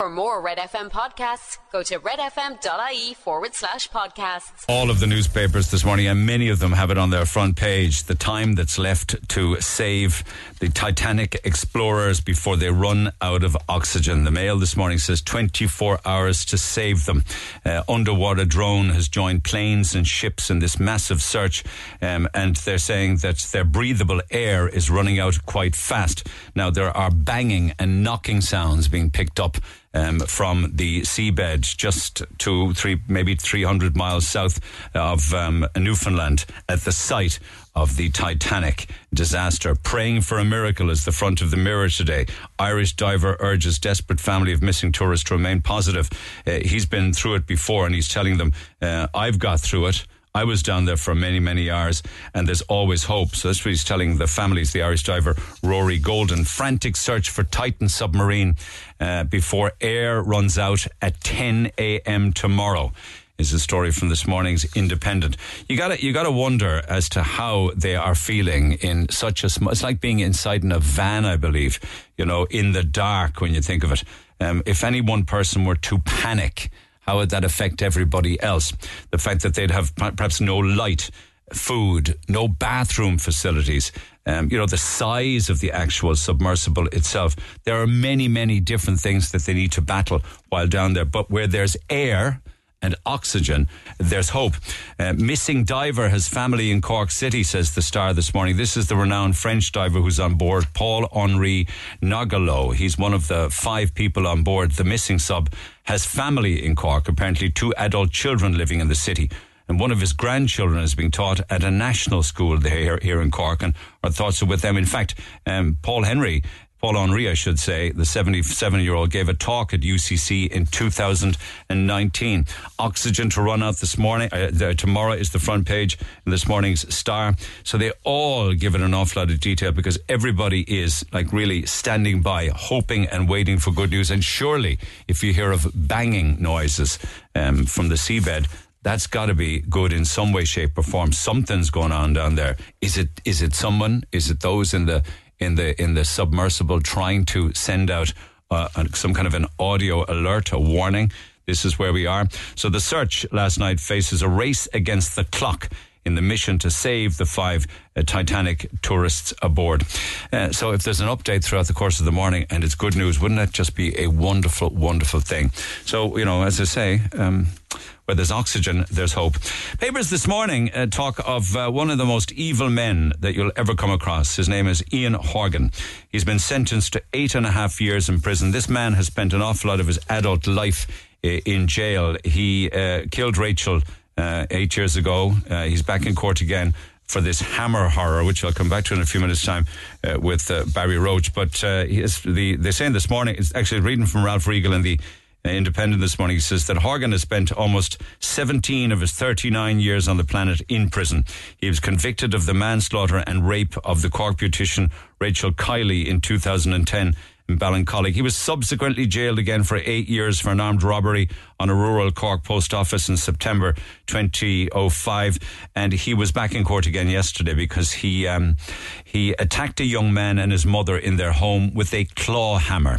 For more Red FM podcasts, go to redfm.ie forward slash podcasts. All of the newspapers this morning, and many of them have it on their front page. The time that's left to save the Titanic explorers before they run out of oxygen. The Mail this morning says 24 hours to save them. Uh, underwater drone has joined planes and ships in this massive search, um, and they're saying that their breathable air is running out quite fast. Now, there are banging and knocking sounds being picked up um, from the seabed just two, three, maybe 300 miles south of um, Newfoundland at the site of the Titanic disaster. Praying for a miracle is the front of the mirror today. Irish diver urges desperate family of missing tourists to remain positive. Uh, he's been through it before and he's telling them, uh, I've got through it. I was down there for many, many hours, and there's always hope. So that's what he's telling the families, the Irish diver Rory Golden. Frantic search for Titan submarine uh, before air runs out at 10 a.m. tomorrow is a story from this morning's Independent. You got to you got to wonder as to how they are feeling in such a small. It's like being inside in a van, I believe. You know, in the dark when you think of it. Um, if any one person were to panic how would that affect everybody else? The fact that they'd have perhaps no light, food, no bathroom facilities, um, you know, the size of the actual submersible itself. There are many, many different things that they need to battle while down there. But where there's air, and oxygen, there's hope. Uh, missing diver has family in Cork City, says the Star this morning. This is the renowned French diver who's on board, Paul Henri Nargeolet. He's one of the five people on board the missing sub, has family in Cork, apparently two adult children living in the city. And one of his grandchildren is being taught at a national school here, here in Cork, and our thoughts are with them. In fact, um, Paul Henry Paul Henry, I should say, the 77 year old, gave a talk at UCC in 2019. Oxygen to run out this morning. Uh, tomorrow is the front page in this morning's Star. So they all give it an awful lot of detail because everybody is like really standing by, hoping and waiting for good news. And surely, if you hear of banging noises um, from the seabed, that's got to be good in some way, shape, or form. Something's going on down there. Is it? Is it someone? Is it those in the in the in the submersible trying to send out uh, some kind of an audio alert, a warning. This is where we are. So the search last night faces a race against the clock in the mission to save the five uh, Titanic tourists aboard. Uh, so if there's an update throughout the course of the morning and it's good news, wouldn't that just be a wonderful, wonderful thing? So, you know, as I say, um, where there's oxygen, there's hope. Papers this morning uh, talk of uh, one of the most evil men that you'll ever come across. His name is Ian Horgan. He's been sentenced to eight and a half years in prison. This man has spent an awful lot of his adult life uh, in jail. He uh, killed Rachel uh, eight years ago. Uh, he's back in court again for this hammer horror, which I'll come back to in a few minutes' time uh, with uh, Barry Roche. But uh, the, they're saying this morning, it's actually reading from Ralph Riegel in the Independent this morning. Says that Horgan has spent almost 17 of his 39 years on the planet in prison. He was convicted of the manslaughter and rape of the Cork beautician Rachel Kiely in 2010 in Ballincollig. He was subsequently jailed again for eight years for an armed robbery on a rural Cork post office in September 2005, and he was back in court again yesterday because he um, he attacked a young man and his mother in their home with a claw hammer.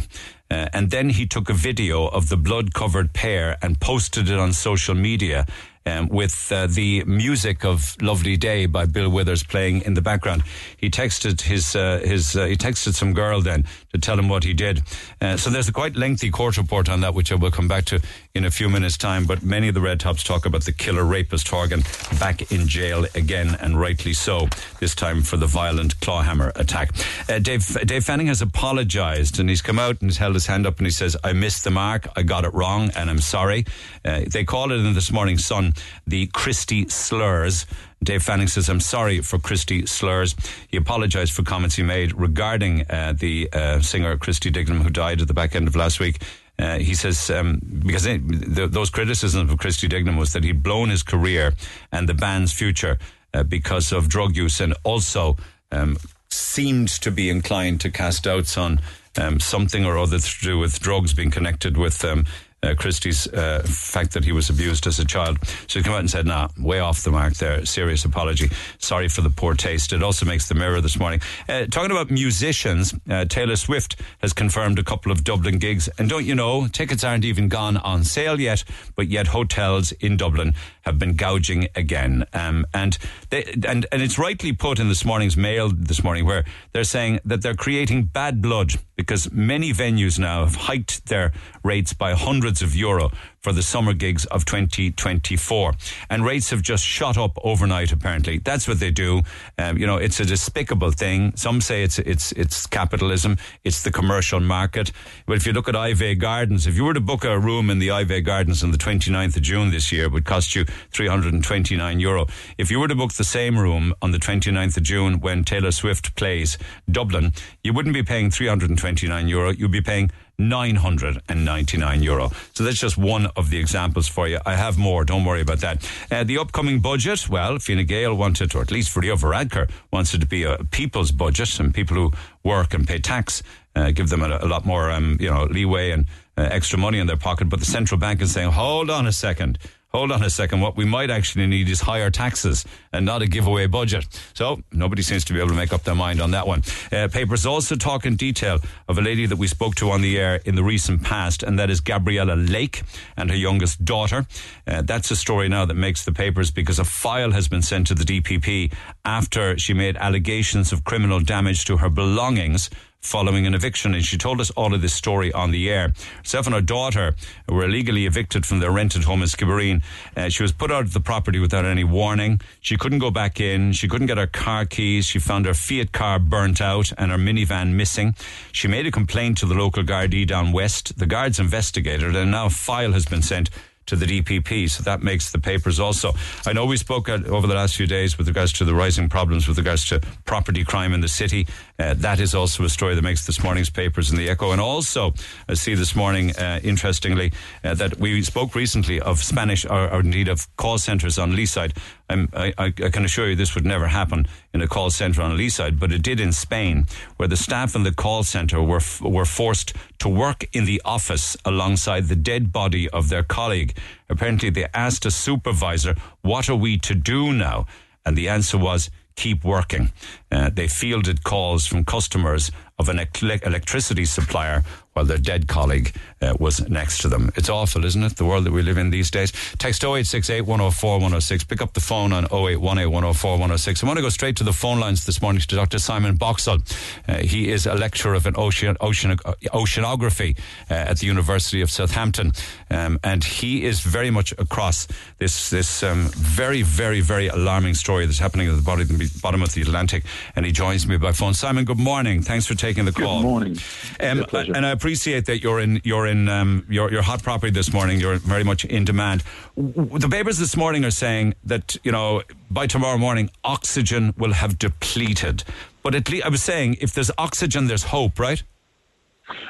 Uh, and then he took a video of the blood covered pair and posted it on social media um, with uh, the music of "Lovely Day" by Bill Withers playing in the background. He texted his uh, his uh, he texted some girl then to tell him what he did. Uh, so there's a quite lengthy court report on that, which I will come back to in a few minutes' time. But many of the red tops talk about the killer rapist Horgan back in jail again, and rightly so. This time for the violent clawhammer attack. Uh, Dave Dave Fanning has apologised, and he's come out and he's held his hand up and he says, "I missed the mark. I got it wrong, and I'm sorry." Uh, they call it in this morning's Sun the Christy slurs. Dave Fanning says, I'm sorry for Christy slurs. He apologised for comments he made regarding uh, the uh, singer Christy Dignam, who died at the back end of last week. Uh, he says um, because it, those criticisms of Christy Dignam was that he'd blown his career and the band's future uh, because of drug use, and also um, seemed to be inclined to cast doubts on um, something or other to do with drugs being connected with um, uh, Christy's uh, fact that he was abused as a child. So he came out and said, nah, way off the mark there. Serious apology. Sorry for the poor taste. It also makes the mirror this morning. Uh, talking about musicians, uh, Taylor Swift has confirmed a couple of Dublin gigs. And don't you know, tickets aren't even gone on sale yet, but yet hotels in Dublin have been gouging again. Um, and, they, and, and it's rightly put in this morning's mail this morning where they're saying that they're creating bad blood because many venues now have hiked their rates by hundreds of euro for the summer gigs of 2024. And rates have just shot up overnight, apparently. That's what they do. Um, you know, it's a despicable thing. Some say it's, it's, it's capitalism. It's the commercial market. But if you look at Iveagh Gardens, if you were to book a room in the Iveagh Gardens on the 29th of June this year, it would cost you 329 euro. If you were to book the same room on the 29th of June when Taylor Swift plays Dublin, you wouldn't be paying 329 euro. You'd be paying 999 euro. So that's just one of the examples for you. I have more, don't worry about that. Uh, the upcoming budget, well, Fine Gael wanted, or at least for Leo Varadkar, wants it to be a people's budget and people who work and pay tax, uh, give them a, a lot more, um, you know, leeway and uh, extra money in their pocket. But the central bank is saying, hold on a second hold on a second, what we might actually need is higher taxes and not a giveaway budget. So nobody seems to be able to make up their mind on that one. Uh, papers also talk in detail of a lady that we spoke to on the air in the recent past, and that is Gabriella Lake and her youngest daughter. Uh, that's a story now that makes the papers because a file has been sent to the DPP after she made allegations of criminal damage to her belongings following an eviction. And she told us all of this story on the air. Herself and her daughter were illegally evicted from their rented home in Skibbereen. Uh, she was put out of the property without any warning. She couldn't go back in. She couldn't get her car keys. She found her Fiat car burnt out and her minivan missing. She made a complaint to the local Gardaí down west. The guards investigated and now a file has been sent to the DPP. So that makes the papers also. I know we spoke over the last few days with regards to the rising problems with regards to property crime in the city. Uh, that is also a story that makes this morning's papers in the Echo. And also, I see this morning, uh, interestingly, uh, that we spoke recently of Spanish, or, or indeed of call centres on Leeside. I, I, can assure you this would never happen in a call centre on Leeside, but it did in Spain, where the staff in the call centre were were forced to work in the office alongside the dead body of their colleague. Apparently, they asked a supervisor, "What are we to do now?" And the answer was, "Keep working." Uh, they fielded calls from customers of an electricity supplier while their dead colleague uh, was next to them. It's awful, isn't it? The world that we live in these days. Text 0868 104 106. Pick up the phone on 0818 104 106. I want to go straight to the phone lines this morning to Dr. Simon Boxall. Uh, he is a lecturer of an ocean, ocean, oceanography uh, at the University of Southampton. Um, and he is very much across this, this um, very, very, very alarming story that's happening at the bottom, bottom of the Atlantic. And he joins me by phone. Simon, good morning. Thanks for taking the call. Good morning. Um, and I appreciate that you're in you're in um, your your hot property this morning. You're very much in demand. The papers this morning are saying that you know by tomorrow morning oxygen will have depleted. But at least I was saying if there's oxygen, there's hope, right?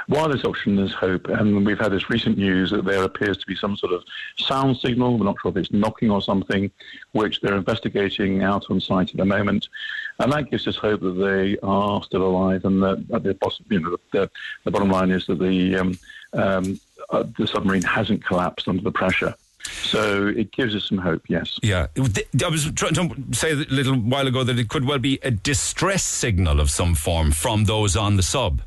While there's oxygen, there's hope. And we've had this recent news that there appears to be some sort of sound signal. We're not sure if it's knocking or something, which they're investigating out on site at the moment. And that gives us hope that they are still alive and that, that the, you know, the, the, bottom line is that the, um, um, uh, the submarine hasn't collapsed under the pressure. So it gives us some hope, yes. Yeah. I was trying to say a little while ago that it could well be a distress signal of some form from those on the sub.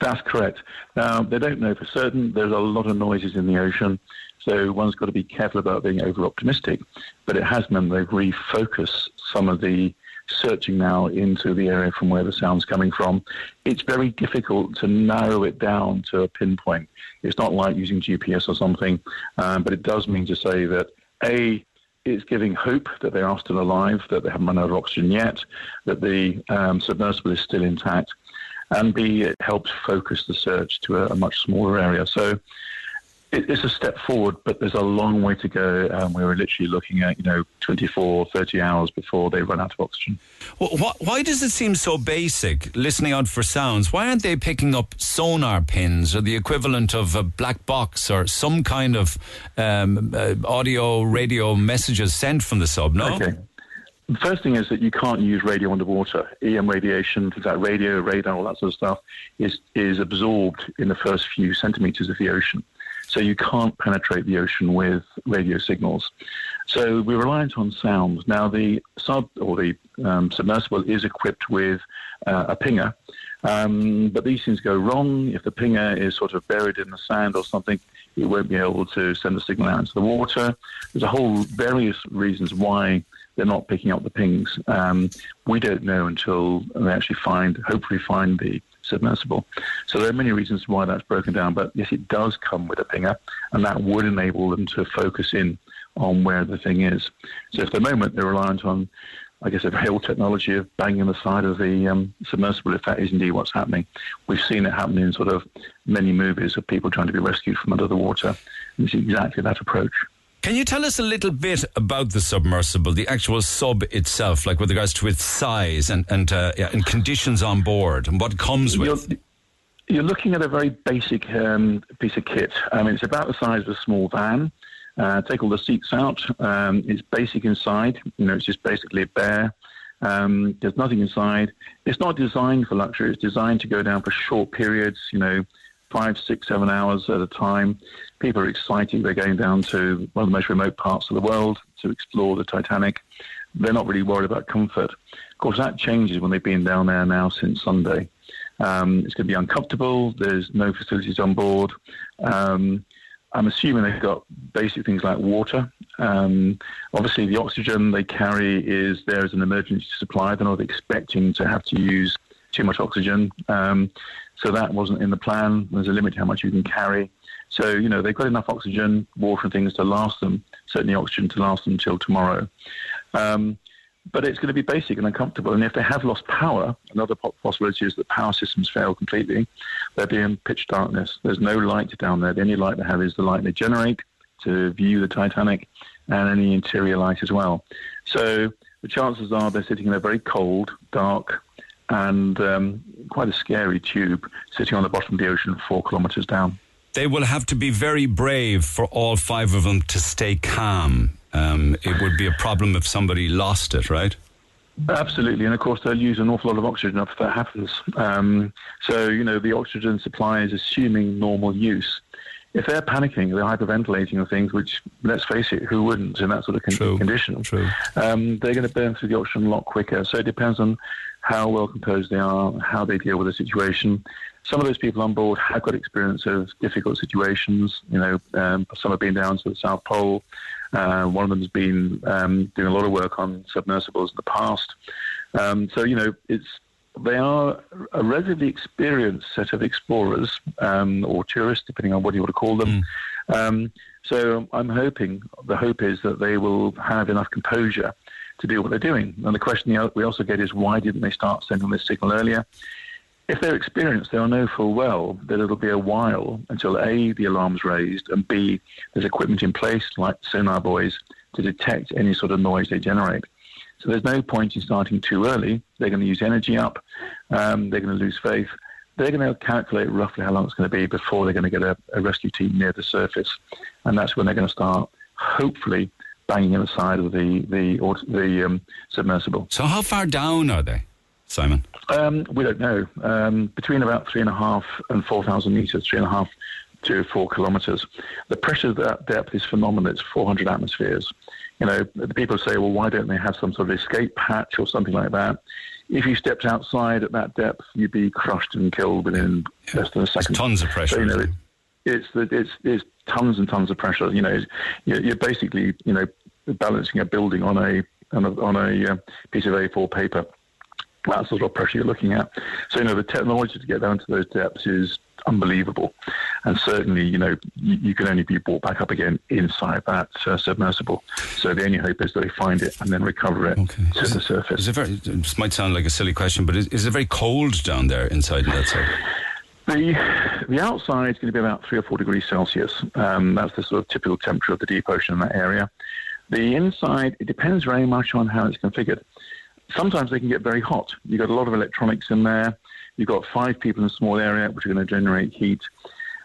That's correct. Now, they don't know for certain. There's a lot of noises in the ocean, so one's got to be careful about being over optimistic. But it has meant they've refocused some of the searching now into the area from where the sound's coming from. It's very difficult to narrow it down to a pinpoint. It's not like using GPS or something, um, but it does mean to say that A, it's giving hope that they are still alive, that they haven't run out of oxygen yet, that the um, submersible is still intact, and B, it helps focus the search to a, a much smaller area. So it, it's a step forward, but there's a long way to go. Um, we were literally looking at, you know, 24, 30 hours before they run out of oxygen. Well, wh- why does it seem so basic, listening out for sounds? Why aren't they picking up sonar pins or the equivalent of a black box or some kind of um, uh, audio, radio messages sent from the sub, no? Okay. The first thing is that you can't use radio underwater. EM radiation, things like radio, radar, all that sort of stuff, is, is absorbed in the first few centimeters of the ocean. So you can't penetrate the ocean with radio signals. So we're reliant on sound. Now, the sub or the um, submersible is equipped with uh, a pinger, um, but these things go wrong. If the pinger is sort of buried in the sand or something, it won't be able to send a signal out into the water. There's a whole various reasons why they're not picking up the pings. Um, we don't know until they actually find, hopefully, find the submersible. So there are many reasons why that's broken down, but yes, it does come with a pinger, and that would enable them to focus in on where the thing is. So at the moment, they're reliant on, I guess, a old technology of banging the side of the um, submersible, if that is indeed what's happening. We've seen it happen in sort of many movies of people trying to be rescued from under the water. And it's exactly that approach. Can you tell us a little bit about the submersible, the actual sub itself, like with regards to its size and and, uh, and conditions on board and what comes with? You're, you're looking at a very basic um, piece of kit. I mean, it's about the size of a small van. Uh, take all the seats out. Um, it's basic inside. You know, it's just basically bare. Um, there's nothing inside. It's not designed for luxury. It's designed to go down for short periods. You know, five, six, seven hours at a time. People are excited. They're going down to one of the most remote parts of the world to explore the Titanic. They're not really worried about comfort. Of course, that changes when they've been down there now since Sunday. Um, it's going to be uncomfortable. There's no facilities on board. Um, I'm assuming they've got basic things like water. Um, obviously, the oxygen they carry is there as an emergency supply. They're not expecting to have to use too much oxygen. Um, so that wasn't in the plan. There's a limit to how much you can carry. So, you know, they've got enough oxygen, water, and things to last them, certainly oxygen to last them until tomorrow. Um, but it's going to be basic and uncomfortable. And if they have lost power, another possibility is that power systems fail completely. They'll be in pitch darkness. There's no light down there. The only light they have is the light they generate to view the Titanic and any interior light as well. So the chances are they're sitting in a very cold, dark, and um, quite a scary tube sitting on the bottom of the ocean four kilometres down. They will have to be very brave for all five of them to stay calm. Um, it would be a problem if somebody lost it, right? Absolutely, and of course they'll use an awful lot of oxygen if that happens. Um, so you know the oxygen supply is assuming normal use. If they're panicking, they're hyperventilating and things, which let's face it, who wouldn't in that sort of con- True. condition? True. Um, they're going to burn through the oxygen a lot quicker. So it depends on how well composed they are, how they deal with the situation. Some of those people on board have got experience of difficult situations. You know, um, some have been down to the South Pole. Uh, one of them has been um, doing a lot of work on submersibles in the past. Um, so you know, it's they are a relatively experienced set of explorers um, or tourists, depending on what you want to call them. Mm. so I'm hoping the hope is that they will have enough composure to do what they're doing. And the question we also get is why didn't they start sending this signal earlier? If they're experienced, they'll know full well that it'll be a while until A, the alarm's raised, and B, there's equipment in place, like sonar buoys, to detect any sort of noise they generate. So there's no point in starting too early. They're going to use energy up. Um, they're going to lose faith. They're going to calculate roughly how long it's going to be before they're going to get a, a rescue team near the surface. And that's when they're going to start, hopefully, banging on the side of the the the um, submersible. So how far down are they, Simon? Um, we don't know. Um, between about three and a half and four thousand meters, three and a half to four kilometers. The pressure at that depth is phenomenal. It's 400 atmospheres. You know, the people say, well, why don't they have some sort of escape hatch or something like that? If you stepped outside at that depth, you'd be crushed and killed within yeah. less than a second. There's tons of pressure. So, you know, it, it's, it's, it's tons and tons of pressure. You know, you're basically, you know, balancing a building on a on a, on a uh, piece of A4 paper. That sort of pressure you're looking at. So, you know, the technology to get down to those depths is unbelievable. And certainly, you know, you, you can only be brought back up again inside that uh, submersible. So the only hope is that they find it and then recover it okay. to the surface. Is it very, this might sound like a silly question, but is, is it very cold down there inside that side? The, the outside is going to be about three or four degrees Celsius. Um, that's the sort of typical temperature of the deep ocean in that area. The inside, it depends very much on how it's configured. Sometimes they can get very hot. You've got a lot of electronics in there. You've got five people in a small area, which are going to generate heat.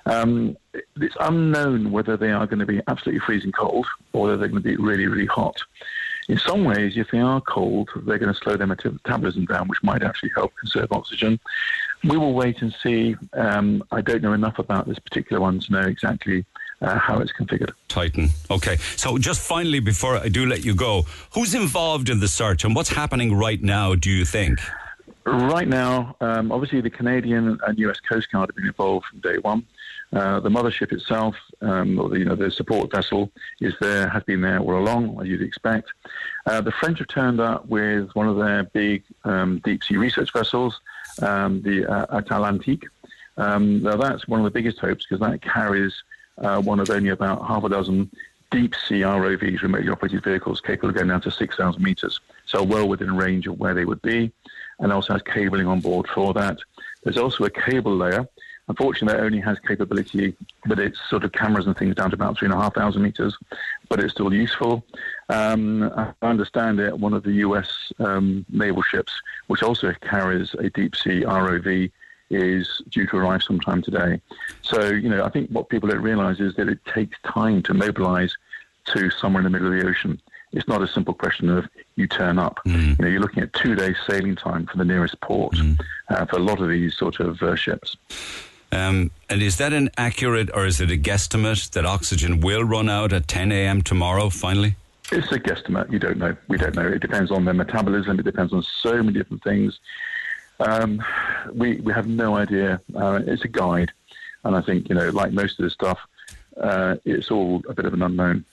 Um, it's unknown whether they are going to be absolutely freezing cold or whether they're going to be really, really hot. In some ways, if they are cold, they're going to slow their metabolism down, which might actually help conserve oxygen. We will wait and see. Um, I don't know enough about this particular one to know exactly uh, how it's configured. Titan. Okay. So just finally, before I do let you go, who's involved in the search and what's happening right now? Do you think? Right now, um, obviously, the Canadian and US Coast Guard have been involved from day one. Uh, the mothership itself, um, or the, you know, the support vessel, is there, has been there all along, as you'd expect. Uh, the French have turned up with one of their big um, deep sea research vessels, um, the uh, Atlantique. Um, now, that's one of the biggest hopes because that carries uh, one of only about half a dozen deep sea ROVs, remotely operated vehicles, capable of going down to 6,000 meters. So, well within range of where they would be, and also has cabling on board for that. There's also a cable layer Unfortunately, it only has capability, but it's sort of cameras and things down to about three and a half thousand meters, but it's still useful. Um, I understand it, one of the US um, naval ships, which also carries a deep sea ROV, is due to arrive sometime today. So, you know, I think what people don't realize is that it takes time to mobilize to somewhere in the middle of the ocean. It's not a simple question of you turn up. Mm. You know, you're looking at two days sailing time for the nearest port mm. uh, for a lot of these sort of uh, ships. Um, and is that an accurate or is it a guesstimate that oxygen will run out at 10 a.m. tomorrow, finally? It's a guesstimate. You don't know. We don't know. It depends on their metabolism. It depends on so many different things. Um, we, we have no idea. Uh, it's a guide. And I think, you know, like most of the stuff, uh, it's all a bit of an unknown.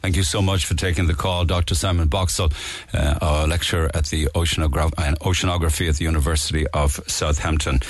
Thank you so much for taking the call, Dr. Simon Boxall, uh, a lecturer at the Oceanogra- uh, Oceanography at the University of Southampton.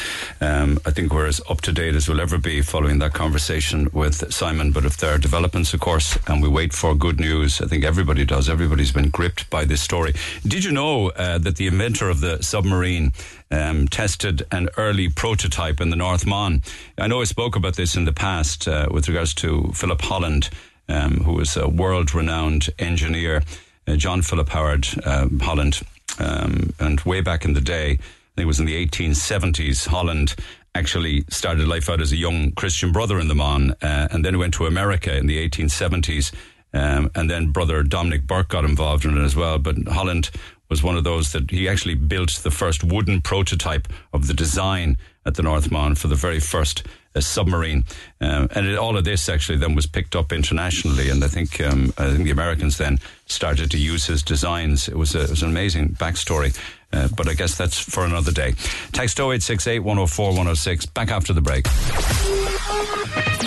Um, I think we're as up to date as we'll ever be following that conversation with Simon. But if there are developments, of course, and we wait for good news, I think everybody does. Everybody's been gripped by this story. Did you know uh, that the inventor of the submarine um, tested an early prototype in the North Mon? I know I spoke about this in the past uh, with regards to Philip Holland um, who was a world renowned engineer, uh, John Philip Howard um, Holland. Um, and way back in the day, I think it was in the 1870s, Holland actually started life out as a young Christian brother in the Mon, uh, and then went to America in the 1870s. Um, and then brother Dominic Burke got involved in it as well. But Holland was one of those that he actually built the first wooden prototype of the design at the North Mon for the very first a submarine. Um, and it, all of this actually then was picked up internationally, and I think um, I think the Americans then started to use his designs. It was, a, it was an amazing backstory. Uh, but I guess that's for another day. Text 0868 104 106. Back after the break.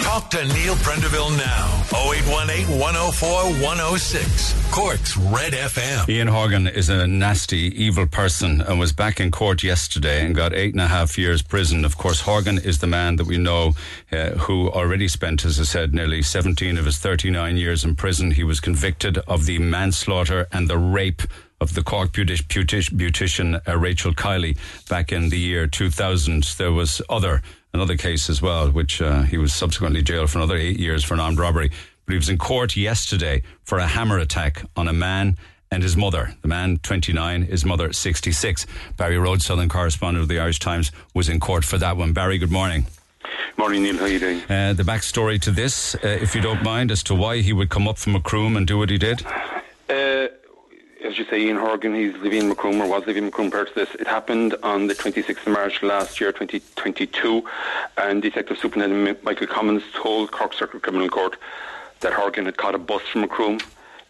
Talk to Neil Prendeville now. 0818 104 106. Cork's Red FM. Ian Horgan is a nasty, evil person and was back in court yesterday and got eight and a half years prison. Of course, Horgan is the man that we know uh, who already spent, as I said, nearly 17 of his 39 years in prison. He was convicted of the manslaughter and the rape of the Cork beautician uh, Rachel Kiely back in the year 2000. There was other another case as well, which uh, he was subsequently jailed for another eight years for an armed robbery. But he was in court yesterday for a hammer attack on a man and his mother. The man, 29, his mother, 66. Barry Roche, Southern correspondent of the Irish Times, was in court for that one. Barry, good morning. Morning, Neil. How are you doing? Uh, the backstory to this, uh, if you don't mind, as to why he would come up from Macroom and do what he did? Uh, as you say, Ian Horgan, he's living in Macroom or was living in Macroom prior to this. It happened on the 26th of March last year, 2022, and Detective Superintendent Michael Comyns told Cork Circuit Criminal Court that Horgan had caught a bus from Macroom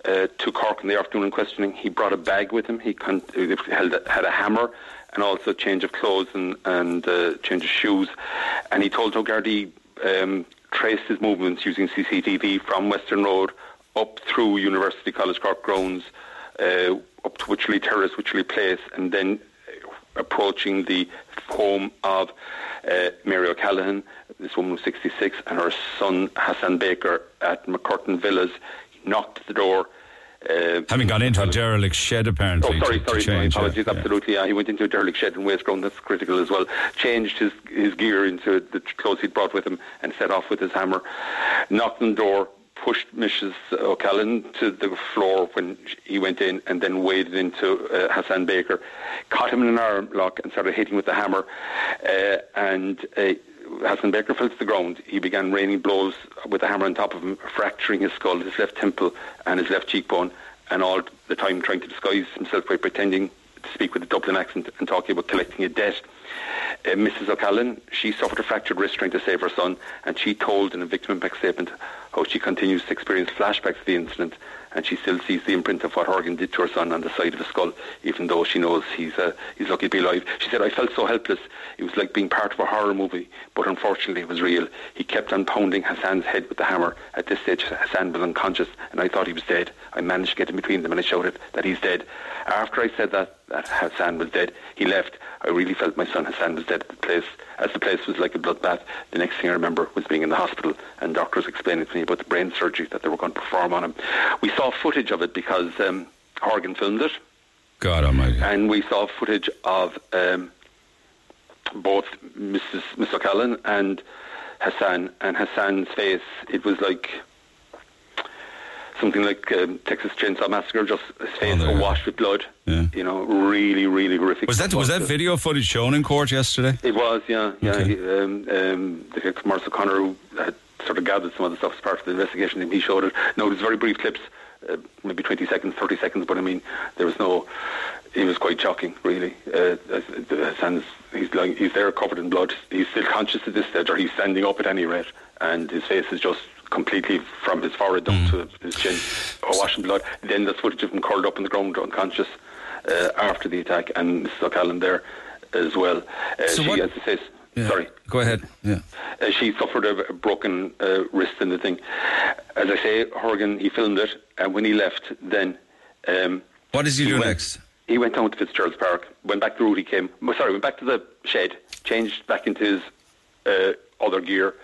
uh, to Cork in the afternoon in questioning. He brought a bag with him. He con- held a, had a hammer and also a change of clothes and, and uh, change of shoes. And he told O'Gardy um, traced his movements using CCTV from Western Road up through University College Cork grounds uh, up to Wycherley Terrace, Wycherley Place, and then approaching the home of uh, Mary O'Callaghan. This woman was 66, and her son Hassan Baker at McCurtain Villas. He knocked at the door. Uh, Having gone into a derelict shed, apparently. Oh, sorry, to, sorry, to change, apologies, yeah. absolutely. Yeah. He went into a derelict shed in Waste Ground, that's critical as well. Changed his, his gear into the clothes he'd brought with him and set off with his hammer. Knocked on the door, pushed Mrs. O'Callaghan to the floor when he went in and then waded into uh, Hassan Baker, caught him in an arm lock and started hitting with the hammer. Uh, and uh, Hassan Baker fell to the ground. He began raining blows with the hammer on top of him, fracturing his skull, his left temple, and his left cheekbone, and all the time trying to disguise himself by pretending to speak with a Dublin accent and talking about collecting a debt. Uh, Mrs. O'Callaghan, she suffered a fractured wrist trying to save her son, and she told in a victim impact statement how she continues to experience flashbacks of the incident and she still sees the imprint of what Horgan did to her son on the side of his skull, even though she knows he's uh, he's lucky to be alive. She said, "I felt so helpless. It was like being part of a horror movie, but unfortunately, it was real. He kept on pounding Hassan's head with the hammer. At this stage, Hassan was unconscious, and I thought he was dead. I managed to get in between them, and I shouted that he's dead. After I said that that Hassan was dead, he left. I really felt my son Hassan was dead at the place, as the place was like a bloodbath. The next thing I remember was being in the hospital and doctors explaining to me about the brain surgery that they were going to perform on him. We saw footage of it because um, Horgan filmed it. God Almighty! And we saw footage of um, both Mrs. Miss O'Callaghan and Hassan. And Hassan's face, it was like something like um, Texas Chainsaw Massacre, just his face Oh, awash with blood. Yeah. You know, really, really horrific. Was that was that uh, video footage shown in court yesterday? It was, yeah, yeah. Okay. He, um, um, Morris O'Connor, who had sort of gathered some of the stuff as part of the investigation, and he showed it. No, it was very brief clips, uh, maybe 20 seconds, 30 seconds, but I mean, there was no. It was quite shocking, really. Uh, as- as Hassan's, he's like he's there covered in blood. He's still conscious at this stage, or he's standing up at any rate, and his face is just completely from his forehead down to his chin, awash in blood. Then there's footage of him curled up on the ground, unconscious, uh, after the attack, and Mrs. O'Callaghan there as well. Uh, So she, what- as I say, Yeah. sorry. Go ahead. Yeah. Uh, she suffered a, a broken uh, wrist in the thing. As I say, Horgan, he filmed it, and when he left, then. Um, What does he, do went, next? He went down to Fitzgerald's Park, went back the route he came. Sorry, went back to the shed, changed back into his uh, other gear.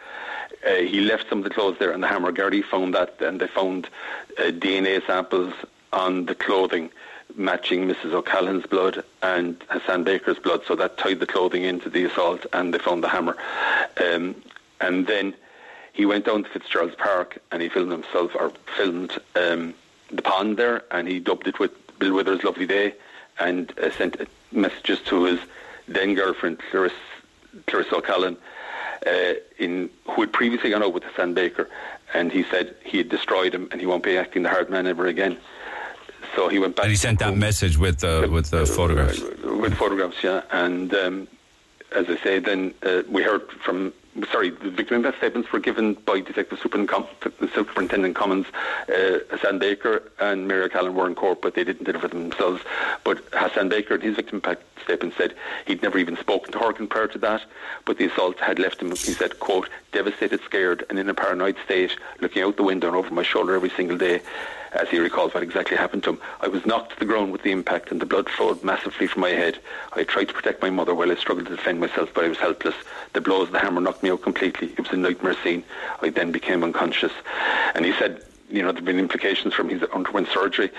Uh, he left some of the clothes there, and the Hammer Gardaí found that, and they found uh, DNA samples on the clothing matching Mrs. O'Callaghan's blood and Hassan Baker's blood. So that tied the clothing into the assault, and they found the hammer. Um, and then he went down to Fitzgerald's Park and he filmed himself, or filmed um, the pond there, and he dubbed it with Bill Withers' Lovely Day, and uh, sent messages to his then girlfriend, Clarissa O'Callaghan, uh, in, who had previously gone out with Hassan Baker, and he said he had destroyed him and he won't be acting the hard man ever again. So he went back. And he sent that message with uh, with the photographs. With photographs, yeah. And um, as I say, then uh, we heard from. Sorry, the victim impact statements were given by Detective Superintendent, Comyns, uh, Hassan Baker and Mary Callan were in court, but they didn't deliver them themselves. But Hassan Baker, in his victim impact statement, said he'd never even spoken to Horgan prior to that, but the assault had left him, he said, quote, devastated, scared, and in a paranoid state, looking out the window and over my shoulder every single day as he recalls what exactly happened to him. I was knocked to the ground with the impact and the blood flowed massively from my head. I tried to protect my mother while I struggled to defend myself, but I was helpless. The blows of the hammer knocked me out completely. It was a nightmare scene. I then became unconscious. And he said, you know, there have been implications from his underwent surgery,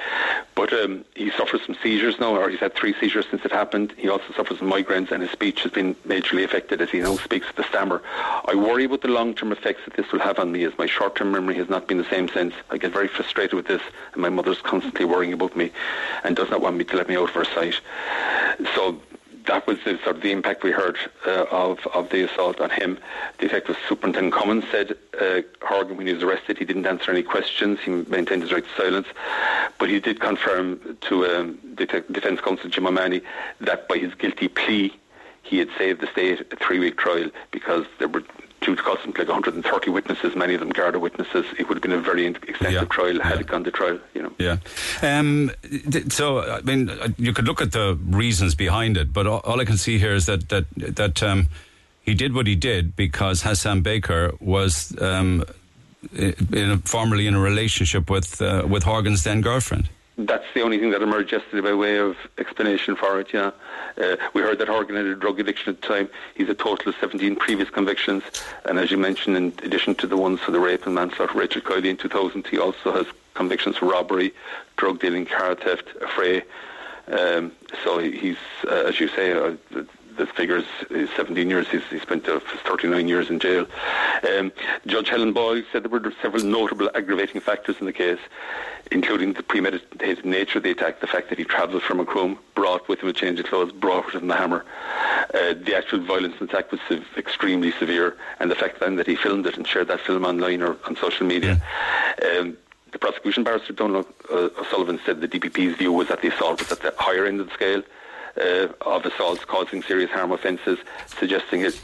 but um, he suffers from seizures now, or he's had three seizures since it happened. He also suffers from migraines, and his speech has been majorly affected as he now speaks with a stammer. I worry about the long-term effects that this will have on me, as my short-term memory has not been the same since. I get very frustrated with this, and my mother's constantly worrying about me, and does not want me to let me out of her sight. So that was the, sort of the impact we heard uh, of of the assault on him. The Detective Superintendent Comyns said uh, Horgan, when he was arrested, he didn't answer any questions. He maintained his right to silence, but he did confirm to um, Defence Counsel Jim O'Mahony that by his guilty plea, he had saved the state a three-week trial because there were to cost like 130 witnesses, many of them Garda witnesses. It would have been a very extensive Yeah, trial had yeah. it gone to trial. You know. Yeah. Um, th- so, I mean, you could look at the reasons behind it, but all, all I can see here is that that that um, he did what he did because Hassan Baker was um, in a, formerly in a relationship with uh, with Horgan's then girlfriend. That's the only thing that emerged yesterday by way of explanation for it, yeah. Uh, we heard that Horgan had a drug addiction at the time. He's a total of 17 previous convictions. And as you mentioned, in addition to the ones for the rape and manslaughter Richard Kiely in 2000, he also has convictions for robbery, drug dealing, car theft, affray. Um, so he's, uh, as you say, uh, the, figures is 17 years. He's, he spent uh, 39 years in jail. Um, Judge Helen Boyle said there were several notable aggravating factors in the case, including the premeditated nature of the attack, the fact that he travelled from Macroom, brought with him a change of clothes, brought with him the hammer. Uh, the actual violence in the attack was sev- extremely severe, and the fact then that he filmed it and shared that film online or on social media. Um, the prosecution barrister Donald uh, O'Sullivan said the DPP's view was that the assault was at the higher end of the scale, uh, of assaults causing serious harm offences, suggesting it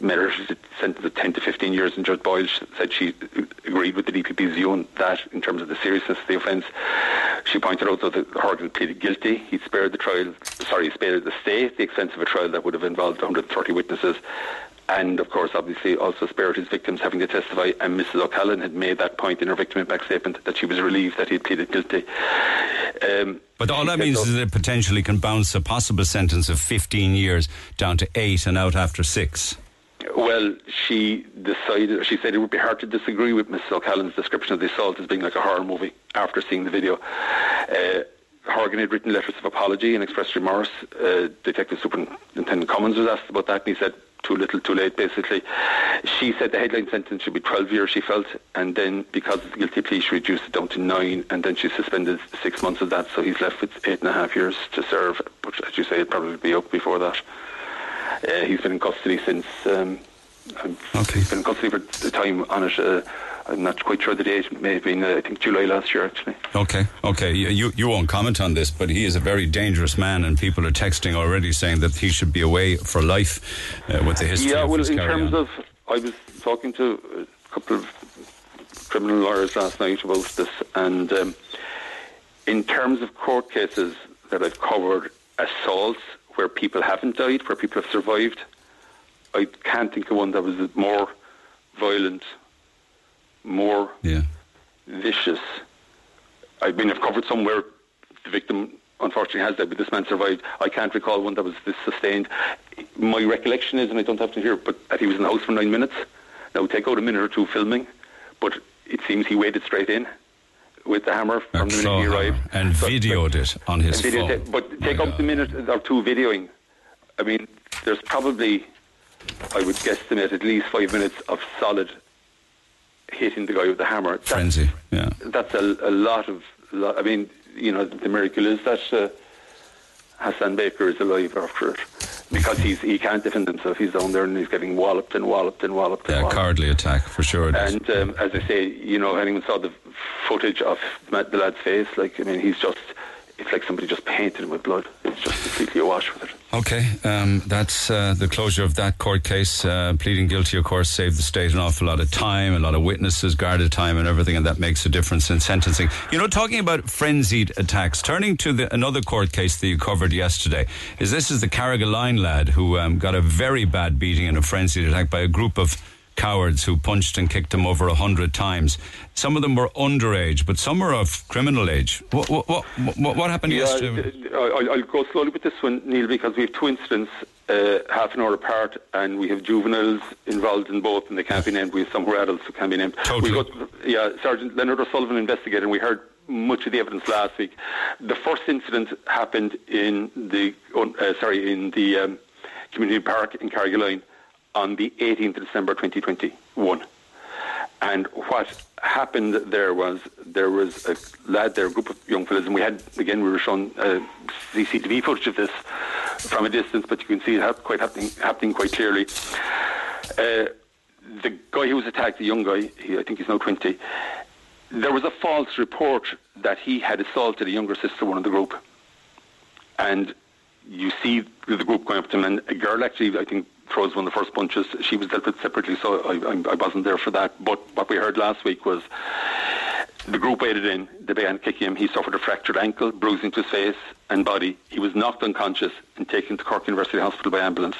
merited a sentence of 10 to 15 years. And Judge Boyle said she agreed with the DPP's view on that in terms of the seriousness of the offence. She pointed out that Horgan pleaded guilty. He spared the trial, sorry, spared the stay the expense of a trial that would have involved 130 witnesses and of course, obviously, also spared his victims having to testify. And Mrs. O'Callaghan had made that point in her victim impact statement that she was relieved that he had pleaded guilty. Um, but all that means so, is that it potentially can bounce a possible sentence of 15 years down to eight and out after six. Well, she decided, she said it would be hard to disagree with Mrs. O'Callaghan's description of the assault as being like a horror movie after seeing the video. Uh, Horgan had written letters of apology and expressed remorse. Uh, Detective Superintendent Comyns was asked about that, and he said too little, too late, basically. She said the headline sentence should be 12 years, she felt, and then because of the guilty plea, she reduced it down to nine, and then she suspended six months of that, so he's left with eight and a half years to serve. But as you say, it'd probably be up before that. Uh, he's been in custody since. Um, okay. He's been in custody for the time on it. Uh, I'm not quite sure the date. It may have been, uh, I think, July last year, actually. Okay, okay. You, you won't comment on this, but he is a very dangerous man, and people are texting already saying that he should be away for life uh, with the history yeah, well, in terms on. of, I was talking to a couple of criminal lawyers last night about this, and um, in terms of court cases that I've covered, assaults where people haven't died, where people have survived, I can't think of one that was more violent more yeah. vicious. I mean, I've covered somewhere the victim unfortunately has died, but this man survived. I can't recall one that was this sustained. My recollection is, and I don't have to hear, but that he was in the house for nine minutes. Now, take out a minute or two filming, but it seems he waded straight in with the hammer from the minute he arrived. And so, videoed but, it on his phone. It, but take out the minute or two videoing. I mean, there's probably, I would guesstimate, at least five minutes of solid hitting the guy with the hammer. That's, Frenzy, yeah. That's a, a lot of. Lot, I mean, you know, the miracle is that uh, Hassan Baker is alive after it because he's he can't defend himself. He's down there and he's getting walloped and walloped and walloped. And yeah, walloped. cowardly attack for sure. And um, as I say, you know, anyone saw the footage of the lad's face, like I mean, he's just it's like somebody just painted him with blood. It's just completely awash with it. Okay, um, that's uh, the closure of that court case. Uh, pleading guilty, of course, saved the state an awful lot of time, a lot of witnesses, guarded time, and everything, and that makes a difference in sentencing. You know, talking about frenzied attacks, turning to the, another court case that you covered yesterday, is this is the Carrigaline lad who um, got a very bad beating in a frenzied attack by a group of cowards who punched and kicked him over a hundred times. Some of them were underage, but some were of criminal age. What, what, what, what happened yeah, yesterday? I'll, I'll, go slowly with this one, Neil, because we have two incidents uh, half an hour apart, and we have juveniles involved in both, and they can't be named. We have some who are adults who can't be named. Totally. We got, yeah, Sergeant Leonard O'Sullivan investigated, and we heard much of the evidence last week. The first incident happened in the uh, sorry in the um, community park in Carrigaline on the 18th of December 2021. And what happened there was there was a lad there, a group of young fellas, and we had again we were shown uh, CCTV footage of this from a distance, but you can see it quite happening happening quite clearly. Uh, the guy who was attacked, the young guy, he, I think he's now 20. There was a false report that he had assaulted a younger sister, one of the group, and you see the group going up to him, and a girl actually, I think, throws one of the first punches. She was dealt with separately, so I, I, I wasn't there for that. But what we heard last week was the group waded in, they began kicking him. He suffered a fractured ankle, bruising to his face and body. He was knocked unconscious and taken to Cork University Hospital by ambulance.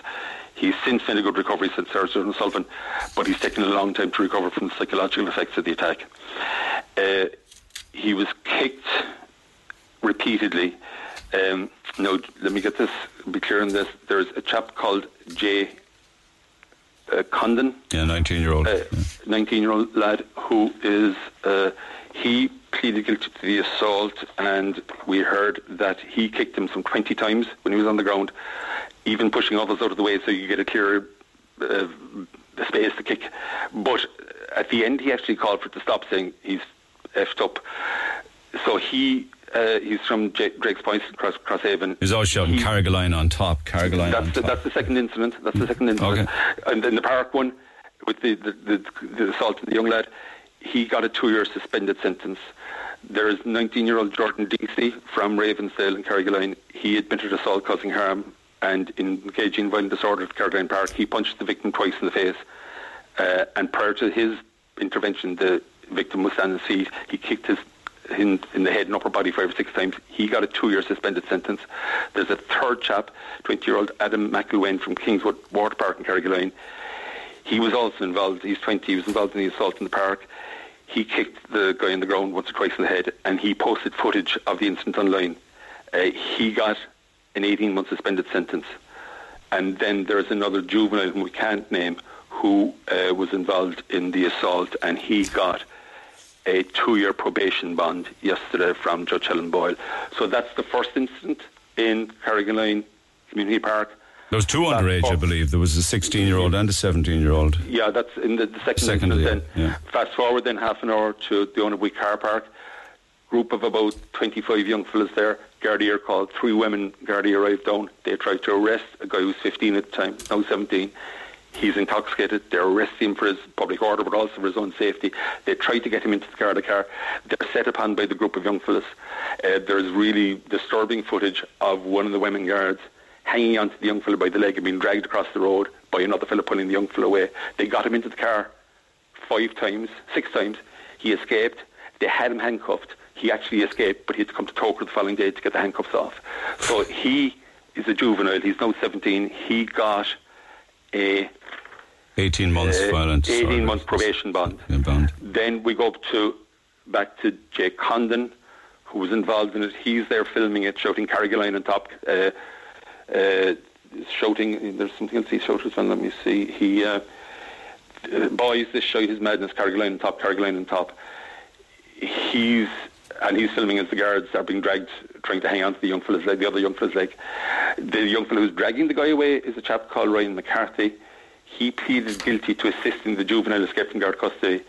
He's since made a good recovery, said Sergeant Sullivan, but he's taken a long time to recover from the psychological effects of the attack. Uh, he was kicked repeatedly. Um, now, let me get this, be clear on this. There's a chap called Jay uh, Condon. Yeah, 19 year old. 19 year old lad who is, uh, he pleaded guilty to the assault and we heard that he kicked him some 20 times when he was on the ground, even pushing others out of the way so you get a clearer uh, space to kick. But at the end, he actually called for it to stop, saying he's effed up. So he uh, he's from J- Drake's Point, Cross, Crosshaven. He's always shouting he, Carrigaline on top. Carrigaline that's, the, that's the second incident. That's the second incident. Okay. And then the park one with the, the, the, the assault of the young lad, he got a two-year suspended sentence. There's 19-year-old Jordan Deasy from Ravensdale in Carrigaline. He admitted assault causing harm and engaging in violent disorder at Carrigaline Park. He punched the victim twice in the face. Uh, and prior to his intervention, the victim was on his feet. He kicked his in, in the head and upper body five or six times. He got a two-year suspended sentence. There's a third chap, 20-year-old Adam McElwain from Kingswood Water Park in Carrigaline. He was also involved. He's 20. He was involved in the assault in the park. He kicked the guy in the ground once or twice in the head, and he posted footage of the incident online. Uh, he got an 18-month suspended sentence. And then there's another juvenile whom we can't name who uh, was involved in the assault, and he got a two-year probation bond yesterday from Judge Helen Boyle. So that's the first incident in Carrigaline Community Park. There was two underage, I believe. There was a 16-year-old and a 17-year-old. Yeah, that's in the, the second, Second, incident. yeah, then yeah. fast forward then half an hour to the Owenabue Car Park. Group of about 25 young fellas there. Gardaí are called. Three women Gardaí arrived down. They tried to arrest a guy who was 15 at the time, now 17. He's intoxicated. They arrest him for his public order, but also for his own safety. They try to get him into the car. The car. They're set upon by the group of young fellas. Uh, there's really disturbing footage of one of the women guards hanging onto the young fellow by the leg and being dragged across the road by another fellow pulling the young fellow away. They got him into the car five times, six times. He escaped. They had him handcuffed. He actually escaped, but he had to come to Tokyo the following day to get the handcuffs off. So he is a juvenile. He's now 17. He got a 18 months uh, violent. 18 sorry. month probation bond. Yeah, bond. Then we go up to back to Jake Condon, who was involved in it. He's there filming it, shouting Carrigaline on top, uh, uh, shouting. There's something else he shouted as well. Let me see. He uh, uh, boys, this show his madness. Carrigaline on top, Carrigaline on top. He's and he's filming as the guards are being dragged, trying to hang on to the young fella's leg, the other young fella's leg. The young fella who's dragging the guy away is a chap called Ryan McCarthy. He pleaded guilty to assisting the juvenile escape from guard custody,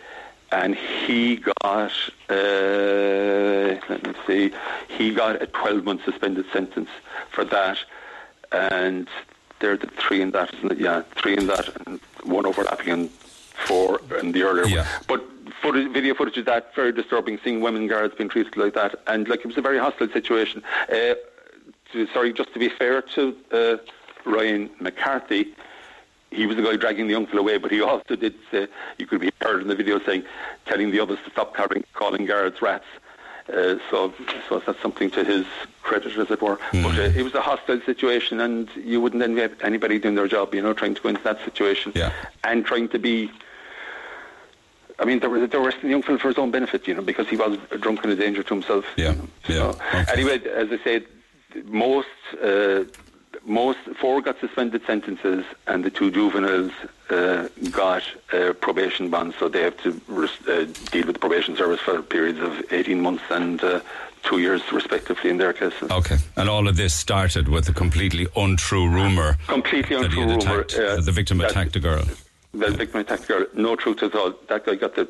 and he got, uh, let me see, he got a 12-month suspended sentence for that, and there are the three in that, isn't it? Yeah, three in that, and one overlapping in four in the earlier Yeah. one. But footage, video footage of that, very disturbing, seeing women guards being treated like that, and like it was a very hostile situation. Uh, to, sorry, just to be fair to uh, Ryan McCarthy, he was the guy dragging the young fellow away, but he also did say, you could be heard in the video saying, telling the others to stop calling, calling guards rats. Uh, so, so that's something to his credit, as it were. But uh, it was a hostile situation, and you wouldn't envy anybody doing their job, you know, trying to go into that situation Yeah. and trying to be. I mean, they were, they were arresting the young fellow for his own benefit, you know, because he was drunk and a danger to himself. Yeah, you know. yeah, So, okay. Anyway, as I said, most uh, most four got suspended sentences, and the two juveniles uh, got uh, probation bonds, so they have to uh, deal with the probation service for periods of eighteen months and uh, two years, respectively, in their cases. Okay. And all of this started with a completely untrue rumour Completely that he untrue rumour. attacked, uh, that the victim attacked a girl. The victim attacked the girl. No truth at all. That guy got the,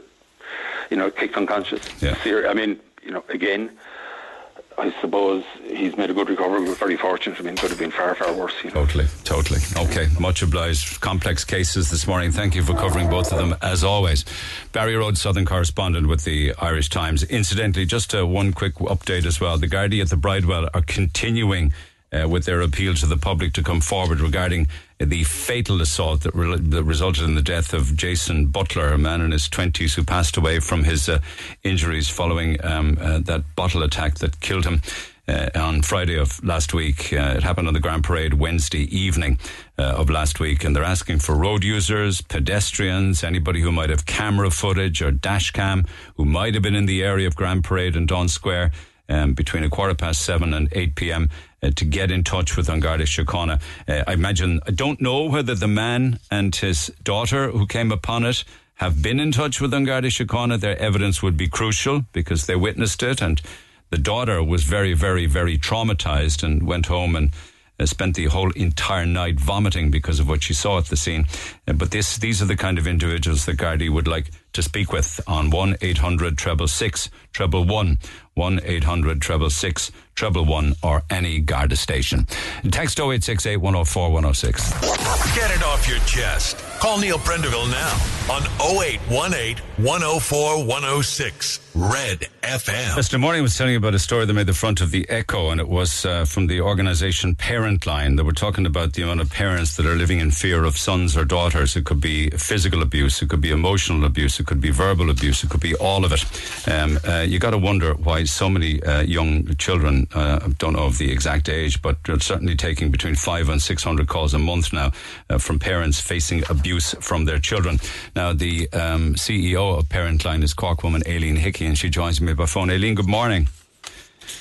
you know, kicked unconscious. Yeah. Ser- I mean, you know, again, I suppose he's made a good recovery. We're very fortunate. I mean, it could have been far, far worse. You know. Totally, totally. Okay, much obliged. Complex cases this morning. Thank you for covering both of them, as always. Barry Roche, Southern correspondent with the Irish Times. Incidentally, just uh, one quick update as well. The Gardaí at the Bridewell are continuing uh, with their appeal to the public to come forward regarding the fatal assault that, re- that resulted in the death of Jason Butler, a man in his 20s who passed away from his uh, injuries following um, uh, that bottle attack that killed him uh, on Friday of last week. Uh, it happened on the Grand Parade Wednesday evening uh, of last week, and they're asking for road users, pedestrians, anybody who might have camera footage or dash cam who might have been in the area of Grand Parade and Daunt Square um, between a quarter past seven and 8 p.m. Uh, to get in touch with Garda Síochána. Uh, I imagine, I don't know whether the man and his daughter who came upon it have been in touch with Garda Síochána. Their evidence would be crucial because they witnessed it and the daughter was very, very, very traumatized and went home and uh, spent the whole entire night vomiting because of what she saw at the scene. But this, these are the kind of individuals that Gardaí would like to speak with on 1 800 treble 6 treble 1. 1 800 treble 6 treble one, or any Garda station. Text 0868 104 106. Get it off your chest. Call Neil Prendeville now on 0818 104 106. Red FM. Mr. morning, was telling you about a story that made the front of the Echo, and it was uh, from the organisation Parent Line. They were talking about the amount of parents that are living in fear of sons or daughters. It could be physical abuse, it could be emotional abuse, it could be verbal abuse, it could be all of it. Um, uh, you got to wonder why so many uh, young children, uh, don't know of the exact age, but certainly taking between five and six hundred calls a month now uh, from parents facing abuse from their children. Now, the um, CEO of Parent Line is Cork woman Aileen Hickey, and she joins me by phone. Aileen, good morning.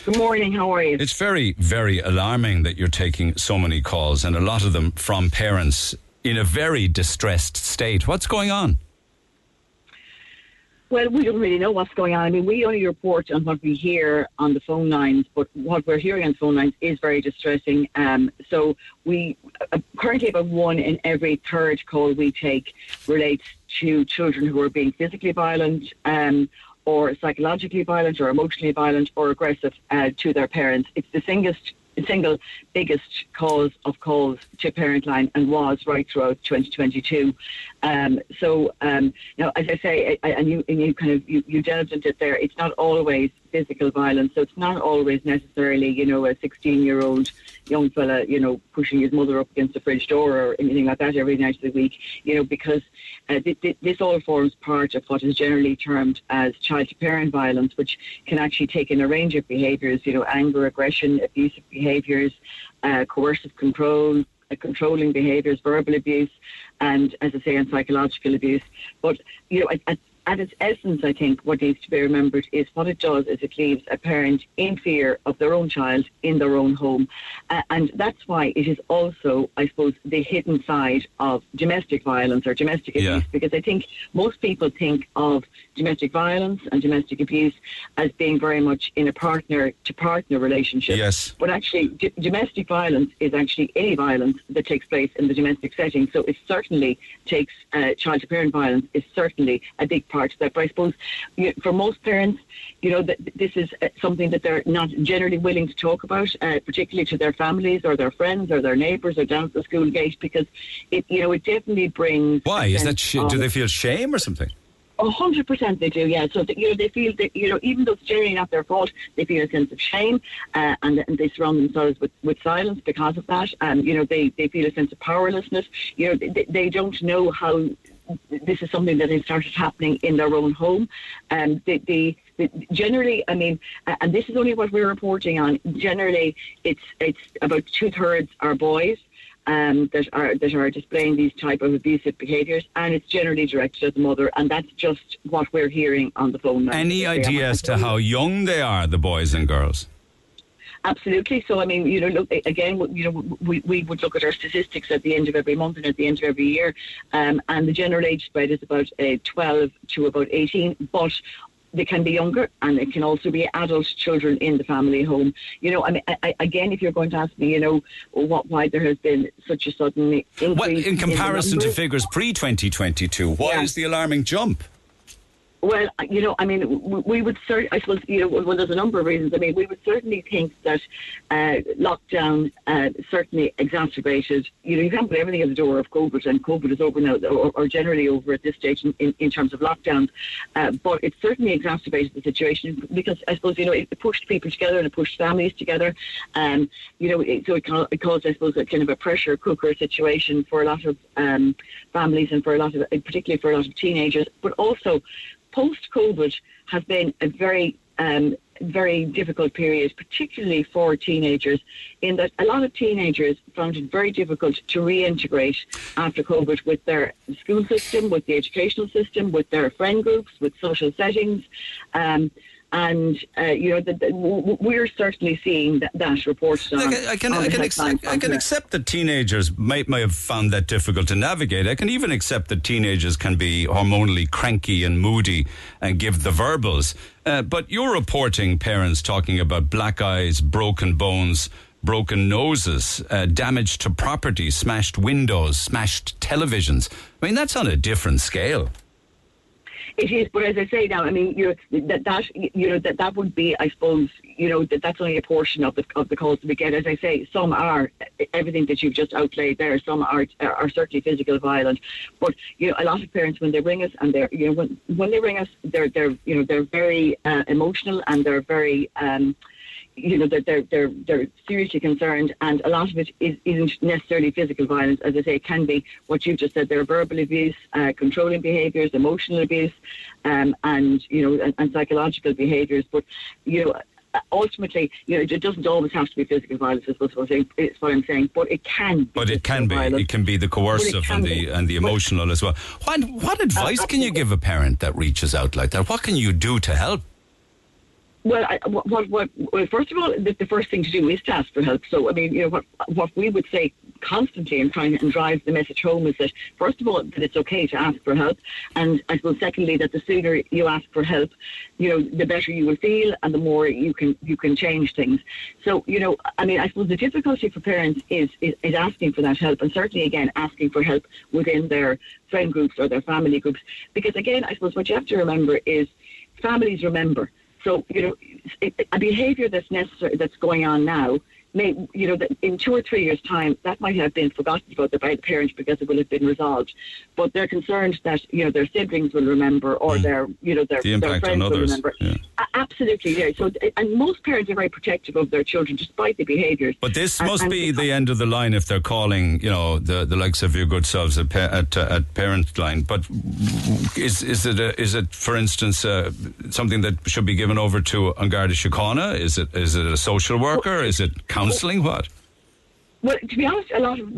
Good morning. How are you? It's very, very alarming that you're taking so many calls, and a lot of them from parents in a very distressed state. What's going on? Well, we don't really know what's going on. I mean, we only report on what we hear on the phone lines, but what we're hearing on the phone lines is very distressing. Um, so we uh, currently about one in every third call we take relates to children who are being physically violent. Um, or psychologically violent, or emotionally violent, or aggressive uh, to their parents. It's the single, single biggest cause of calls to Parent Line and was right throughout 2022. Um, so, um, know, as I say, I, and you, and you kind of you, you delved into it there. It's not always physical violence, so it's not always necessarily, you know, a 16-year-old young fella, you know, pushing his mother up against the fridge door or anything like that every night of the week, you know, because uh, th- th- this all forms part of what is generally termed as child-to-parent violence, which can actually take in a range of behaviours, you know, anger, aggression, abusive behaviours, uh, coercive control, controlling behaviours, verbal abuse, and as I say, and psychological abuse. But you know, at, at, at its essence, I think what needs to be remembered is what it does is it leaves a parent in fear of their own child in their own home, uh, and that's why it is also, I suppose, the hidden side of domestic violence or domestic abuse. Yeah. Because I think most people think of domestic violence and domestic abuse as being very much in a partner-to-partner relationship. Yes. But actually, d- domestic violence is actually any violence that takes place in the domestic setting. So it certainly takes uh, child to parent violence is certainly a big part of that. But I suppose you, for most parents, you know, that this is uh, something that they're not generally willing to talk about, uh, particularly to their families or their friends or their neighbours or down at the school gate, because it, you know, it definitely brings. Why? Is that sh- do they feel shame or something? a hundred percent, they do. Yeah. So that, you know, they feel that you know, even though it's generally not their fault, they feel a sense of shame, uh, and, and they surround themselves with, with silence because of that. And you know, they, they feel a sense of powerlessness. You know, they, they don't know how this is something that has started happening in their own home. And they, they, they generally, I mean, and this is only what we're reporting on. Generally, it's it's about two thirds are boys um, that are that are displaying these type of abusive behaviours, and it's generally directed at the mother, and that's just what we're hearing on the phone. now. Any idea as to how young they are, the boys and girls? Absolutely. So, I mean, you know, look again. You know, we, we would look at our statistics at the end of every month and at the end of every year, um, and the general age spread is about uh, 12 to about 18. But they can be younger, and it can also be adult children in the family home. You know, I mean, I, again, if you're going to ask me, you know, what why there has been such a sudden increase Well, in comparison to figures pre 2022, why is the alarming jump? Well, you know, I mean, we would certainly, I suppose, you know, well, there's a number of reasons. I mean, we would certainly think that uh, lockdown uh, certainly exacerbated, you know, you can't put everything at the door of COVID, and COVID is over now, or, or generally over at this stage in, in, terms of lockdowns. Uh, but it certainly exacerbated the situation because I suppose, you know, it pushed people together and it pushed families together. Um, you know, it, so it, ca- it caused, I suppose, a kind of a pressure cooker situation for a lot of um, families and for a lot of, particularly for a lot of teenagers, but also post COVID has been a very um, very difficult period, particularly for teenagers, in that a lot of teenagers found it very difficult to reintegrate after COVID with their school system, with the educational system, with their friend groups, with social settings. Um, and uh, you know, the, the, we're certainly seeing that, that reported on. I, I can, I, can accept, I can accept that teenagers might, might have found that difficult to navigate. I can even accept that teenagers can be hormonally cranky and moody and give the verbals. Uh, but you're reporting parents talking about black eyes, broken bones, broken noses, uh, damage to property, smashed windows, smashed televisions. I mean, that's on a different scale. It is, but as I say now, I mean, you that that you know that that would be, I suppose, you know, that that's only a portion of the of the calls that we get. As I say, some are everything that you've just outlaid there. Some are are certainly physical violence, but you know, a lot of parents when they ring us and they're you know when when they ring us, they're they're you know they're very uh, emotional and they're very. Um, you know they're, they're they're they're seriously concerned, and a lot of it is, isn't necessarily physical violence. As I say, it can be what you've just said. There are verbal abuse, uh, controlling behaviours, emotional abuse, um, and you know and, and psychological behaviours. But you know ultimately, you know, it doesn't always have to be physical violence. Is what I'm saying. It's what I'm saying, but it can. Be but it can be. Violence. It can be the coercive and the and the emotional but, as well. What what advice uh, can you give a parent that reaches out like that? What can you do to help? Well, I, what, what, well, first of all, the, the, first thing to do is to ask for help. So, I mean, you know, what, what we would say constantly and trying and drive the message home is that, first of all, that it's okay to ask for help. And I suppose, secondly, that the sooner you ask for help, you know, the better you will feel and the more you can, you can change things. So, you know, I mean, I suppose the difficulty for parents is, is, is asking for that help and certainly, again, asking for help within their friend groups or their family groups. Because, again, I suppose what you have to remember is families remember. So, you know, a behaviour that's necessary, that's going on now, may, you know, that in two or three years' time, that might have been forgotten about by the parents because it will have been resolved. But they're concerned that you know their siblings will remember, or mm. their you know their, the their friends will remember. Yeah. Absolutely, yeah. So, and most parents are very protective of their children, despite the behaviours. But this and, must and be the end of the line if they're calling, you know, the, the likes of your good selves at, at, uh, at parent line. But is is it a, is it, for instance, uh, something that should be given over to An Garda Síochána? Is it is it a social worker? Well, is it counselling? What? Well, to be honest, a lot of,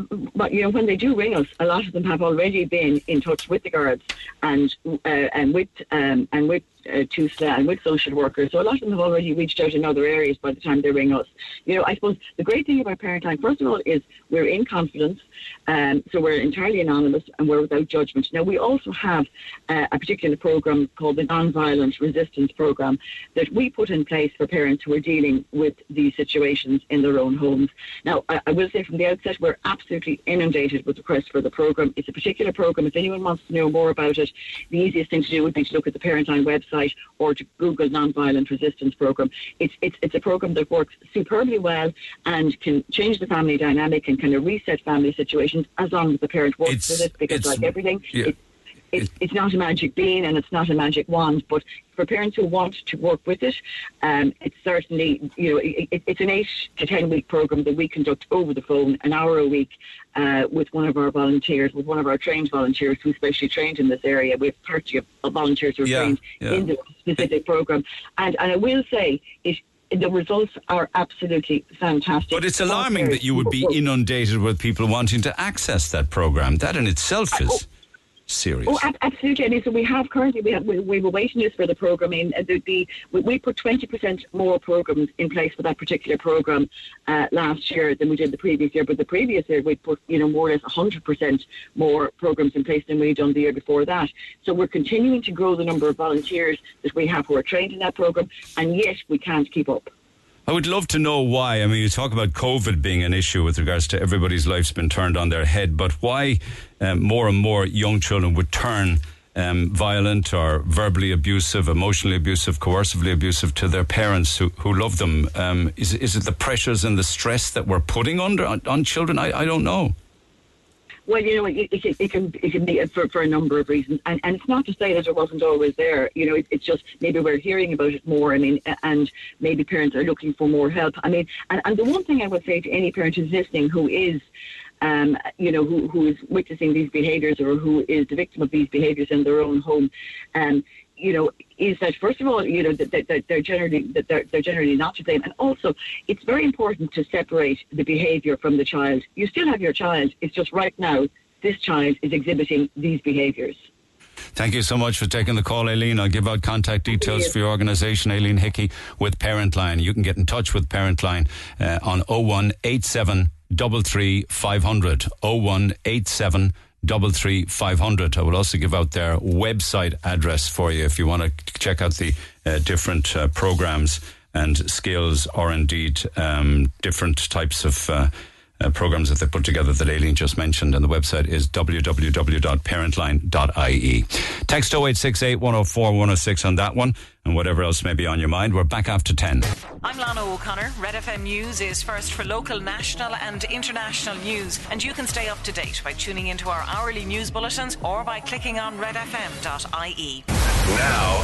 you know, when they do ring us, a lot of them have already been in touch with the guards and uh, and with um, and with uh, TUSLA and with social workers. So a lot of them have already reached out in other areas by the time they ring us. You know, I suppose the great thing about Parent Line, first of all, is we're in confidence, um, so we're entirely anonymous and we're without judgment. Now, we also have uh, a particular program called the Nonviolent Resistance Program that we put in place for parents who are dealing with these situations in their own homes. Now, I, I will say from the outset, we're absolutely inundated with requests for the program. It's a particular program. If anyone wants to know more about it, the easiest thing to do would be to look at the Parent Line website website or to Google Nonviolent Resistance Program. It's, it's, it's a program that works superbly well and can change the family dynamic and kind of reset family situations as long as the parent works it's, with it because, like everything, yeah. it, it's, it's not a magic bean and it's not a magic wand, but for parents who want to work with it, um, it's certainly, you know, it, it's an eight to ten week program that we conduct over the phone, an hour a week, uh, with one of our volunteers, with one of our trained volunteers who's specially trained in this area. We have 30 of volunteers who are yeah, trained yeah. in the specific program. And, and I will say, it, the results are absolutely fantastic. But it's alarming that you would be inundated with people wanting to access that program. That in itself oh, is Oh, absolutely. Mean, so we have currently we have we, we were waiting list for the program. In uh, the, the we, put twenty percent more programs in place for that particular program uh, last year than we did the previous year. But the previous year we put you know more or less hundred percent more programs in place than we had done the year before that. So we're continuing to grow the number of volunteers that we have who are trained in that program, and yet we can't keep up. I would love to know why. I mean, you talk about COVID being an issue with regards to everybody's life's been turned on their head, but why um, more and more young children would turn um, violent or verbally abusive, emotionally abusive, coercively abusive to their parents who, who love them? Um, is, is it the pressures and the stress that we're putting under on, on children? I, I don't know. Well, you know, it, it, it, can it can be for, for a number of reasons, and, and it's not to say that it wasn't always there. You know, it, it's just maybe we're hearing about it more. I mean, and maybe parents are looking for more help. I mean, and, and the one thing I would say to any parent who's listening who is um, you know, who, who is witnessing these behaviours or who is the victim of these behaviours in their own home, um, you know, is that first of all, you know, that, that, they're generally that they're, they're generally not to blame, and also it's very important to separate the behaviour from the child. You still have your child. It's just right now this child is exhibiting these behaviours. Thank you so much for taking the call, Aileen. I'll give out contact details for your organisation, Aileen Hickey, with Parent Line. You can get in touch with Parent Line uh, on 0187 33 500. 0187 double three five hundred. I will also give out their website address for you if you want to check out the uh, different uh, programs and skills, or indeed um, different types of. Uh, uh, programs that they put together that Aileen just mentioned. And the website is www.parentline.ie. Text 0868 104 106 on that one and whatever else may be on your mind. We're back after 10. I'm Lana O'Connor. Red FM News is first for local, national, and international news. And you can stay up to date by tuning into our hourly news bulletins or by clicking on redfm.ie. Now,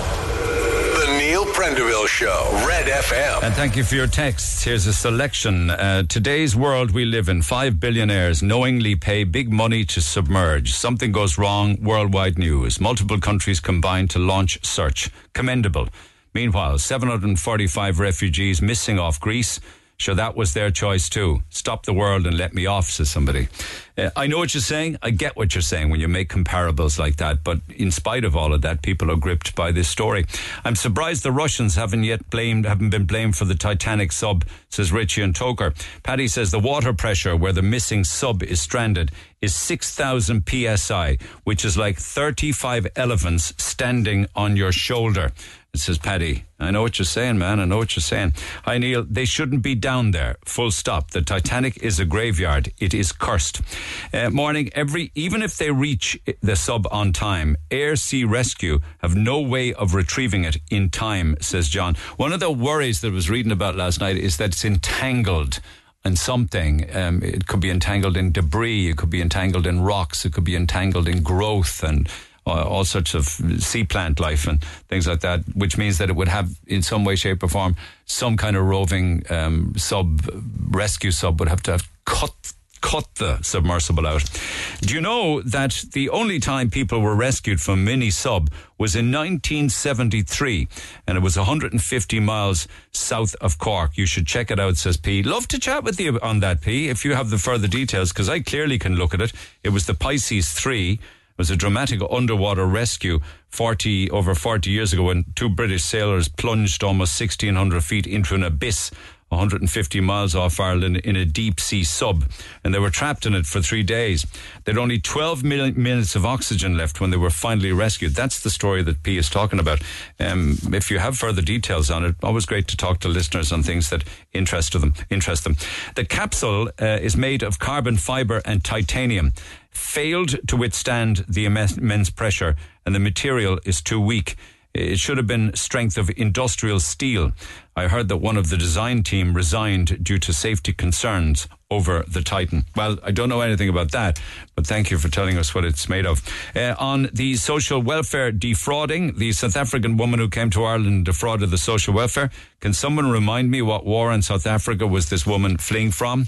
the Neil Prendeville Show, Red FM. And thank you for your texts. Here's a selection. Uh, today's world we live in, five billionaires knowingly pay big money to submerge. Something goes wrong, worldwide news. Multiple countries combine to launch search. Commendable. Meanwhile, 745 refugees missing off Greece. Sure, that was their choice too. Stop the world and let me off, says somebody. Uh, I know what you're saying. I get what you're saying when you make comparables like that. But in spite of all of that, people are gripped by this story. I'm surprised the Russians haven't yet blamed, haven't been blamed for the Titanic sub, says Richie and Togher. Paddy says the water pressure where the missing sub is stranded is 6,000 psi, which is like 35 elephants standing on your shoulder. Says Paddy. I know what you're saying, man. I know what you're saying. Hi, Neil. They shouldn't be down there. Full stop. The Titanic is a graveyard. It is cursed. Uh, morning. Every even if they reach the sub on time, Air Sea Rescue have no way of retrieving it in time. Says John. One of the worries that I was reading about last night is that it's entangled in something. Um, it could be entangled in debris. It could be entangled in rocks. It could be entangled in growth and uh, all sorts of sea plant life and things like that, which means that it would have, in some way, shape, or form, some kind of roving um, sub rescue sub would have to have cut cut the submersible out. Do you know that the only time people were rescued from mini sub was in 1973 and it was 150 miles south of Cork. You should check it out, says P. Love to chat with you on that, P, if you have the further details, because I clearly can look at it. It was the Pisces 3 was a dramatic underwater rescue 40 over 40 years ago when two British sailors plunged almost 1600 feet into an abyss 150 miles off Ireland in a deep sea sub, and they were trapped in it for three days. They had only 12 minutes of oxygen left when they were finally rescued. That's the story that P is talking about. Um, if you have further details on it, always great to talk to listeners on things that interest them. Interest them. The capsule uh, is made of carbon fiber and titanium. Failed to withstand the immense pressure, and the material is too weak. It should have been strength of industrial steel. I heard that one of the design team resigned due to safety concerns over the Titan. Well, I don't know anything about that, but thank you for telling us what it's made of. Uh, on the social welfare defrauding, the South African woman who came to Ireland and defrauded the social welfare. Can someone remind me what war in South Africa was this woman fleeing from?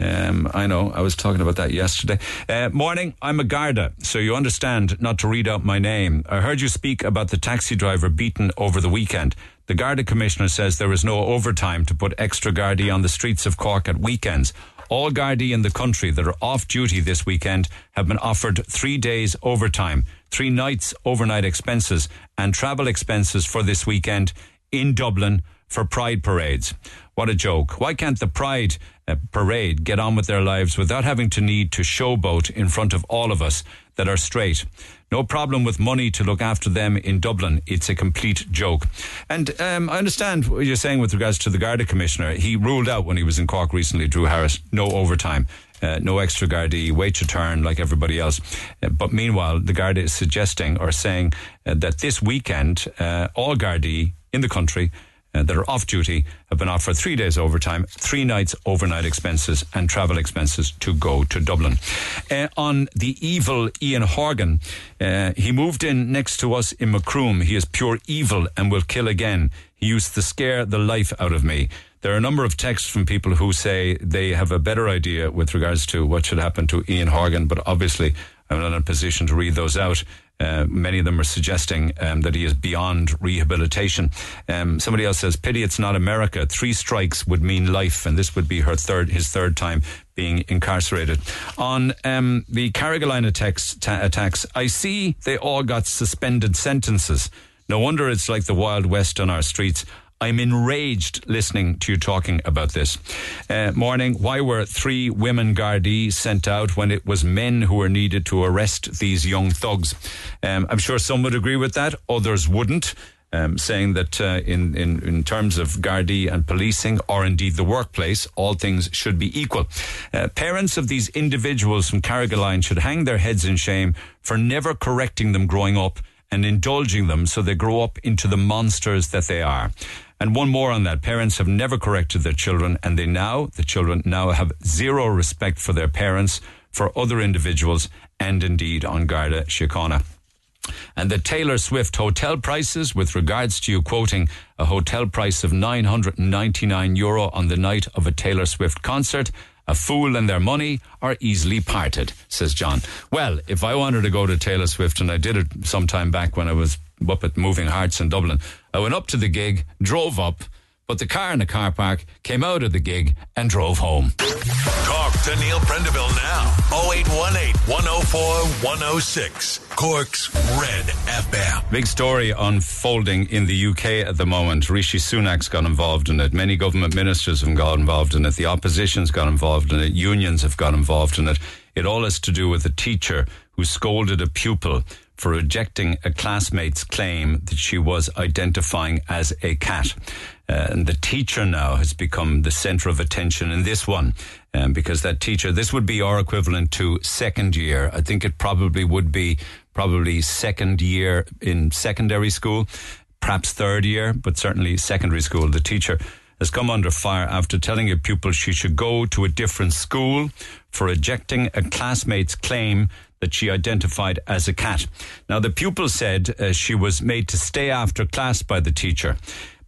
Um, I know, I was talking about that yesterday. Uh, morning, I'm a Garda, so you understand not to read out my name. I heard you speak about the taxi driver beaten over the weekend. The Garda Commissioner says there is no overtime to put extra Gardaí on the streets of Cork at weekends. All Gardaí in the country that are off duty this weekend have been offered three days overtime, three nights overnight expenses, and travel expenses for this weekend in Dublin for Pride parades. What a joke. Why can't the Pride uh, parade get on with their lives without having to need to showboat in front of all of us that are straight? No problem with money to look after them in Dublin. It's a complete joke. And um, I understand what you're saying with regards to the Garda Commissioner. He ruled out when he was in Cork recently, Drew Harris, no overtime. Uh, no extra Gardaí, wait your turn like everybody else. Uh, but meanwhile, the Garda is suggesting or saying uh, that this weekend, uh, all Gardaí in the country that are off duty have been offered three days overtime, three nights overnight expenses, and travel expenses to go to Dublin. Uh, on the evil Ian Horgan, uh, he moved in next to us in Macroom. He is pure evil and will kill again. He used to scare the life out of me. There are a number of texts from people who say they have a better idea with regards to what should happen to Ian Horgan, but obviously I'm not in a position to read those out. Uh, many of them are suggesting um, that he is beyond rehabilitation. Um, somebody else says, "Pity it's not America. Three strikes would mean life, and this would be her third, his third time being incarcerated." On um, the Carrigaline attacks, ta- attacks, I see they all got suspended sentences. No wonder it's like the Wild West on our streets. I'm enraged listening to you talking about this. Uh, morning, why were three women Gardaí sent out when it was men who were needed to arrest these young thugs? Um, I'm sure some would agree with that, others wouldn't. um, saying that uh, in, in, in terms of Gardaí and policing, or indeed the workplace, all things should be equal. Uh, parents of these individuals from Carrigaline should hang their heads in shame for never correcting them growing up and indulging them so they grow up into the monsters that they are. And one more on that. Parents have never corrected their children and they now, the children now have zero respect for their parents, for other individuals and indeed on Garda Síochána. And the Taylor Swift hotel prices, with regards to you quoting a hotel price of 999 euro on the night of a Taylor Swift concert, a fool and their money are easily parted, says John. Well, if I wanted to go to Taylor Swift, and I did it some time back when I was up at Moving Hearts in Dublin, I went up to the gig, drove up, put the car in the car park, came out of the gig, and drove home. Talk to Neil Prendeville now. 0818 104 106. Cork's Red FM. Big story unfolding in the UK at the moment. Rishi Sunak's got involved in it. Many government ministers have got involved in it. The opposition's got involved in it. Unions have got involved in it. It all has to do with a teacher who scolded a pupil for rejecting a classmate's claim that she was identifying as a cat. Uh, and the teacher now has become the center of attention in this one um, because that teacher, this would be our equivalent to second year. I think it probably would be probably second year in secondary school, perhaps third year, but certainly secondary school. The teacher has come under fire after telling a pupil she should go to a different school for rejecting a classmate's claim that she identified as a cat. Now, the pupil said uh, she was made to stay after class by the teacher.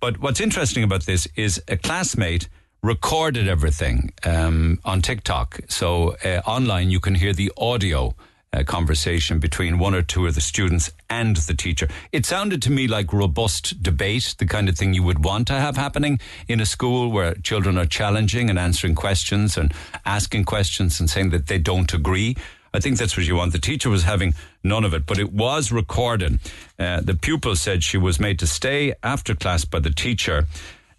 But what's interesting about this is a classmate recorded everything um, on TikTok. So uh, online, you can hear the audio. Uh, conversation between one or two of the students and the teacher. It sounded to me like robust debate, the kind of thing you would want to have happening in a school where children are challenging and answering questions and asking questions and saying that they don't agree. I think that's what you want. The teacher was having none of it, but it was recorded. Uh, the pupil said she was made to stay after class by the teacher.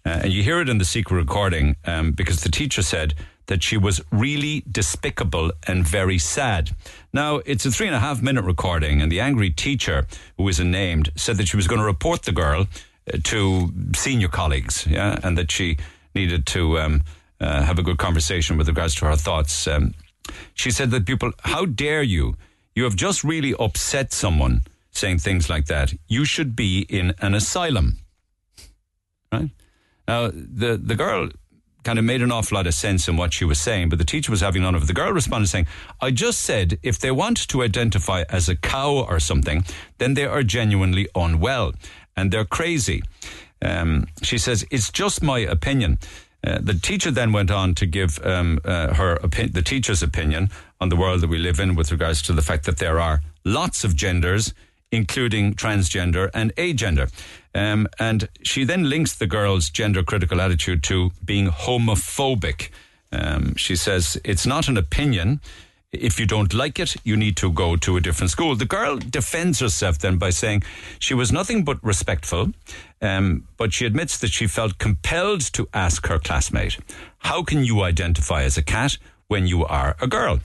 Uh, and you hear it in the secret recording um, because the teacher said that she was really despicable and very sad. Now, it's a three and a half minute recording, and the angry teacher, who isn't named, said that she was going to report the girl uh, to senior colleagues, yeah, and that she needed to um, uh, have a good conversation with regards to her thoughts. Um, she said that people, how dare you? You have just really upset someone saying things like that. You should be in an asylum. Right? Now, the, the girl kind of made an awful lot of sense in what she was saying, but the teacher was having none of it. The girl responded saying, I just said if they want to identify as a cow or something, then they are genuinely unwell and they're crazy. Um, she says, it's just my opinion. Uh, the teacher then went on to give um, uh, her opi- the teacher's opinion on the world that we live in with regards to the fact that there are lots of genders, including transgender and agender. Um, and she then links the girl's gender critical attitude to being homophobic. Um, she says it's not an opinion. If you don't like it, you need to go to a different school. The girl defends herself then by saying she was nothing but respectful, um, but she admits that she felt compelled to ask her classmate, How can you identify as a cat when you are a girl?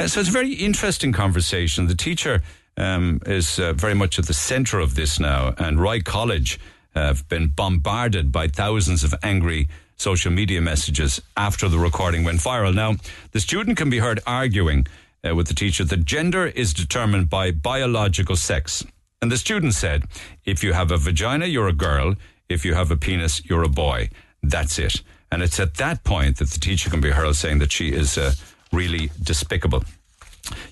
Uh, so it's a very interesting conversation. The teacher um, is uh, very much at the center of this now, and Rye College have been bombarded by thousands of angry social media messages after the recording went viral. Now, the student can be heard arguing uh, with the teacher that gender is determined by biological sex. And the student said, if you have a vagina, you're a girl. If you have a penis, you're a boy. That's it. And it's at that point that the teacher can be heard saying that she is uh, really despicable.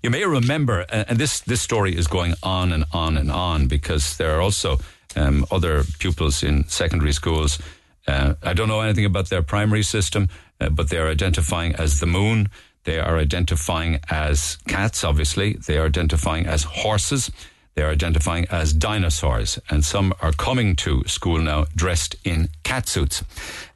You may remember, and this, this story is going on and on and on because there are also um, other pupils in secondary schools. Uh, I don't know anything about their primary system, uh, but they are identifying as the moon. They are identifying as cats, obviously. They are identifying as horses. They are identifying as dinosaurs, and some are coming to school now dressed in cat suits.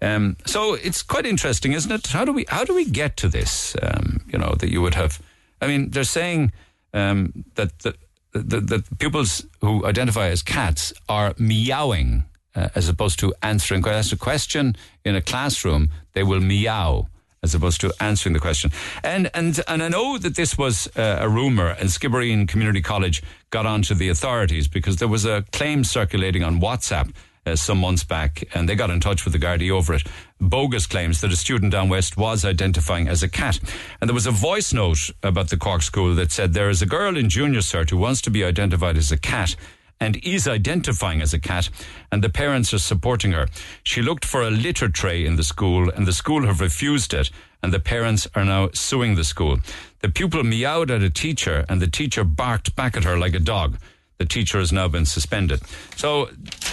Um, so it's quite interesting, isn't it? How do we how do we get to this? Um, you know that you would have. I mean, they're saying um, that the, the, the pupils who identify as cats are meowing uh, as opposed to answering. Asked a question in a classroom, they will meow as opposed to answering the question. And and and I know that this was uh, a rumor, and Skibbereen Community College got onto the authorities because there was a claim circulating on WhatsApp uh, some months back, and they got in touch with the Gardaí over it. Bogus claims that a student down west was identifying as a cat. And there was a voice note about the Cork school that said there is a girl in junior cert who wants to be identified as a cat and is identifying as a cat, and the parents are supporting her. She looked for a litter tray in the school, and the school have refused it, and the parents are now suing the school. The pupil meowed at a teacher, and the teacher barked back at her like a dog. The teacher has now been suspended. So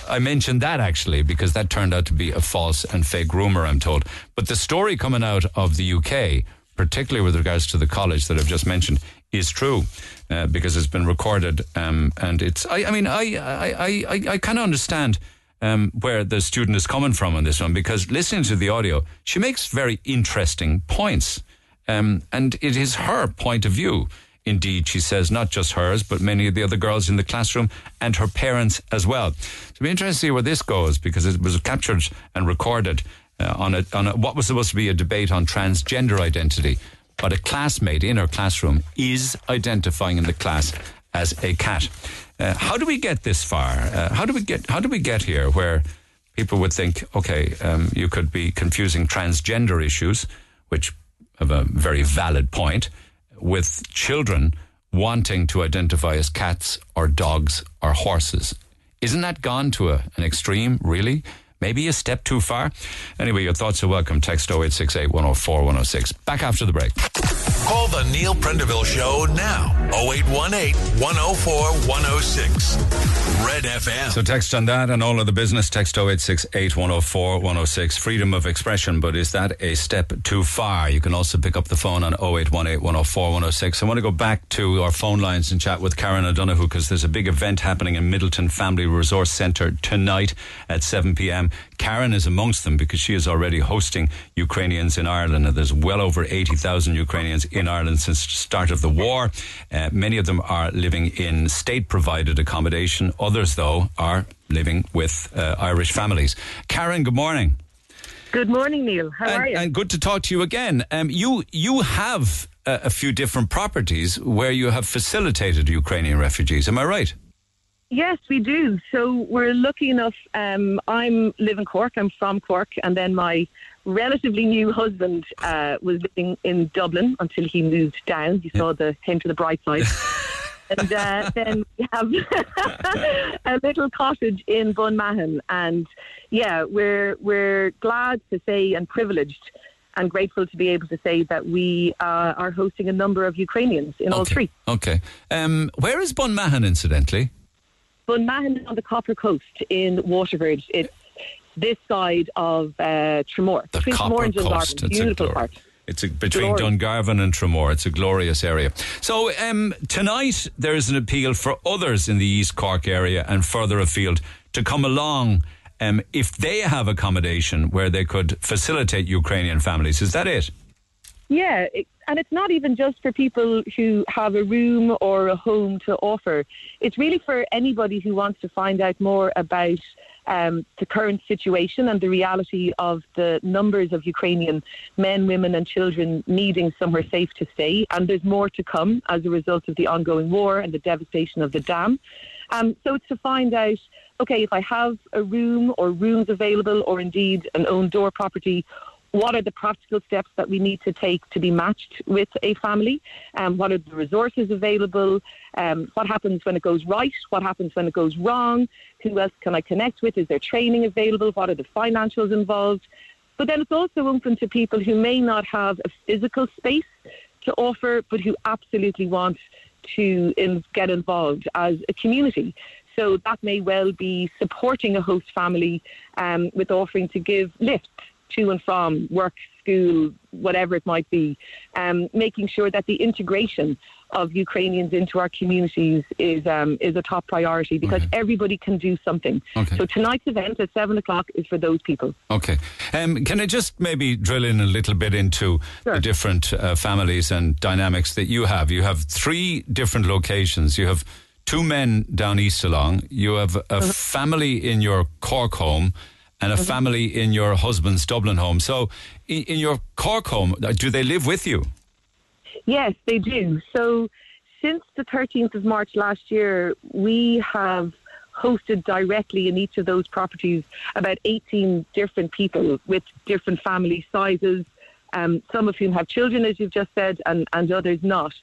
I mentioned that actually because that turned out to be a false and fake rumor, I'm told. But the story coming out of the UK, particularly with regards to the college that I've just mentioned, is true uh, because it's been recorded. Um, and it's, I, I mean, I, I, I, I kind of understand um, where the student is coming from on this one because listening to the audio, she makes very interesting points. Um, and it is her point of view. Indeed, she says not just hers, but many of the other girls in the classroom and her parents as well. To be interesting to see where this goes because it was captured and recorded uh, on, a, on a, what was supposed to be a debate on transgender identity but a classmate in her classroom is identifying in the class as a cat. Uh, how do we get this far? Uh, how do we get? How do we get here where people would think, okay, um, you could be confusing transgender issues, which have a very valid point, with children wanting to identify as cats or dogs or horses. Isn't that gone to a, an extreme, really? Maybe a step too far? Anyway, your thoughts are welcome. Text 0868 104 106. Back after the break. Call the Neil Prendeville Show now. 0818 104 106. Red FM. So text on that and all of the business. Text 0868 104 106. Freedom of expression, but is that a step too far? You can also pick up the phone on 0818 104 106. I want to go back to our phone lines and chat with Karen O'Donoghue because there's a big event happening in Midleton Family Resource Centre tonight at 7 p.m. Karen is amongst them because she is already hosting Ukrainians in Ireland. And there's well over 80,000 Ukrainians in Ireland since the start of the war. Uh, many of them are living in state provided accommodation. Others, though, are living with uh, Irish families. Karen, good morning. Good morning, Neil. How and, are you? And good to talk to you again. Um, you you have a, a few different properties where you have facilitated Ukrainian refugees. Am I right? Yes, we do. So we're lucky enough. Um, I'm live in Cork. I'm from Cork, and then my relatively new husband uh, was living in Dublin until he moved down. He saw the hint of the bright side. and uh, then we have a little cottage in Bunmahon, and yeah, we're we're glad to say and privileged and grateful to be able to say that we uh, are hosting a number of Ukrainians in okay. all three. Okay, um, where is Bunmahon, incidentally? Bunmahon on the Copper Coast in Waterford. It's this side of uh, Tramore. The Copper Tramore and Coast. It's a Beautiful part. It's a, between Glorious. Dungarvan and Tramore. It's a glorious area. So um, tonight there is an appeal for others in the East Cork area and further afield to come along um, if they have accommodation where they could facilitate Ukrainian families. Is that it? Yeah, it, and it's not even just for people who have a room or a home to offer. It's really for anybody who wants to find out more about um, the current situation and the reality of the numbers of Ukrainian men, women, and children needing somewhere safe to stay. And there's more to come as a result of the ongoing war and the devastation of the dam. Um, so it's to find out okay, if I have a room or rooms available, or indeed an own door property, what are the practical steps that we need to take to be matched with a family? Um, what are the resources available? Um, what happens when it goes right? What happens when it goes wrong? Who else can I connect with? Is there training available? What are the financials involved? But then it's also open to people who may not have a physical space to offer, but who absolutely want to in, get involved as a community. So that may well be supporting a host family um, with offering to give lifts to and from work, school, whatever it might be, um, making sure that the integration of Ukrainians into our communities is um, is a top priority because Okay. everybody can do something. Okay. So tonight's event at seven o'clock is for those people. Okay. Um, can I just maybe drill in a little bit into Sure. the different uh, families and dynamics that you have? You have three different locations. You have two men down East along. You have a family in your Cork home. And a family in your husband's Dublin home. So, in, in your Cork home, uh, do they live with you? Yes, they do. So since the 13th of March last year, we have hosted directly in each of those properties about 18 different people with different family sizes, um, some of whom have children, as you've just said, and, and others not.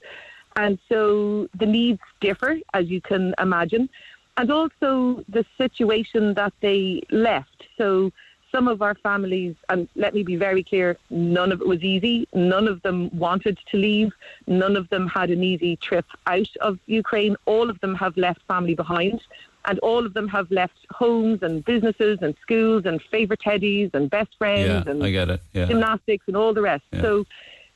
And so the needs differ, as you can imagine, and also the situation that they left. So some of our families, and let me be very clear, none of it was easy. None of them wanted to leave. None of them had an easy trip out of Ukraine. All of them have left family behind. And all of them have left homes and businesses and schools and favourite teddies and best friends Yeah, and I get it. Yeah. gymnastics and all the rest. Yeah. So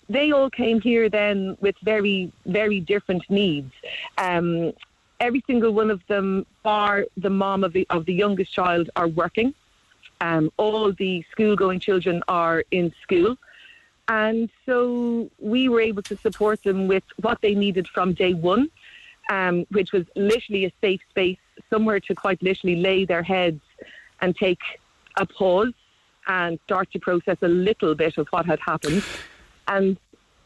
they all came here then with very, very different needs. Um, every single one of them, bar the mom of the of the youngest child, are working. Um, all the school-going children are in school, and so we were able to support them with what they needed from day one, um, which was literally a safe space, somewhere to quite literally lay their heads and take a pause and start to process a little bit of what had happened. And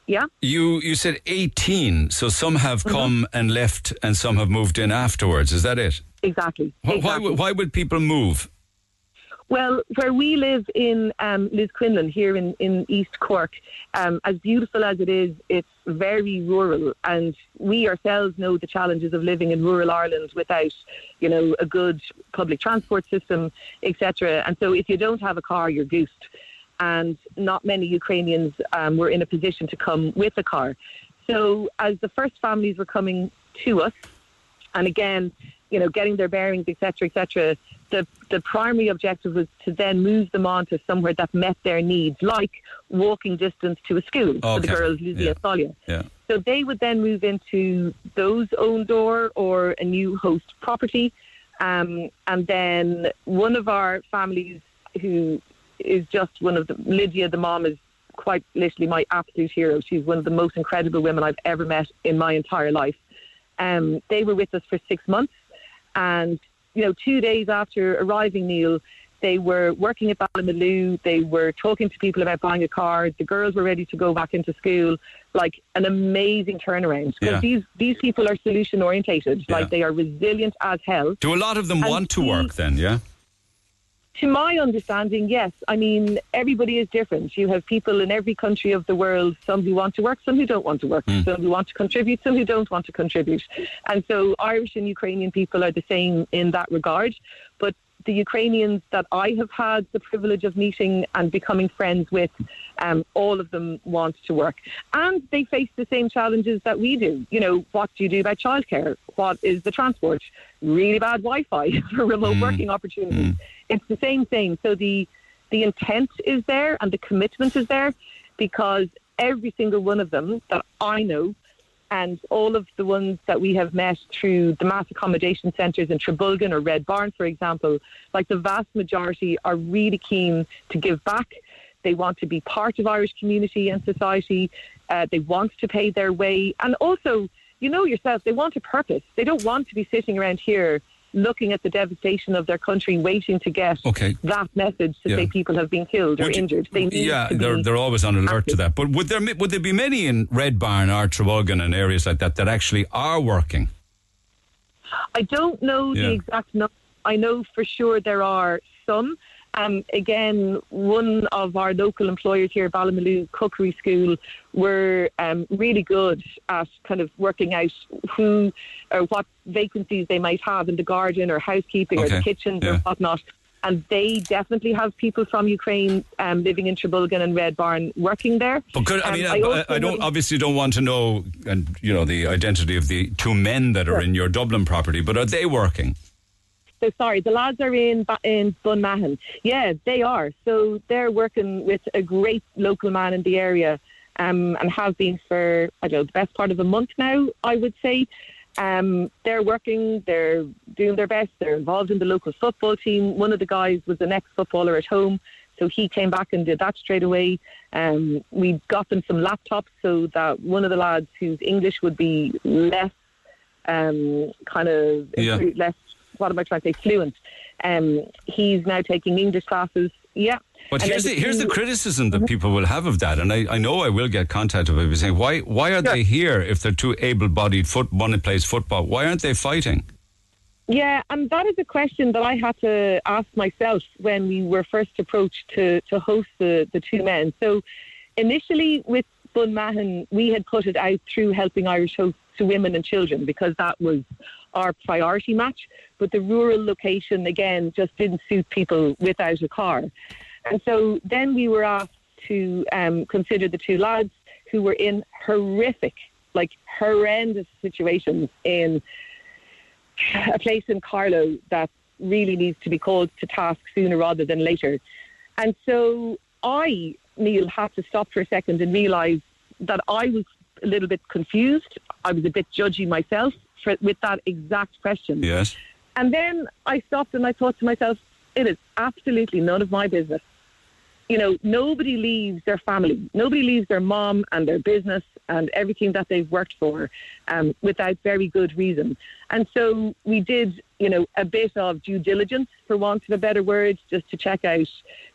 yeah, You you said 18, so some have come and left and some have moved in afterwards. Is that it? exactly. Why, why, exactly. would- why would people move? Well, where we live in um, Lisquinlan, here in, in East Cork, um, as beautiful as it is, it's very rural, and we ourselves know the challenges of living in rural Ireland without, you know, a good public transport system, etc. And so, if you don't have a car, you're goosed. And not many Ukrainians um, were in a position to come with a car. So, as the first families were coming to us, and again, you know, getting their bearings, etc., etc. The the primary objective was to then move them on to somewhere that met their needs, like walking distance to a school for the girls, Lucy Yeah. Yeah. So they would then move into those own door or a new host property. Um, and then one of our families who is just one of the, Lydia, the mom, is quite literally my absolute hero. She's one of the most incredible women I've ever met in my entire life. Um, they were with us for six months. And, you know, two days after arriving, Neil, they were working at Ballymaloe. They were talking to people about buying a car. The girls were ready to go back into school. Like an amazing turnaround. Because Yeah. these, these people are solution orientated. Yeah. Like they are resilient as hell. Do a lot of them And want to work then, yeah? To my understanding, yes. I mean, everybody is different. You have people in every country of the world, some who want to work, some who don't want to work, hmm. some who want to contribute, some who don't want to contribute. And so Irish and Ukrainian people are the same in that regard. But the Ukrainians that I have had the privilege of meeting and becoming friends with, um, all of them want to work. And they face the same challenges that we do. You know, what do you do about childcare? What is the transport? Really bad Wi Fi for remote working opportunities. It's the same thing. So the, the intent is there and the commitment is there because every single one of them that I know and all of the ones that we have met through the mass accommodation centres in Trabolgan or Red Barn, for example, like the vast majority are really keen to give back. They want to be part of Irish community and society. Uh, they want to pay their way. And also, you know yourself, they want a purpose. They don't want to be sitting around here looking at the devastation of their country, waiting to get Okay. that message to Yeah. say people have been killed or you- injured. They need yeah, they're, they're always on alert to that. But would there would there be many in Red Barn or Trabolgan and areas like that that actually are working? I don't know Yeah. the exact number. I know for sure there are some. Um, again, one of our local employers here, Ballymaloe Cookery School, were um, really good at kind of working out who or what vacancies they might have in the garden or housekeeping or Okay. the kitchens or whatnot. And they definitely have people from Ukraine um, living in Trabolgan and Red Barn working there. But could, I Um, mean, I I, I don't obviously don't want to know, and you know, the identity of the two men that are in your Dublin property. But are they working? So sorry, the lads are in in Bunmahon. Yeah, they are. So they're working with a great local man in the area, um, and have been for I don't know the best part of a month now. I would say. Um, they're working. They're doing their best. They're involved in the local football team. One of the guys was an ex-footballer at home, so he came back and did that straight away. Um, we got them some laptops so that one of the lads whose English would be less um, kind of Yeah. less what am I trying to say fluent Um, he's now taking English classes. Yeah. But And here's the, here's the criticism that people will have of that, and I, I know I will get contacted by people saying, why why are they here if they're too able-bodied foot one plays football? Why aren't they fighting? Yeah, and that is a question that I had to ask myself when we were first approached to, to host the, the two men. So initially with Bunmahon, we had put it out through helping Irish hosts to women and children because that was our priority match. But the rural location, again, just didn't suit people without a car. And so then we were asked to um, consider the two lads who were in horrific, like horrendous situations in a place in Carlow that really needs to be called to task sooner rather than later. And so I, Neil, had to stop for a second and realise that I was a little bit confused. I was a bit judgy myself for, with that exact question. Yes. And then I stopped and I thought to myself, it is absolutely none of my business. You know, nobody leaves their family, nobody leaves their mom and their business and everything that they've worked for um, without very good reason. And so we did, you know, a bit of due diligence, for want of a better word, just to check out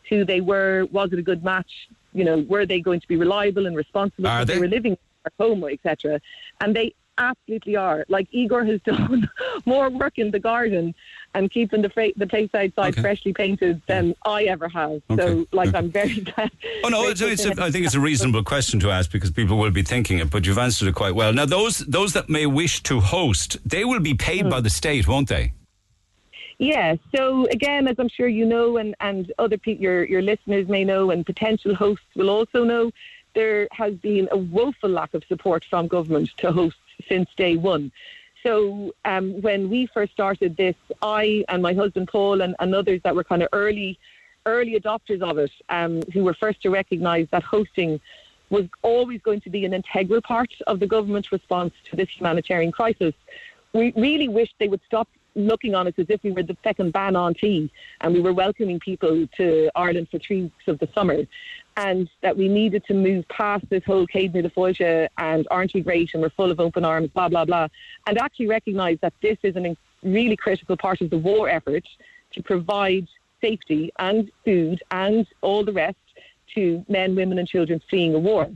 who they were. Was it a good match? You know, were they going to be reliable and responsible? Are if they? were living at home, or etc. And they absolutely are. Like Igor has done more work in the garden and keeping the fra- the place outside Okay. freshly painted than I ever have. Okay. So, like, I'm very glad. Oh no, it's, it's a. I think it's a reasonable question to ask because people will be thinking it, but you've answered it quite well. Now, those those that may wish to host, they will be paid Hmm. by the state, won't they? Yeah. So again, as I'm sure you know, and and other pe- your your listeners may know, and potential hosts will also know, there has been a woeful lack of support from government to hosts since day one. So um, when we first started this, I and my husband Paul and, and others that were kind of early early adopters of it, um, who were first to recognise that hosting was always going to be an integral part of the government response to this humanitarian crisis. We really wished they would stop looking on us as if we were the second bean an tí and we were welcoming people to Ireland for three weeks of the summer. And that we needed to move past this whole Cade Foilte and aren't we great and we're full of open arms, blah, blah, blah. And actually recognise that this is a really critical part of the war effort to provide safety and food and all the rest to men, women, and children fleeing a war.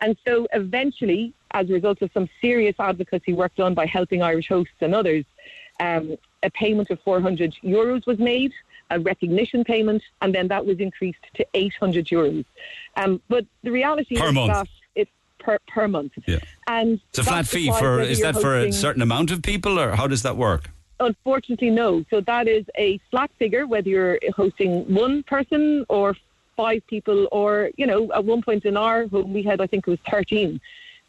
And so eventually, as a result of some serious advocacy work done by helping Irish hosts and others, um, a payment of 400 euros was made, a recognition payment, and then that was increased to 800 euros. Um, but the reality Per is month. that it's per, per month. Yeah. And It's a flat fee for. Is that for a certain amount of people, or how does that work? Unfortunately, no. So that is a flat figure, whether you're hosting one person or five people, or, you know, at one point in our home, we had, I think it was 13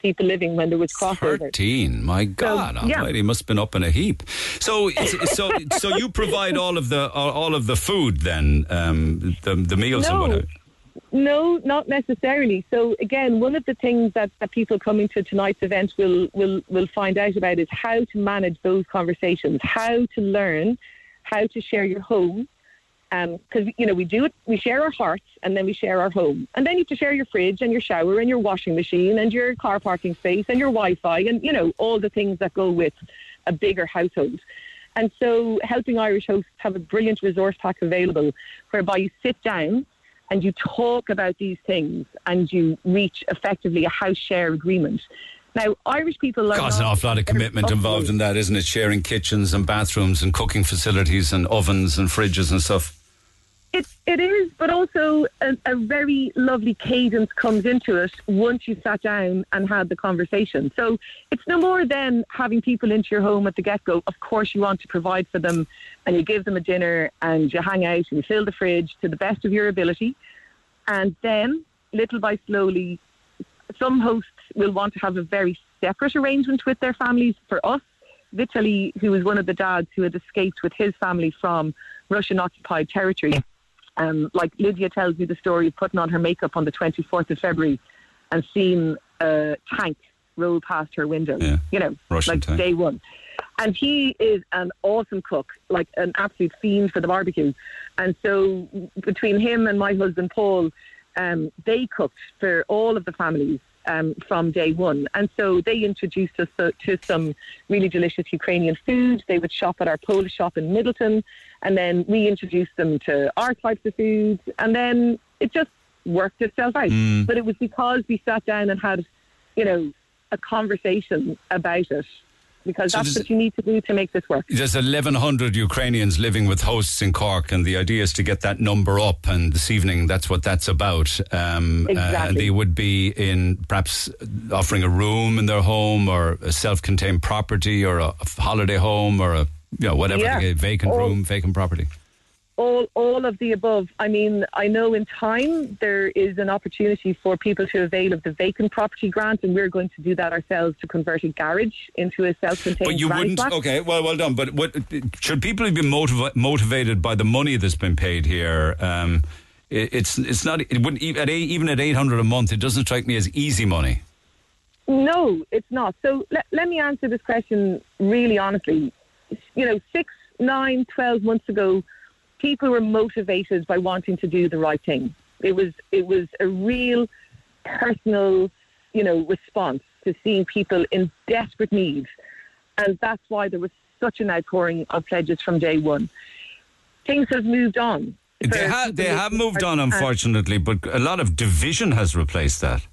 people living when there was crossover. Thirteen. My God, yeah. Almighty, must have been up in a heap. So, so, so you provide all of the all, of the food then, um, the the meals and No. whatever. No, not necessarily. So again, one of the things that, that people coming to tonight's event will, will, will find out about is how to manage those conversations, how to learn how to share your home. Um, because, you know, we do it, we share our hearts and then we share our home. And then you have to share your fridge and your shower and your washing machine and your car parking space and your Wi Fi and, you know, all the things that go with a bigger household. And so Helping Irish Hosts have a brilliant resource pack available whereby you sit down and you talk about these things and you reach effectively a house share agreement. Now, Irish people are. God, an awful lot of commitment involved in that, isn't it? Sharing kitchens and bathrooms and cooking facilities and ovens and fridges and stuff. It, it is, but also a, a very lovely cadence comes into it once you sat down and had the conversation. So it's no more than having people into your home at the get go. Of course, you want to provide for them and you give them a dinner and you hang out and you fill the fridge to the best of your ability. And then, little by slowly, some hosts will want to have a very separate arrangement with their families. For us, Vitaly, who was one of the dads who had escaped with his family from Russian occupied territory, um, like Lydia tells me the story of putting on her makeup on the 24th of February and seeing a tank roll past her window, Yeah. you know, Russian like tank. day one. And he is an awesome cook, like an absolute fiend for the barbecue. And so between him and my husband Paul, um, they cooked for all of the families um, from day one. And so they introduced us to, to some really delicious Ukrainian food. They would shop at our Polish shop in Midleton, and then we introduced them to our types of foods, and then it just worked itself out. Mm. But it was because we sat down and had, you know, a conversation about it. Because So that's what you need to do to make this work. There's 1,100 Ukrainians living with hosts in Cork, and the idea is to get that number up. And this evening, that's what that's about. Um, uh, and they would be in perhaps offering a room in their home, or a self-contained property, or a, holiday home, or a you know whatever Yeah. vacant Or- room, vacant property. All all of the above. I mean, I know in time there is an opportunity for people to avail of the vacant property grant, and we're going to do that ourselves to convert a garage into a self-contained. But you wouldn't. flat. Okay, well, well done. But what should people be motiva- motivated by the money that's been paid here? Um, it, it's it's not. It wouldn't e- at eight, even at eight hundred a month. It doesn't strike me as easy money. No, it's not. So let, let me answer this question really honestly. You know, six, nine, twelve months ago, people were motivated by wanting to do the right thing. It was it was a real personal, you know, response to seeing people in desperate need, and that's why there was such an outpouring of pledges from day one. Things have moved on. They have they have moved on, unfortunately, but a lot of division has replaced that.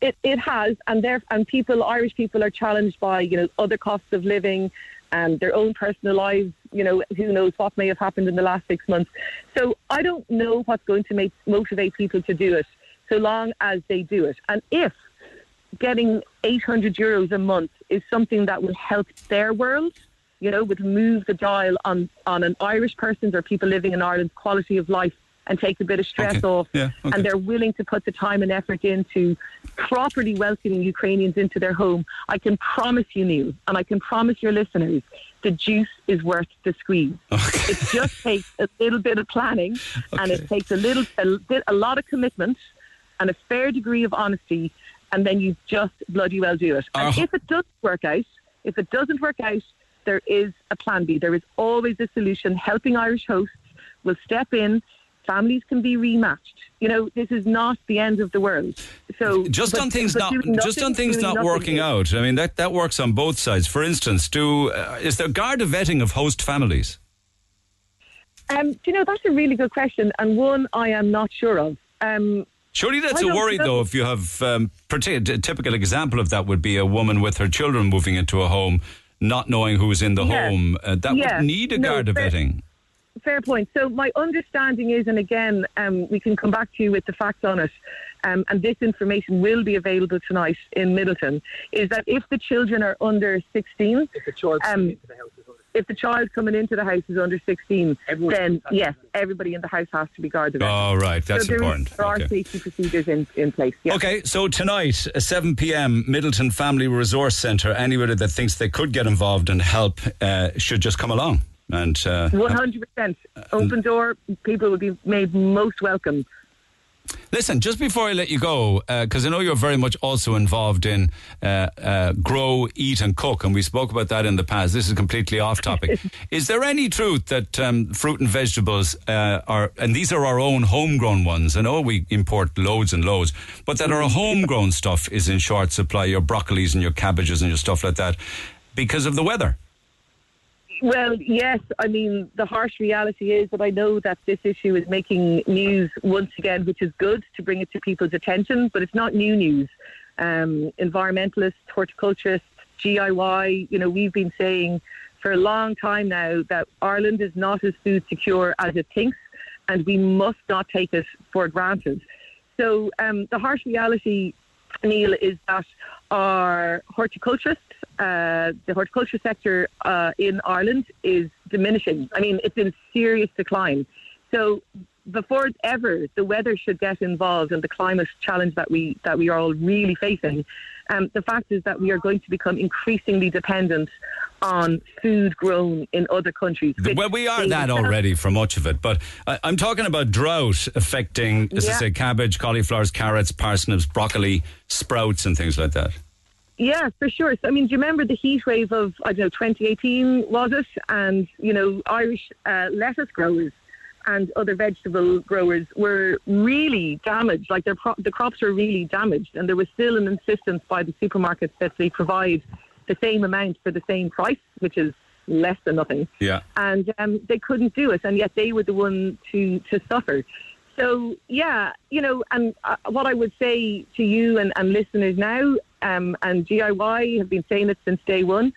It, it has, and there and people, Irish people, are challenged by you know other costs of living, and their own personal lives. You know, who knows what may have happened in the last six months. So I don't know what's going to make motivate people to do it, so long as they do it. And if getting 800 euros a month is something that will help their world, you know, would move the dial on on an Irish person's or people living in Ireland's quality of life and take a bit of stress Okay. off Yeah, okay. and they're willing to put the time and effort into properly welcoming Ukrainians into their home, I can promise you, Neil, and I can promise your listeners, the juice is worth the squeeze. It just takes a little bit of planning, and it takes a little, a, bit, a lot of commitment, and a fair degree of honesty, and then you just bloody well do it. And Our- if it doesn't work out, if it doesn't work out, there is a plan B. There is always a solution. Helping Irish hosts will step in. Families can be rematched. You know, this is not the end of the world. So Just but- on things not doing just on things not nothing working out. I mean that that works on both sides. For instance, do uh, is there Garda vetting of host families? Um, do you know that's a really good question, and one I am not sure of. Um, Surely that's a worry, know. though. If you have um, a typical example of that would be a woman with her children moving into a home, not knowing who's in the Yeah. home. Uh, that Yeah. would need a No, Garda fair- vetting. Fair point. So my understanding is, and again, um, we can come back to you with the facts on it, um, and this information will be available tonight in Midleton, is that if the children are under 16, if the child um, if the child coming into the house is under 16, then yes, everybody in the house has to be guarded. Oh, right. That's so there, is- important. there are Okay. safety procedures in, in place. Yeah. Okay, so tonight, uh, 7 p.m., Midleton Family Resource Centre. Anybody that thinks they could get involved and help uh, should just come along. And uh, One hundred percent open door. People will be made most welcome. Listen, just before I let you go, because I know you're very much also involved in uh, uh, grow, eat, and cook, and we spoke about that in the past. This is completely off topic. is there any truth that um, fruit and vegetables uh, are, and these are our own homegrown ones? I know we import loads and loads, but that our homegrown stuff is in short supply, your broccolis and your cabbages and your stuff like that, because of the weather? Well, yes. I mean, the harsh reality is that I know that this issue is making news once again, which is good to bring it to people's attention, but it's not new news. Um, environmentalists, horticulturists, GIY, you know, we've been saying for a long time now that Ireland is not as food secure as it thinks, and we must not take it for granted. So um, the harsh reality, Neil, is that our horticulturists, uh, the horticulture sector uh, in Ireland is diminishing. I mean, it's in serious decline. So before ever the weather should get involved in the climate challenge that we that we are all really facing, um, the fact is that we are going to become increasingly dependent on food grown in other countries. Well, we are that already for much of it, but I, I'm talking about drought affecting, as I say, cabbage, cauliflowers, carrots, parsnips, broccoli, sprouts, and things like that. Yeah, for sure. So, I mean, do you remember the heat wave of, I don't know, 2018, was it? And, you know, Irish uh, lettuce growers and other vegetable growers were really damaged. Like their pro- the crops were really damaged, and there was still an insistence by the supermarkets that they provide the same amount for the same price, which is less than nothing. Yeah. And um, they couldn't do it, and yet they were the one to to suffer. So yeah, you know, and uh, what I would say to you and, and listeners now, um, and GIY have been saying it since day one,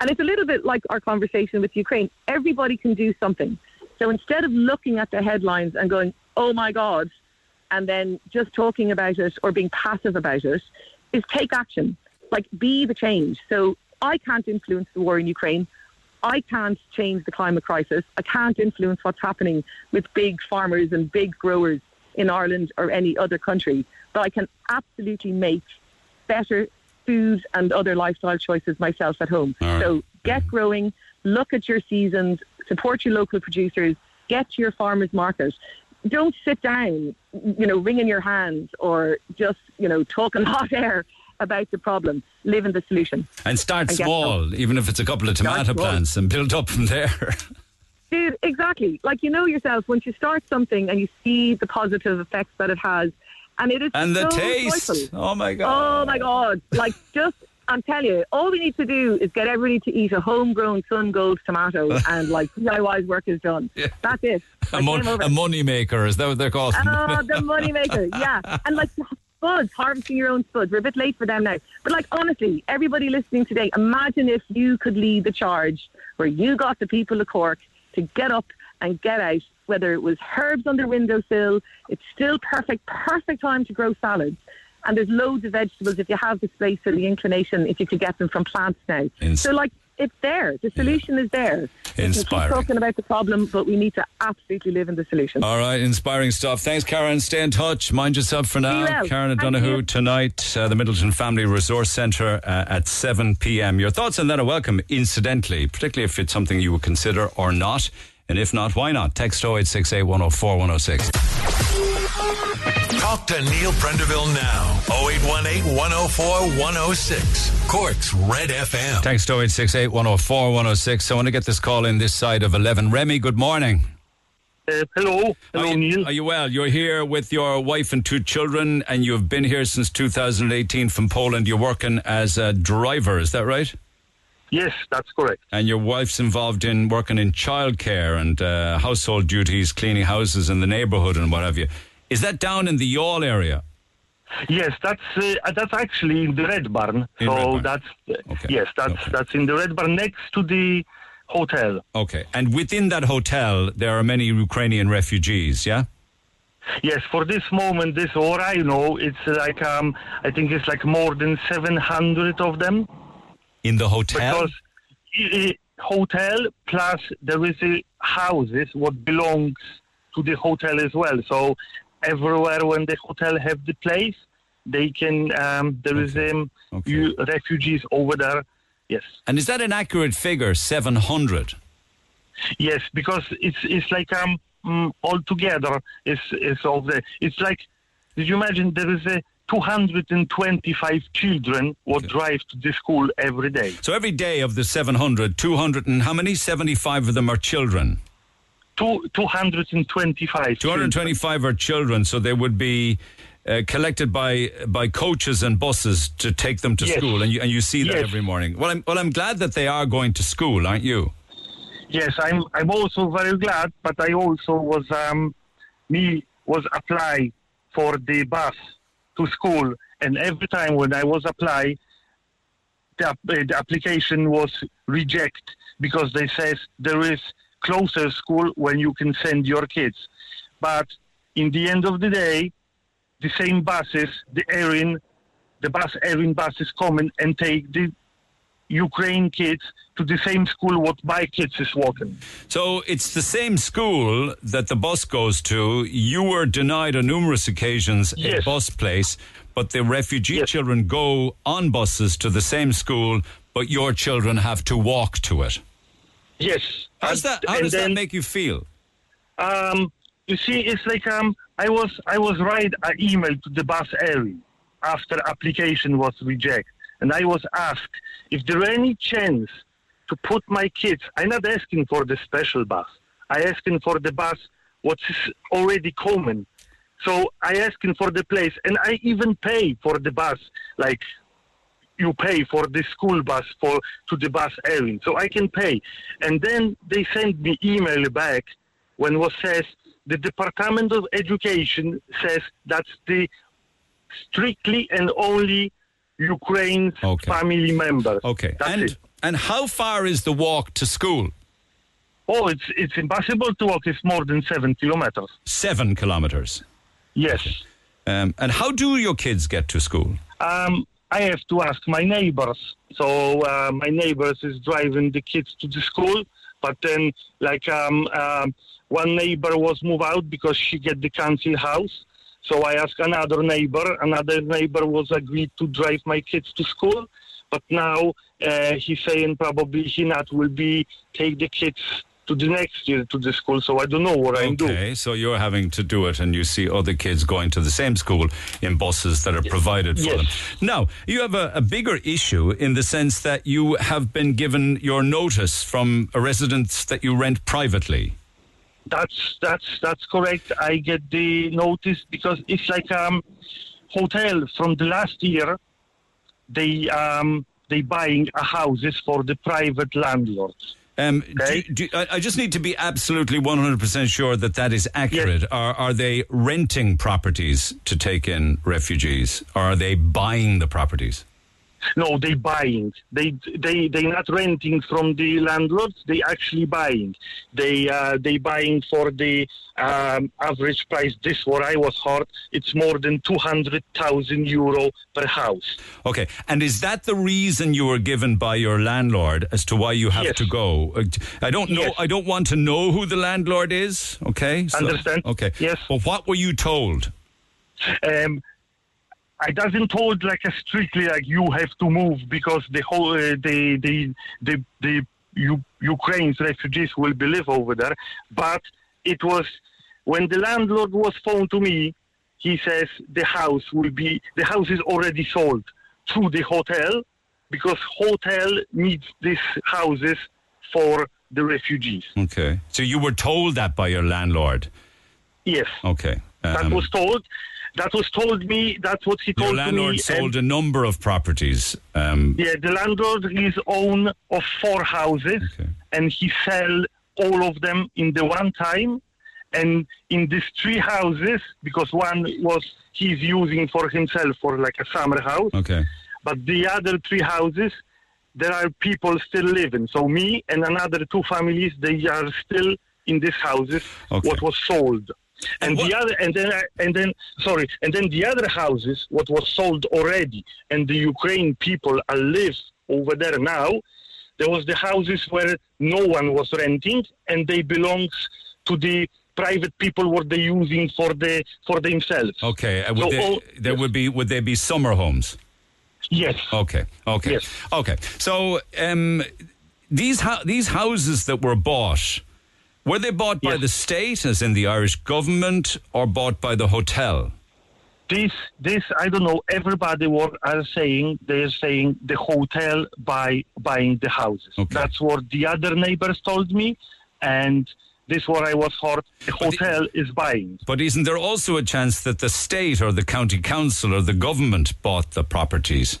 and it's a little bit like our conversation with Ukraine. Everybody can do something. So instead of looking at the headlines and going, "Oh my God," and then just talking about it or being passive about it, is take action. Like be the change. So I can't influence the war in Ukraine. I can't change the climate crisis. I can't influence what's happening with big farmers and big growers in Ireland or any other country. But I can absolutely make better food and other lifestyle choices myself at home. Right. So get growing, look at your seasons, support your local producers, get to your farmers market. Don't sit down, you know, wringing your hands or just, you know, talking hot air about the problem. Live in the solution. And start And small, even if it's a couple of tomato plants, and build up from there. Dude, exactly. Like you know yourself, once you start something and you see the positive effects that it has, and it is and the so taste. joyful. Oh my god. Oh my god! Like just, I'm telling you, all we need to do is get everybody to eat a homegrown Sun Gold tomato, and like GIY's work is done. Yeah. That's it. A, mon- a money maker, is that what they're called? Oh, the money maker, yeah. And like spuds, harvesting your own spuds. We're a bit late for them now. But like honestly, everybody listening today, imagine if you could lead the charge where you got the people of Cork to get up and get out, whether it was herbs on their windowsill, it's still perfect, perfect time to grow salads. And there's loads of vegetables if you have the space or the inclination, if you could get them from plants now. Ins- so like it's there. The solution is there. Inspiring. talking about the problem, but we need to absolutely live in the solution. All right, inspiring stuff. Thanks, Karen. Stay in touch. Mind yourself for now. well. Karen O'Donoghue tonight, uh, the Midleton Family Resource Centre uh, at 7 p.m. Your thoughts on that are welcome, incidentally, particularly if it's something you would consider or not. And if not, why not? Text 0868 104 106. Talk to Neil Prendeville now. 0818 104 106. Cork's Red FM. Text 0868 104 106. I want to get this call in this side of 11. Remy, good morning. Uh, hello, hello, are you, Neil. Are you well? You're here with your wife and two children, and you've been here since 2018 from Poland. You're working as a driver, is that right? Yes, that's correct. And your wife's involved in working in childcare and uh, household duties, cleaning houses in the neighbourhood and what have you. Is that down in the Youghal area? Yes, that's uh, that's actually in the Red Barn. In so Red Barn. that's uh, Okay. yes, that's Okay. that's in the Red Barn next to the hotel. Okay. And within that hotel, there are many Ukrainian refugees, yeah? Yes, for this moment, this or I know, it's like um, I think it's like more than seven hundred of them In the hotel? because hotel plus there is a houses what belongs to the hotel as well. So everywhere when the hotel have the place, they can um, there is Okay. um, Okay. refugees over there. Yes. and is that an accurate figure, 700? Yes, because it's it's like um mm, all together is is of the it's like did you imagine there is a 225 children what Okay. drive to the school every day. So every day of the 700, 200 and how many? 75 of them are children. Two, 225. children. 225 are children, so they would be uh, collected by by coaches and buses to take them to Yes. school, and you and you see that Yes. every morning. Well, I'm well, I'm glad that they are going to school, aren't you? Yes, I'm I'm also very glad, but I also was um me was apply for the bus to school, and every time when I was apply, the, uh, the application was reject because they says there is closer school when you can send your kids, but in the end of the day, the same buses, the Éireann, the bus Éireann buses come in and take the Ukraine kids to the same school what my kids is walking. So it's the same school that the bus goes to. You were denied on numerous occasions a bus place, but the refugee Yes. children go on buses to the same school, but your children have to walk to it. Yes. How's that? How does that make you feel? Um, you see, it's like um, I was I was write an email to the bus area after application was rejected, and I was asked if there any chance to put my kids. I'm not asking for the special bus. I asking for the bus what is already common. So I asking for the place, and I even pay for the bus, like you pay for the school bus for to the bus area, so I can pay. And then they send me email back when was says the Department of Education says that's the strictly and only Ukraine's Okay. family members. Okay. That's and it. and how far is the walk to school? Oh, it's it's impossible to walk. It's more than seven kilometers. Seven kilometers. Yes. Um, and how do your kids get to school? Um, I have to ask my neighbors. So uh, my neighbors is driving the kids to the school, but then like um, um, one neighbor was moved out because she get the council house. So I asked another neighbor. Another neighbor was agreed to drive my kids to school, but now uh, he's saying probably he not will be take the kids to the next year to the school. So I don't know what I'm doing. Okay, so you're having to do it, and you see other kids going to the same school in buses that are provided for Yes. them. Now, you have a, a bigger issue in the sense that you have been given your notice from a residence that you rent privately. That's that's that's correct. I get the notice because it's like um hotel from the last year. They um they buying a houses for the private landlords. Um, Okay. do, do, I, I just need to be absolutely 100% sure that that is accurate. Are, are they renting properties to take in refugees, or are they buying the properties? No, they buying. They they they not renting from the landlords. They actually buying. They uh, they buying for the um, average price. This what I was heard. It's more than two hundred thousand euro per house. Okay, and is that the reason you were given by your landlord as to why you have Yes. to go? Uh, I don't know. Yes. I don't want to know who the landlord is. Okay, Understand. Okay, Yes. But what were you told? um, I doesn't told like a strictly like you have to move because the whole uh, the the the the U- Ukraine's refugees will be live over there. But it was when the landlord was phoned to me. He says the house will be the house is already sold to the hotel because hotel needs these houses for the refugees. Okay, so you were told that by your landlord. Yes, Okay, that um, was told. That was told me. That's what he your told to me. landlord and- sold a number of properties. Um, Yeah, the landlord is own of four houses, Okay. and he sell all of them in the one time. And in these three houses, because one was he's using for himself for like a summer house, okay, but the other three houses, there are people still living. So me and another two families, they are still in these houses. Okay. What was sold. And, And the other, and then, and then, sorry, and then the other houses, what was sold already, and the Ukraine people are live over there now. There was the houses where no one was renting, and they belongs to the private people what they using for the for themselves. okay. Uh, would So they, all- there would be would there be summer homes? Yes. Okay. Okay. Yes. Okay. So um, these hou- these houses that were bought were they bought by Yes. the state, as in the Irish government, or bought by the hotel? this this I don't know. Everybody what are saying they're saying the hotel by buying the houses. Okay. That's what the other neighbors told me, and this what I was heard. The But the- hotel is buying. But isn't there also a chance that the state or the county council or the government bought the properties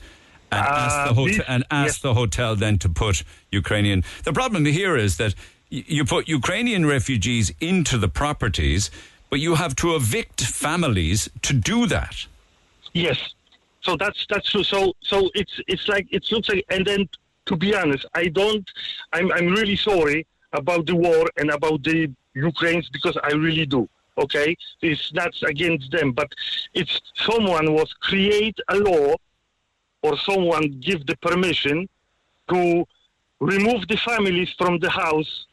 and asked the Uh, hotel this- and asked yes. the hotel then to put Ukrainian? The problem here is that you put Ukrainian refugees into the properties, but you have to evict families to do that. Yes. So that's that's true. So so it's it's like it looks like. And then to be honest, I don't. I'm I'm really sorry about the war and about the Ukrainians because I really do. Okay, it's not against them, but it's someone was create a law or someone give the permission to remove the families from the house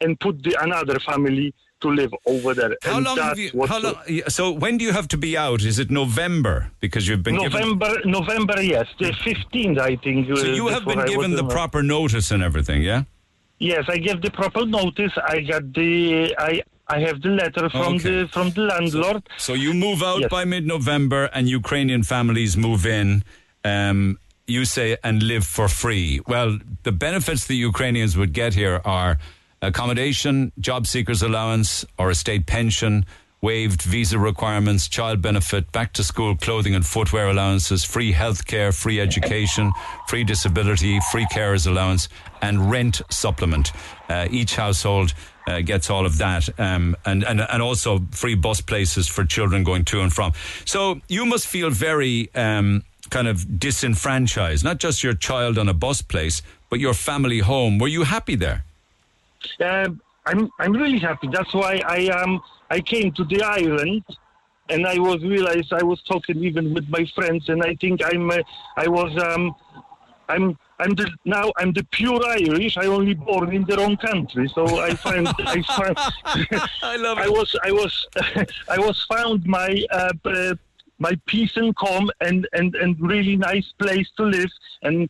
and put the another family to live over there. How and long have you? How long? So when do you have to be out? Is it November? Because you've been given. November, November, yes, the fifteenth, I think. So uh, you have been given the proper notice and everything, yeah? Yes, I gave the proper notice. I got the I I have the letter from Okay. the from the landlord. So you move out Yes. by mid-November, and Ukrainian families move in. Um, you say and live for free. Well, the benefits the Ukrainians would get here are accommodation, job seekers allowance, or a state pension, waived visa requirements, child benefit, back to school clothing and footwear allowances, free health care, free education, free disability, free carers allowance, and rent supplement. Uh, each household uh, gets all of that, um, and, and and also free bus places for children going to and from. So you must feel very um, kind of disenfranchised, not just your child on a bus place, but your family home. Were you happy there? Um, I'm I'm really happy. That's why I um I came to the island, and I was realized I was talking even with my friends, and I think I'm uh, I was um I'm I'm the, now I'm the pure Irish. I only born in the wrong country, so I find I found I love It. I was I was I was found my uh, uh, my peace and calm and, and and really nice place to live. And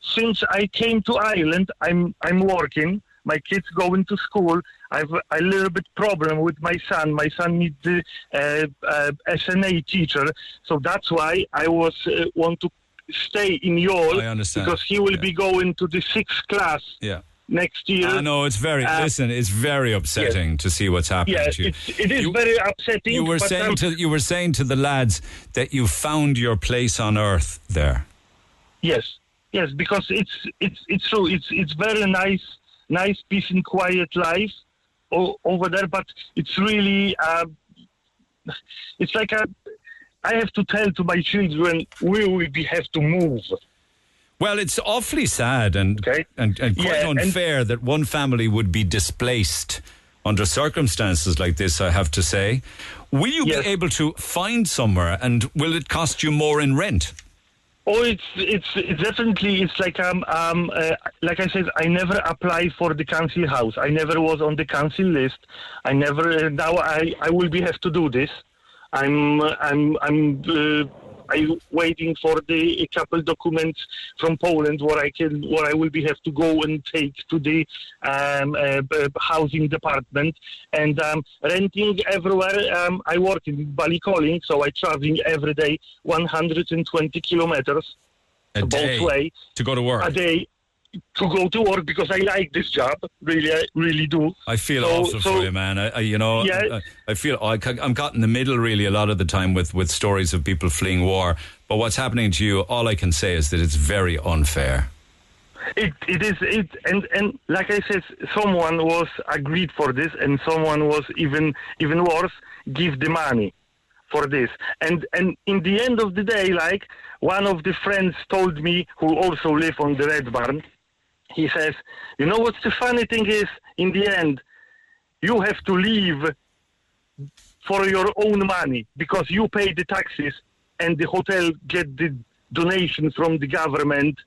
since I came to Ireland, I'm I'm working. My kids going to school. I've a little bit problem with my son. My son needs the uh, uh, SNA teacher, so that's why I was uh, want to stay in understand. because he will Yeah. be going to the sixth class Yeah. next year. I know it's very. Uh, listen, it's very upsetting to see what's happening Yeah, to you. it's, You- very upsetting. You were saying um, to you were saying to the lads that you found your place on earth there. Yes, yes, because it's it's it's true. It's it's very nice, nice, peace and quiet life o- over there. But it's really, uh, it's like a. I have to tell to my children we will be have to move. Well, it's awfully sad and Okay. and, and quite Yeah, and- unfair that one family would be displaced under circumstances like this. I have to say, will you Yes. be able to find somewhere, and will it cost you more in rent? Oh, it's it's, definitely it's like um um uh, like I said, I never applied for the council house. I never was on the council list. I never. Uh, now I I will be have to do this. I'm I'm I'm. Uh, I waiting for the a couple documents from Poland where I can where I will be have to go and take to the um, uh, housing department and um, renting everywhere. Um, I work in Ballincollig, so I traveling every day 120 kilometers A both day way to go to work. a day to go to work because I like this job. Really, I really do. I feel So- awful so- for you, man. I, I you know, Yeah. I, I feel I, I'm caught in the middle really a lot of the time with with stories of people fleeing war. But what's happening to you? All I can say is that it's very unfair. It it is it and and like I said, someone was agreed for this, and someone was even even worse, give the money for this. And and in the end of the day, like one of the friends told me, who also live on the Red Barn, he says, you know what's the funny thing is, in the end, you have to leave for your own money because you pay the taxes and the hotel get the donation from the government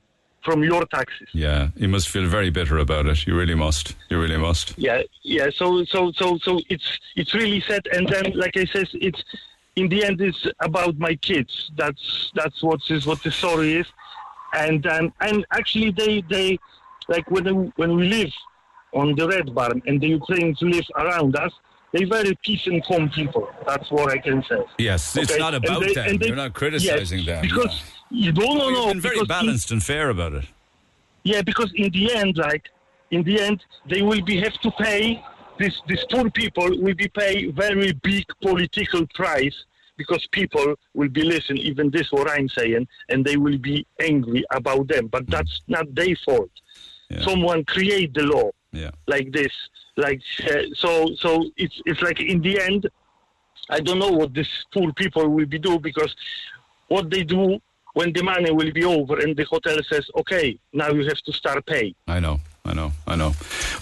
from your taxes. Yeah, you must feel very bitter about it. You really must. You really must. Yeah, yeah. So, so, so, so it's it's really sad. And then, like I said, it's in the end, it's about my kids. That's that's what is what the story is. And um, and actually, they they like when when we live on the Red Barn and the Ukrainians live around us, they're very peace and calm people. That's what I can say. Yes, it's Okay, not and about they- them. they- You're not criticizing yes, them. because you don't know. You've been very because in- balanced and fair about it. yeah, because in the end, like in the end, they will be have to pay this. These poor people will be pay very big political price because people will be listen even this what I'm saying, and they will be angry about them. But hmm. that's not their fault. Yeah. Someone create the law Yeah. like this, like uh, so. So it's it's like in the end, I don't know what these poor people will be do because what they do when the money will be over and the hotel says, okay, now you have to start pay. I know, I know, I know.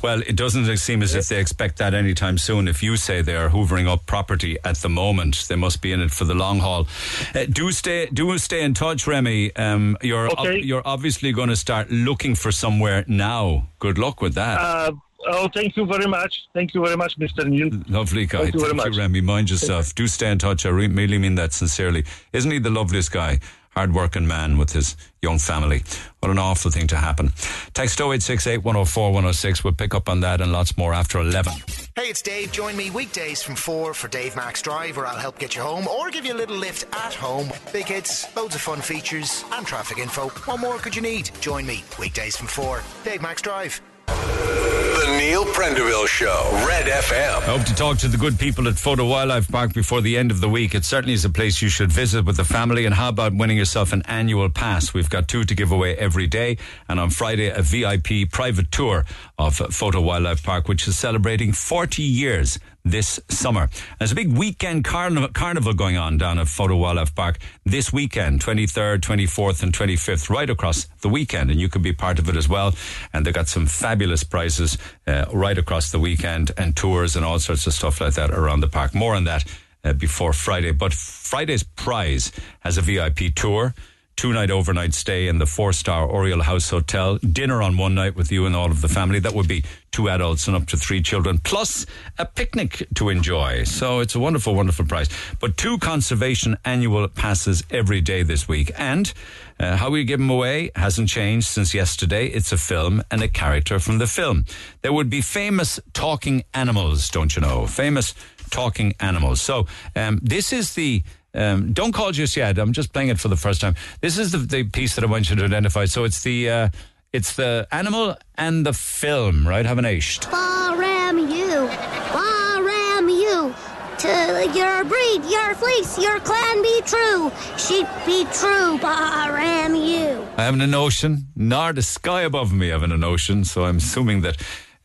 Well, it doesn't seem as if they expect that anytime soon. If you say they are hoovering up property at the moment, they must be in it for the long haul. Uh, do stay, do stay in touch, Remy. Um, you're ob- Okay. you're obviously going to start looking for somewhere now. Good luck with that. Uh, oh, thank you very much. Thank you very much, Mr. Neil. Lovely guy. thank you very much. Remy. Mind yourself. Do stay in touch. I really mean that sincerely. Isn't he the loveliest guy? Hard-working man with his young family. What an awful thing to happen. Text 0868 104 106. We'll pick up on that and lots more after 11. Hey, it's Dave. Join me weekdays from 4 for Dave Max Drive, where I'll help get you home or give you a little lift at home. Big hits, loads of fun features, and traffic info. What more could you need? Join me weekdays from 4. Dave Max Drive. The Neil Prendeville Show, Red FM. I hope to talk to the good people at Fota Wildlife Park before the end of the week. It certainly is a place you should visit with the family. And how about winning yourself an annual pass? We've got two to give away every day. And on Friday, a VIP private tour of Fota Wildlife Park, which is celebrating 40 years this summer. There's a big weekend carnival, carnival going on down at Fota Wildlife Park this weekend, 23rd, 24th, and 25th, right across the weekend. And you can be part of it as well. And they've got some fabulous prizes uh, right across the weekend and tours and all sorts of stuff like that around the park. More on that uh, before Friday. But Friday's prize has a VIP tour two night overnight stay in the four star Oriel House Hotel, dinner on one night with you and all of the family. That would be two adults and up to three children, plus a picnic to enjoy. So it's a wonderful, wonderful price. But two conservation annual passes every day this week. And uh, how we give them away hasn't changed since yesterday. It's a film and a character from the film. There would be famous talking animals, don't you know? Famous talking animals. So um, this is the um, don't call just yet. I'm just playing it for the first time. This is the, the piece that I want you to identify. So it's the uh, it's the animal and the film, right? Have an aish. Baram you, Baa-ram-ewe. To your breed, your fleece, your clan be true. Sheep be true, Baa-ram-ewe. I have an ocean, nor the sky above me have an ocean. So I'm assuming that.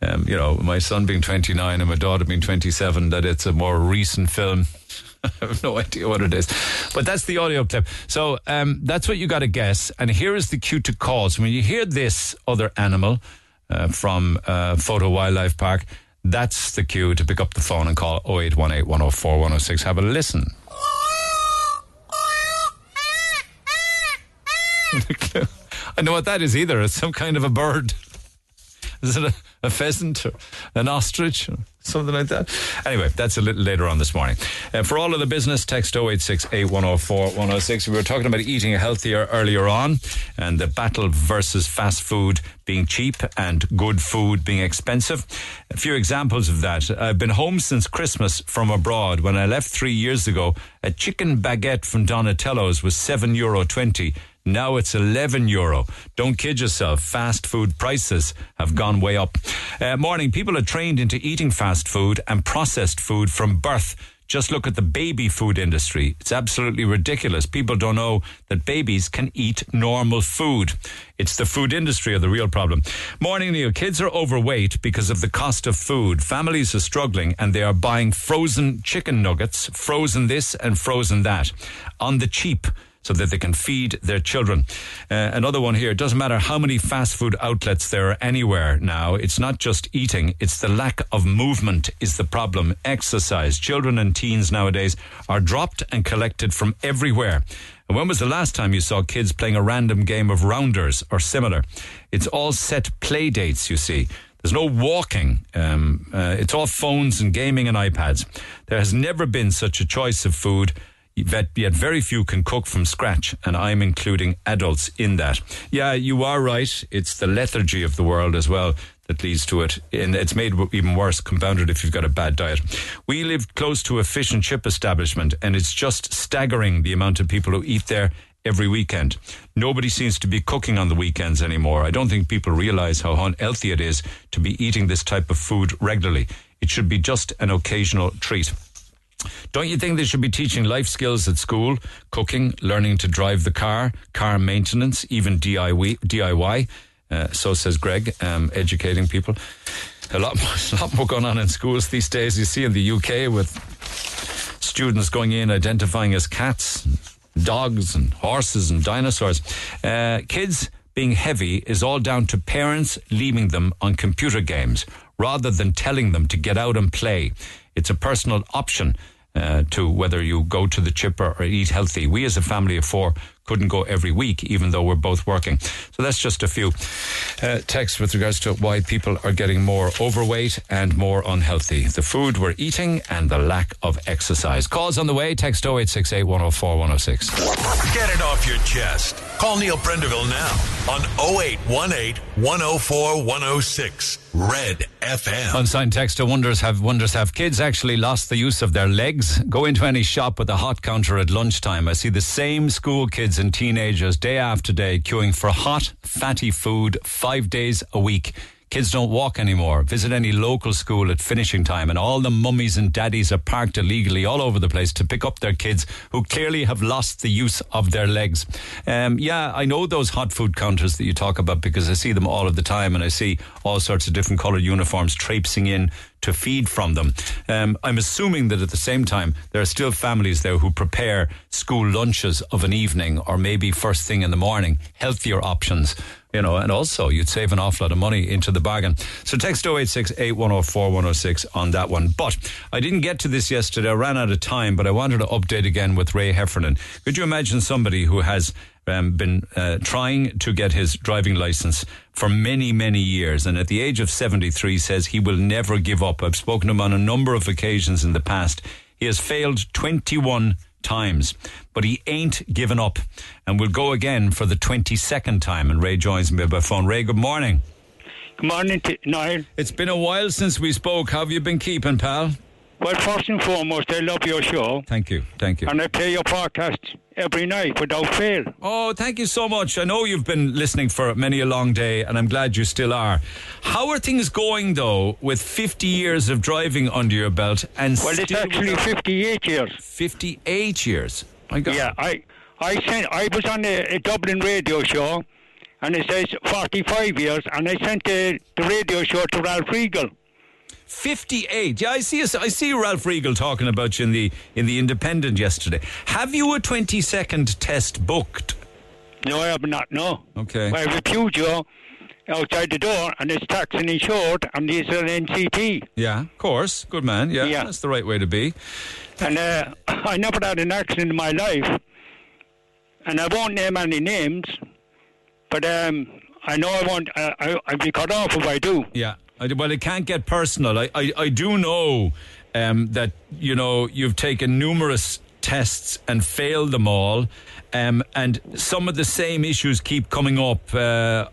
Um, you know, my son being 29 and my daughter being 27, that it's a more recent film. I have no idea what it is. But that's the audio clip. So um, that's what you got to guess. And here is the cue to call. So when you hear this other animal uh, from uh, Fota Wildlife Park, that's the cue to pick up the phone and call 0818 104 106. Have a listen. I know what that is either. It's some kind of a bird. Is it a, a pheasant or an ostrich or something like that? Anyway, that's a little later on this morning. Uh, for all of the business, text 086 8104 106. We were talking about eating healthier earlier on and the battle versus fast food being cheap and good food being expensive. A few examples of that. I've been home since Christmas from abroad. When I left three years ago, a chicken baguette from Donatello's was seven euro twenty. Now it's 11 euro. Don't kid yourself. Fast food prices have gone way up. Uh, morning. People are trained into eating fast food and processed food from birth. Just look at the baby food industry. It's absolutely ridiculous. People don't know that babies can eat normal food. It's the food industry of the real problem. Morning, Neil. Kids are overweight because of the cost of food. Families are struggling and they are buying frozen chicken nuggets, frozen this and frozen that on the cheap so that they can feed their children. Uh, another one here. It doesn't matter how many fast food outlets there are anywhere now. It's not just eating. It's the lack of movement is the problem. Exercise. Children and teens nowadays are dropped and collected from everywhere. And when was the last time you saw kids playing a random game of rounders or similar? It's all set play dates, you see. There's no walking. Um, uh, it's all phones and gaming and iPads. There has never been such a choice of food yet very few can cook from scratch, and I'm including adults in that. Yeah, you are right. It's the lethargy of the world as well that leads to it. And it's made even worse, compounded if you've got a bad diet. We live close to a fish and chip establishment, and it's just staggering the amount of people who eat there every weekend. Nobody seems to be cooking on the weekends anymore. I don't think people realize how unhealthy it is to be eating this type of food regularly. It should be just an occasional treat. Don't you think they should be teaching life skills at school? Cooking, learning to drive the car, car maintenance, even DIY. Uh, so says Greg, um, educating people. A lot, more, a lot more going on in schools these days. You see in the UK with students going in identifying as cats, dogs, and horses and dinosaurs. Uh, kids being heavy is all down to parents leaving them on computer games rather than telling them to get out and play. It's a personal option uh, to whether you go to the chipper or eat healthy. We, as a family of four, couldn't go every week, even though we're both working. So that's just a few uh, texts with regards to why people are getting more overweight and more unhealthy. The food we're eating and the lack of exercise. Calls on the way. Text 0868 104 106. Get it off your chest. Call Neil Prendeville now on 0818 104 106. Red FM. Unsigned text to wonders have wonders have kids actually lost the use of their legs? Go into any shop with a hot counter at lunchtime. I see the same school kids and teenagers day after day queuing for hot, fatty food five days a week. Kids don't walk anymore. Visit any local school at finishing time, and all the mummies and daddies are parked illegally all over the place to pick up their kids who clearly have lost the use of their legs. Um, yeah, I know those hot food counters that you talk about because I see them all of the time, and I see all sorts of different coloured uniforms traipsing in to feed from them. Um, I'm assuming that at the same time, there are still families there who prepare school lunches of an evening or maybe first thing in the morning, healthier options. You know, and also you'd save an awful lot of money into the bargain. So text 086 8104 106 on that one. But I didn't get to this yesterday. I ran out of time, but I wanted to update again with Ray Heffernan. Could you imagine somebody who has um, been uh, trying to get his driving license for many, many years, and at the age of 73 says he will never give up. I've spoken to him on a number of occasions in the past. He has failed 21 times, but he ain't given up and will go again for the 22nd time. And Ray joins me by phone. Ray, good morning. Good morning, t- Niall. It's been a while since we spoke. How have you been keeping, pal? Well, first and foremost, I love your show. Thank you. Thank you. And I play your podcast every night without fail. Oh, thank you so much. I know you've been listening for many a long day, and I'm glad you still are. How are things going, though, with 50 years of driving under your belt? And Well, it's actually 58 years. 58 years. My God. Yeah, I, I sent. I was on a, a Dublin radio show, and it says 45 years, and I sent the, the radio show to Ralph Riegel. 58. Yeah, I see. I see Ralph Riegel talking about you in the in the Independent yesterday. Have you a 20 second test booked? No, I have not. No. Okay. I have a Peugeot outside the door, and it's taxed and insured, and these are NCT. Yeah, of course. Good man. Yeah, Yeah. that's the right way to be. And uh, I never had an accident in my life. And I won't name any names, but um, I know I won't. Uh, I, I'll be cut off if I do. Yeah. I, well, it can't get personal. I, I, I do know um, that, you know, you've taken numerous tests and failed them all. Um, and some of the same issues keep coming up. Uh,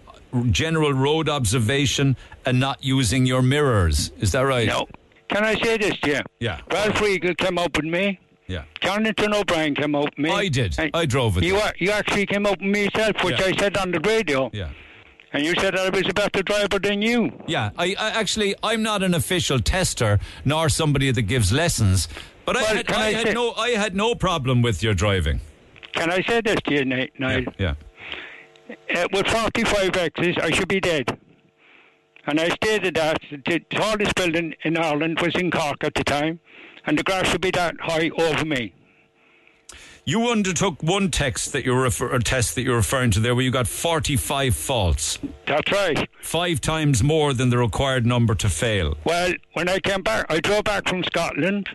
general road observation and not using your mirrors. Is that right? No. Can I say this to you? Yeah. Ralph Riegel came up with me. Yeah. Jonathan O'Brien came up with me. I did. I drove you. you. You actually came up with me yourself, which Yeah. I said on the radio. Yeah. And you said I was a better driver than you. Yeah, I, I actually I'm not an official tester nor somebody that gives lessons, but I, had, I I had say- no I had no problem with your driving. Can I say this to you, Ni- Niall? Yeah. Uh, with 45 X's, I should be dead. And I stated that the tallest building in Ireland was in Cork at the time, and the grass should be that high over me. You undertook one text that you refer, or test that you're referring to there, where you got 45 faults. That's right. Five times more than the required number to fail. Well, when I came back, I drove back from Scotland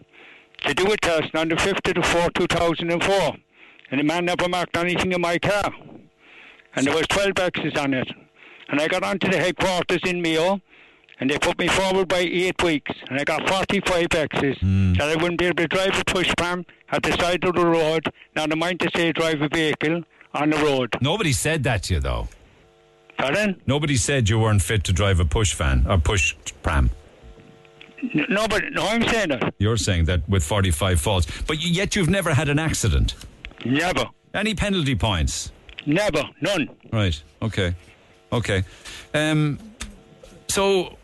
to do a test on the 5th of the 4th, 2004. And the man never marked anything in my car. And there was 12 X's on it. And I got onto the headquarters in Mayo, and they put me forward by eight weeks. And I got 45 X's. That I wouldn't be able to drive a push pram at the side of the road. Now, I mind to say drive a vehicle on the road. Nobody said that to you, though. Pardon? Nobody said you weren't fit to drive a push van or push pram. N- No, but no, I'm saying that. You're saying that with 45 faults, but yet you've never had an accident. Never. Any penalty points? Never. None. Right. Okay. Okay. Um, so,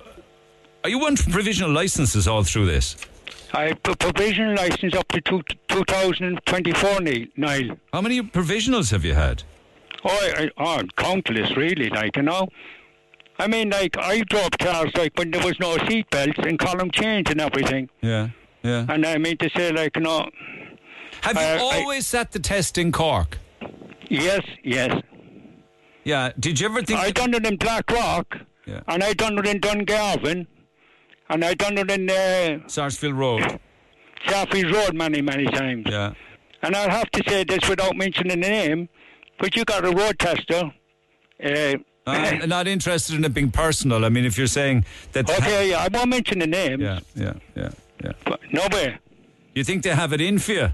are you on provisional licenses all through this? I have a provisional license up to two, 2024, Neil. Niall. How many provisionals have you had? Oh, I, oh, countless, really, like, you know. I mean, like, I drove cars, like, when there was no seat belts and column change and everything. Yeah. Yeah. And I mean to say, like, you know, Have you I- I- always sat the test in Cork? yes, yes. Yeah. Did you ever think? I done it in Blackrock, Yeah. and I done it in Dungarvan, and I done it in uh, Sarsfield Road. Sheffield Road many, many times. Yeah. And I'll have to say this without mentioning the name, but you got a road tester. Uh, I'm not interested in it being personal. I mean, if you're saying that. okay, yeah, I won't mention the name. Yeah, yeah, yeah, yeah. But no way. You think they have it in for you?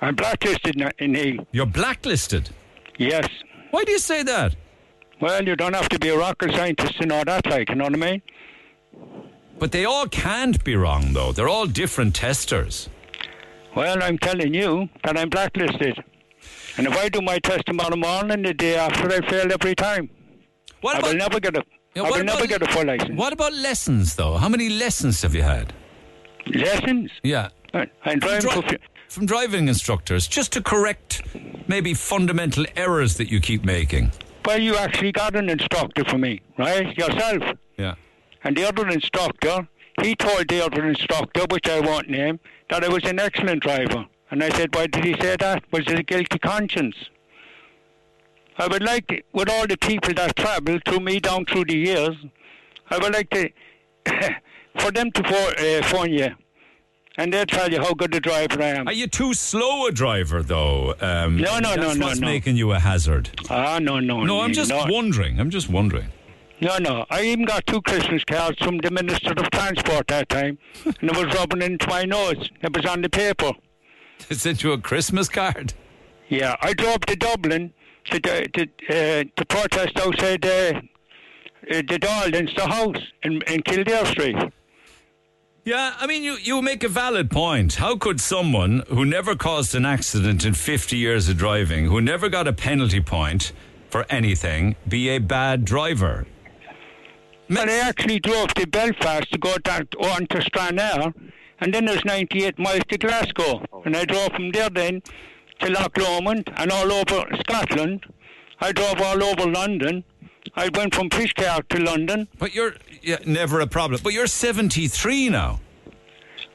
I'm blacklisted in, in. You're blacklisted. Yes. Why do you say that? Well, you don't have to be a rocket scientist to know that, like, you know what I mean? But they all can't be wrong, though. They're all different testers. Well, I'm telling you that I'm blacklisted. And if I do my test tomorrow morning, the day after, I fail every time. What I about- will never get a. Yeah, I will never get a full license. What about lessons, though? How many lessons have you had? Lessons? Yeah. Uh, I'm driving from, for. from driving instructors, just to correct maybe fundamental errors that you keep making. Well, you actually got an instructor for me, right? Yourself. Yeah. And the other instructor, he told the other instructor, which I won't name, that I was an excellent driver. And I said, why did he say that? Was it a guilty conscience? I would like, to, with all the people that traveled through me down through the years, I would like to, for them to phone, uh, phone you. And they'll tell you how good a driver I am. Are you too slow a driver, though? Um, No, no, no, that's no, what's no. making you a hazard. Ah, no, no. No, I'm just no. wondering. I'm just wondering. No, no. I even got two Christmas cards from the Minister of Transport that time, and it was rubbing into my nose. It was on the paper. They sent you a Christmas card. Yeah, I drove to Dublin to to to, uh, to protest outside uh, uh, the Darlings, the house in, in Kildare Street. Yeah, I mean, you, you make a valid point. How could someone who never caused an accident in 50 years of driving, who never got a penalty point for anything, be a bad driver? And I actually drove to Belfast to go down on to Stranraer, and then there's 98 miles to Glasgow, oh. and I drove from there then to Loch Lomond and all over Scotland. I drove all over London. I went from Fishguard to London. But you're yeah, never a problem. But you're 73 now.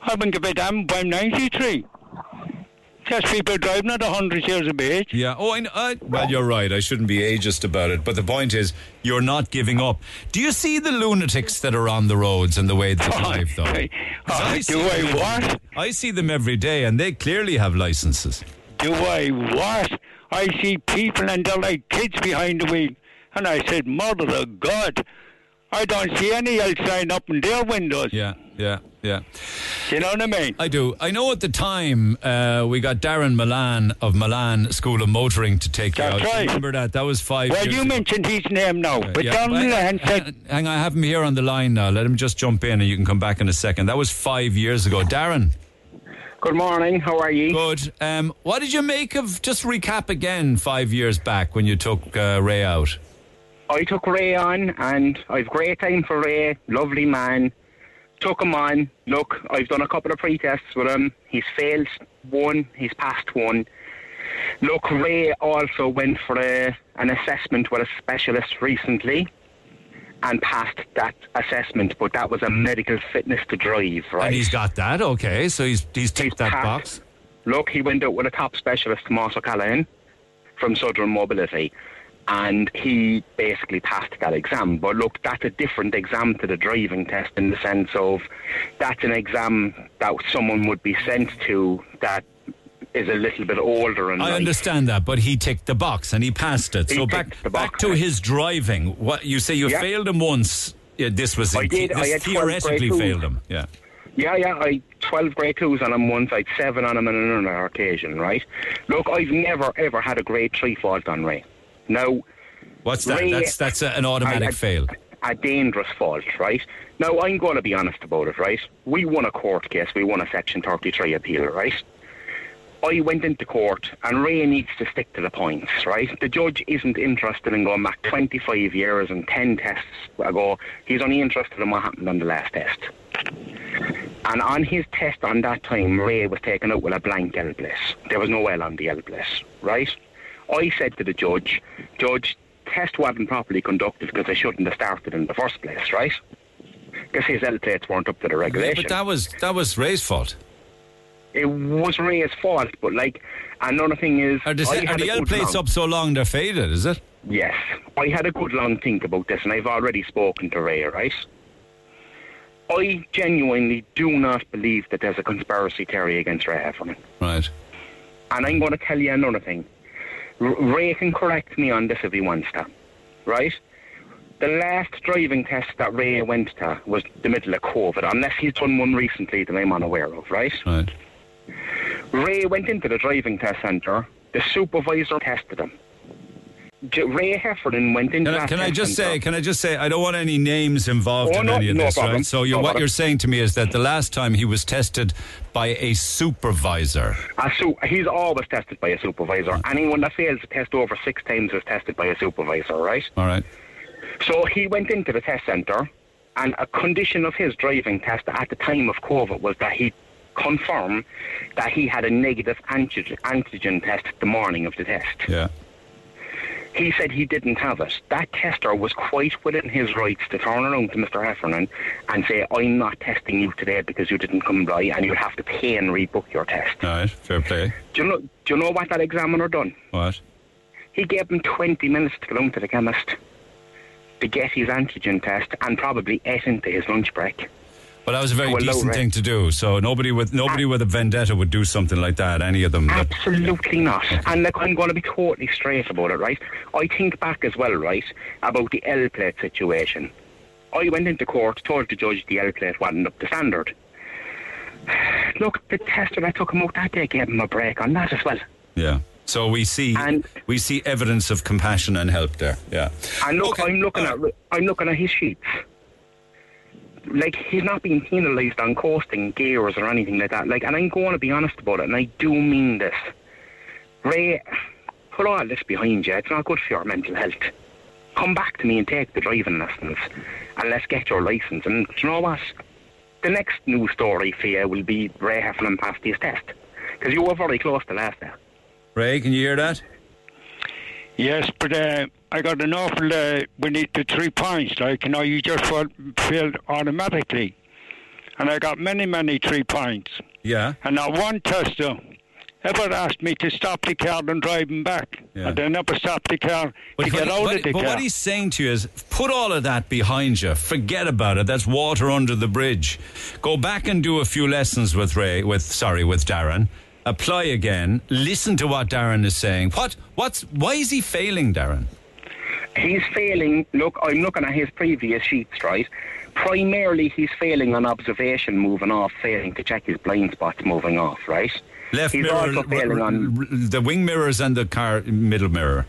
I've been to I'm, I'm 93. There's people driving at 100 years of age. Yeah. Oh, I, kn- I, well, you're right. I shouldn't be ageist about it. But the point is, you're not giving up. Do you see the lunatics that are on the roads and the way they drive, though? 'Cause uh, do see I what? I see them every day, and they clearly have licenses. Do I what? I see people and they're like kids behind the wheel. And I said, Mother of God, I don't see any else sign up in their windows. Yeah, yeah, yeah. You know what I mean? I do. I know at the time uh, we got Darren Milan of Milan School of Motoring to take you out. right. Remember that? That was five Well, years you ago. mentioned his name now, but Yeah, John but- Milan said, hang, hang on, I have him here on the line now. Let him just jump in and you can come back in a second. That was five years ago. Darren. Good morning. How are you? Good. Um, what did you make of, just recap again, five years back when you took uh, Ray out? I took Ray on, and I've great time for Ray. Lovely man. Took him on. Look, I've done a couple of pre-tests with him. He's failed one. He's passed one. Look, Ray also went for a, an assessment with a specialist recently, and passed that assessment. But that was a medical fitness to drive, right? And he's got that, okay. So he's, he's ticked that passed. box. Look, he went out with a top specialist, Tomas O'Callaghan, from Southern Mobility, and he basically passed that exam. But look, that's a different exam to the driving test in the sense of that's an exam that someone would be sent to that is a little bit older and I understand that, but he ticked the box and he passed it. He so back back to his driving. What you say you Yeah. failed him once. Yeah, this was I did. I This had 12 theoretically failed him. Yeah. Yeah, yeah, I 12 grade twos on him once, I'd seven on him on another occasion, right? Look, I've never ever had a grade three fault on Ray. Now, What's that? Ray- that's that's a, an automatic I- fail. a dangerous fault, right? Now, I'm going to be honest about it, right? We won a court case, we won a Section 33 appeal, right? I went into court, and Ray needs to stick to the points, right? The judge isn't interested in going back 25 years and 10 tests ago. He's only interested in what happened on the last test. And on his test on that time, Ray was taken out with a blank L bliss. There was no L on the L bliss, right? I said to the judge, Judge, test wasn't properly conducted because they shouldn't have started in the first place, right? Because his L plates weren't up to the Yeah, regulation. but that was that was Ray's fault. it was Ray's fault, but like another thing is, Are the, I are the L plates long- up so long they're faded? Is it? Yes, I had a good long think about this, and I've already spoken to Ray. Right? I genuinely do not believe that there's a conspiracy theory against Ray Heffernan. Right. And I'm going to tell you another thing. Ray can correct me on this if he wants to. Right? The last driving test that Ray went to was the middle of COVID, unless he's done one recently that I'm unaware of, right? Right. Ray went into the driving test centre. The supervisor tested him. Ray Heffernan went into Can I, can I just say? Uh, can I just say? I don't want any names involved Oh, in no- any of no this, problem. right? So you're, No what problem. you're saying to me is that the last time he was tested by a supervisor. A su- he's always tested by a supervisor. Anyone that fails a test over six times is tested by a supervisor, right? All right. So he went into the test centre, and a condition of his driving test at the time of COVID was that he confirm that he had a negative antigen, antigen test the morning of the test. Yeah. He said he didn't have it. That tester was quite within his rights to turn around to Mr. Heffernan and say, I'm not testing you today because you didn't come by and you'll have to pay and rebook your test. All right, fair play. Do you know, do you know what that examiner done? What? He gave him 20 minutes to go down to the chemist to get his antigen test and probably ate into his lunch break. Well, that was a very decent thing to do. So nobody with nobody with a vendetta would do something like that. Any of them. that- Absolutely not. And like I'm going to be totally straight about it, right? I think back as well, right, about the L plate situation. I went into court, told the judge the L plate wasn't up to standard. Look, the tester that took him out that day gave him a break on that as well. Yeah. So we see we see evidence of compassion and help there. Yeah. And look, I'm looking at I'm looking at his sheets. Like he's not being penalised on costing gears or anything like that. Like, and I'm going to be honest about it, and I do mean this. Ray, put all this behind you. It's not good for your mental health. Come back to me and take the driving lessons, and let's get your license. And do you know what? The next news story for you will be Ray Heffernan passed his test because you were very close to last there. Ray, can you hear that? Yes, but uh, I got an awful. Uh, we need the three points, like you know, you just felt, filled automatically, and I got many, many three points. Yeah. And not one tester ever asked me to stop the car and drive him back. Yeah. And they never stopped the car But, to get out what- of the but car. what he's saying to you is put all of that behind you. Forget about it. That's water under the bridge. Go back and do a few lessons with Ray, with sorry, with Darren. Apply again. Listen to what Darren is saying. What? What's? Why is he failing, Darren? He's failing. Look, I'm looking at his previous sheets, right? Primarily, he's failing on observation, moving off, failing to check his blind spots, moving off, right? Left he's mirror, also failing on the wing mirrors and the car middle mirror.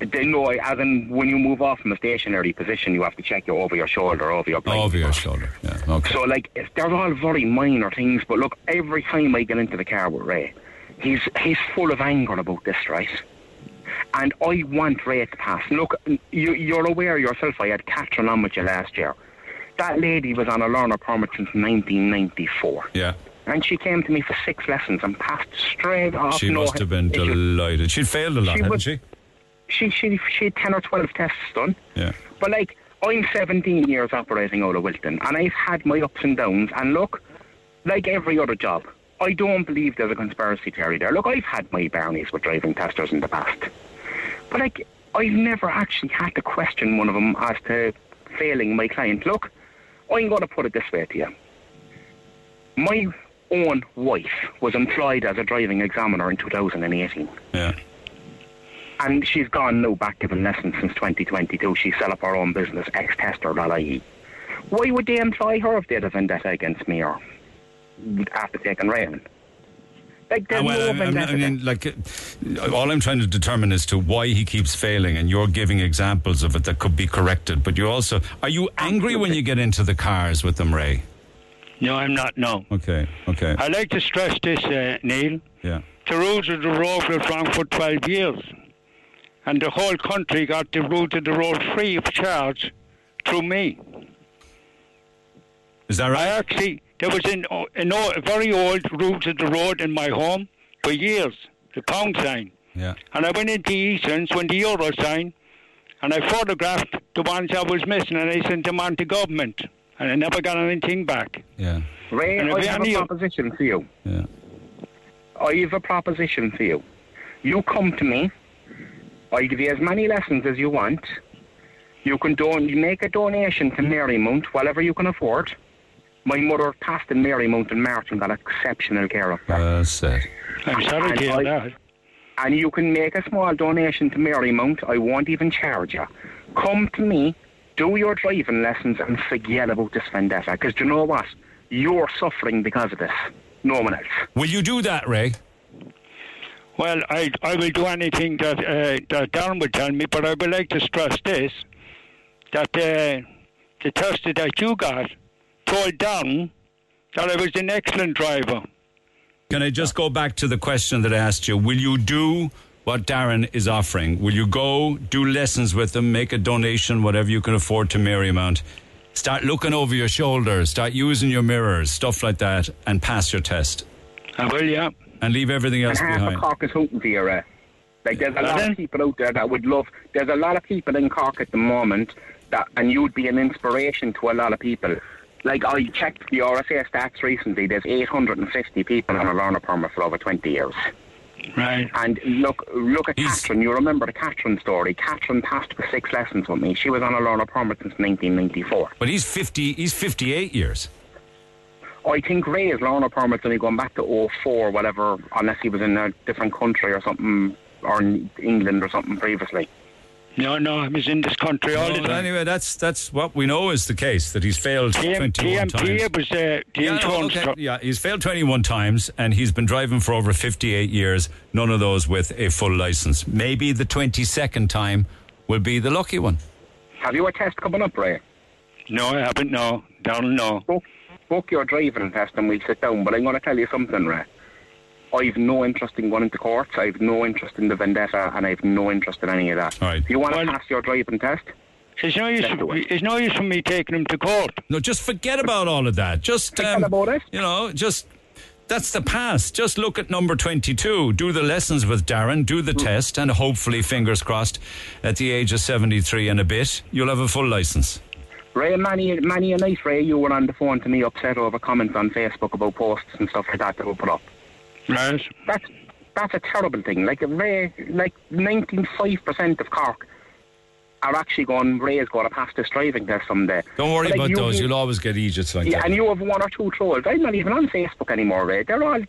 the no, as in when you move off from a stationary position, you have to check your over your shoulder, over your blind Over your shoulder. Yeah. Okay. So, like, they're all very minor things, but look, every time I get into the car with Ray, he's he's full of anger about this, right? And I want Ray to pass. Look, you, you're aware yourself, I had Catherine on with you last year. That lady was on a learner permit since 1994. Yeah. And she came to me for six lessons and passed straight off. She no must have been issue. delighted. She'd failed a lot, She hadn't was- she? She, she, she had 10 or 12 tests done. Yeah. But like, I'm 17 years operating out of Wilton, and I've had my ups and downs. And look, like every other job, I don't believe there's a conspiracy theory there. Look, I've had my barneys with driving testers in the past, but like, I've never actually had to question one of them as to failing my client. Look, I'm going to put it this way to you. My own wife was employed as a driving examiner in 2018. Yeah. And she's gone no back giving lessons since 2022. She set up her own business, xtester.ie. Why would they employ her if they had a vendetta against me or after taking Raymond? Like, there's Uh, well, no I, I, vendetta. I mean, like, uh, all I'm trying to determine as to why he keeps failing, and you're giving examples of it that could be corrected. But you also, are you angry when you get into the cars with them, Ray? No, I'm not. No. Okay, okay. I like to stress this, uh, Neil. Yeah. The rules of the road were wrong for 12 years. And the whole country got the rules of the road free of charge through me. Is that right? I actually, there was an, an, o- a very old route of the road in my home for years, the pound sign. Yeah. And I went into Eason's when the euro sign, and I photographed the ones I was missing, and I sent them on to government. And I never got anything back. Yeah. Ray, And if I have a any- proposition for you. Yeah. I have a proposition for you. You come to me. I'll give you as many lessons as you want. You can don- you make a donation to Marymount, whatever you can afford. My mother passed in Marymount and Martin got exceptional care of her. That's it. I'm sorry to hear And I- that. and you can make a small donation to Marymount. I won't even charge you. Come to me, do your driving lessons, and forget about this vendetta. Because you know what? You're suffering because of this. No one else. Will you do that, Ray? Well, I, I will do anything that, uh, that Darren would tell me, but I would like to stress this that uh, the tester that you got told Darren that I was an excellent driver. Can I just go back to the question that I asked you? Will you do what Darren is offering. Will you go do lessons with them, make a donation, whatever you can afford to Marymount? Start looking over your shoulder, start using your mirrors, stuff like that, and pass your test. I will, yeah. And leave everything And else half behind. of Cork is hooting for you, uh, Like, there's a lot of people out there that would love, there's a lot of people in Cork at the moment that, and you'd be an inspiration to a lot of people. Like, I checked the RSA stats recently, there's 850 people on a learner permit for over 20 years. Right. And look, look at Catherine. You remember the Catherine story? Catherine passed with six lessons with me. She was on a learner permit since 1994. But he's 50, he's 58 years. I think Ray's learner permit's only going back to 04, whatever, unless he was in a different country or something, or in England or something previously. No, no, he's in this country all the time. anyway, that's that's what we know is the case that he's failed TM, 21 times. TMT was uh, Yeah, no, okay. yeah, he's failed 21 times and he's been driving for over 58 years, none of those with a full license. Maybe the 22nd time will be the lucky one. Have you a test coming up, Ray? No, I haven't, no. Donald, no. Book, book your driving test and we'll sit down. But I'm going to tell you something, Ray. I've no interest in going into court. I've no interest in the vendetta, and I've no interest in any of that. Right. If you want to pass your driving test, It's no use. Let's do it. It's no use for me taking him to court. No, just forget about all of that. Just Forget um, about it. You know, just that's the past. Just look at number 22. Do the lessons with Darren, do the test, and hopefully, fingers crossed, at the age of 73 and a bit, you'll have a full license. Ray, many, many a night, Ray, you were on the phone to me upset over comments on Facebook about posts and stuff like that that were put up. Right. That's that's a terrible thing. Like Ray, like ninety five percent of Cork are actually going. Ray Ray's going to pass this driving test someday. Don't worry like, about you- those. you- You'll always get Egypts like Yeah, that. and you have one or two trolls. I'm not even on Facebook anymore, Ray. They're all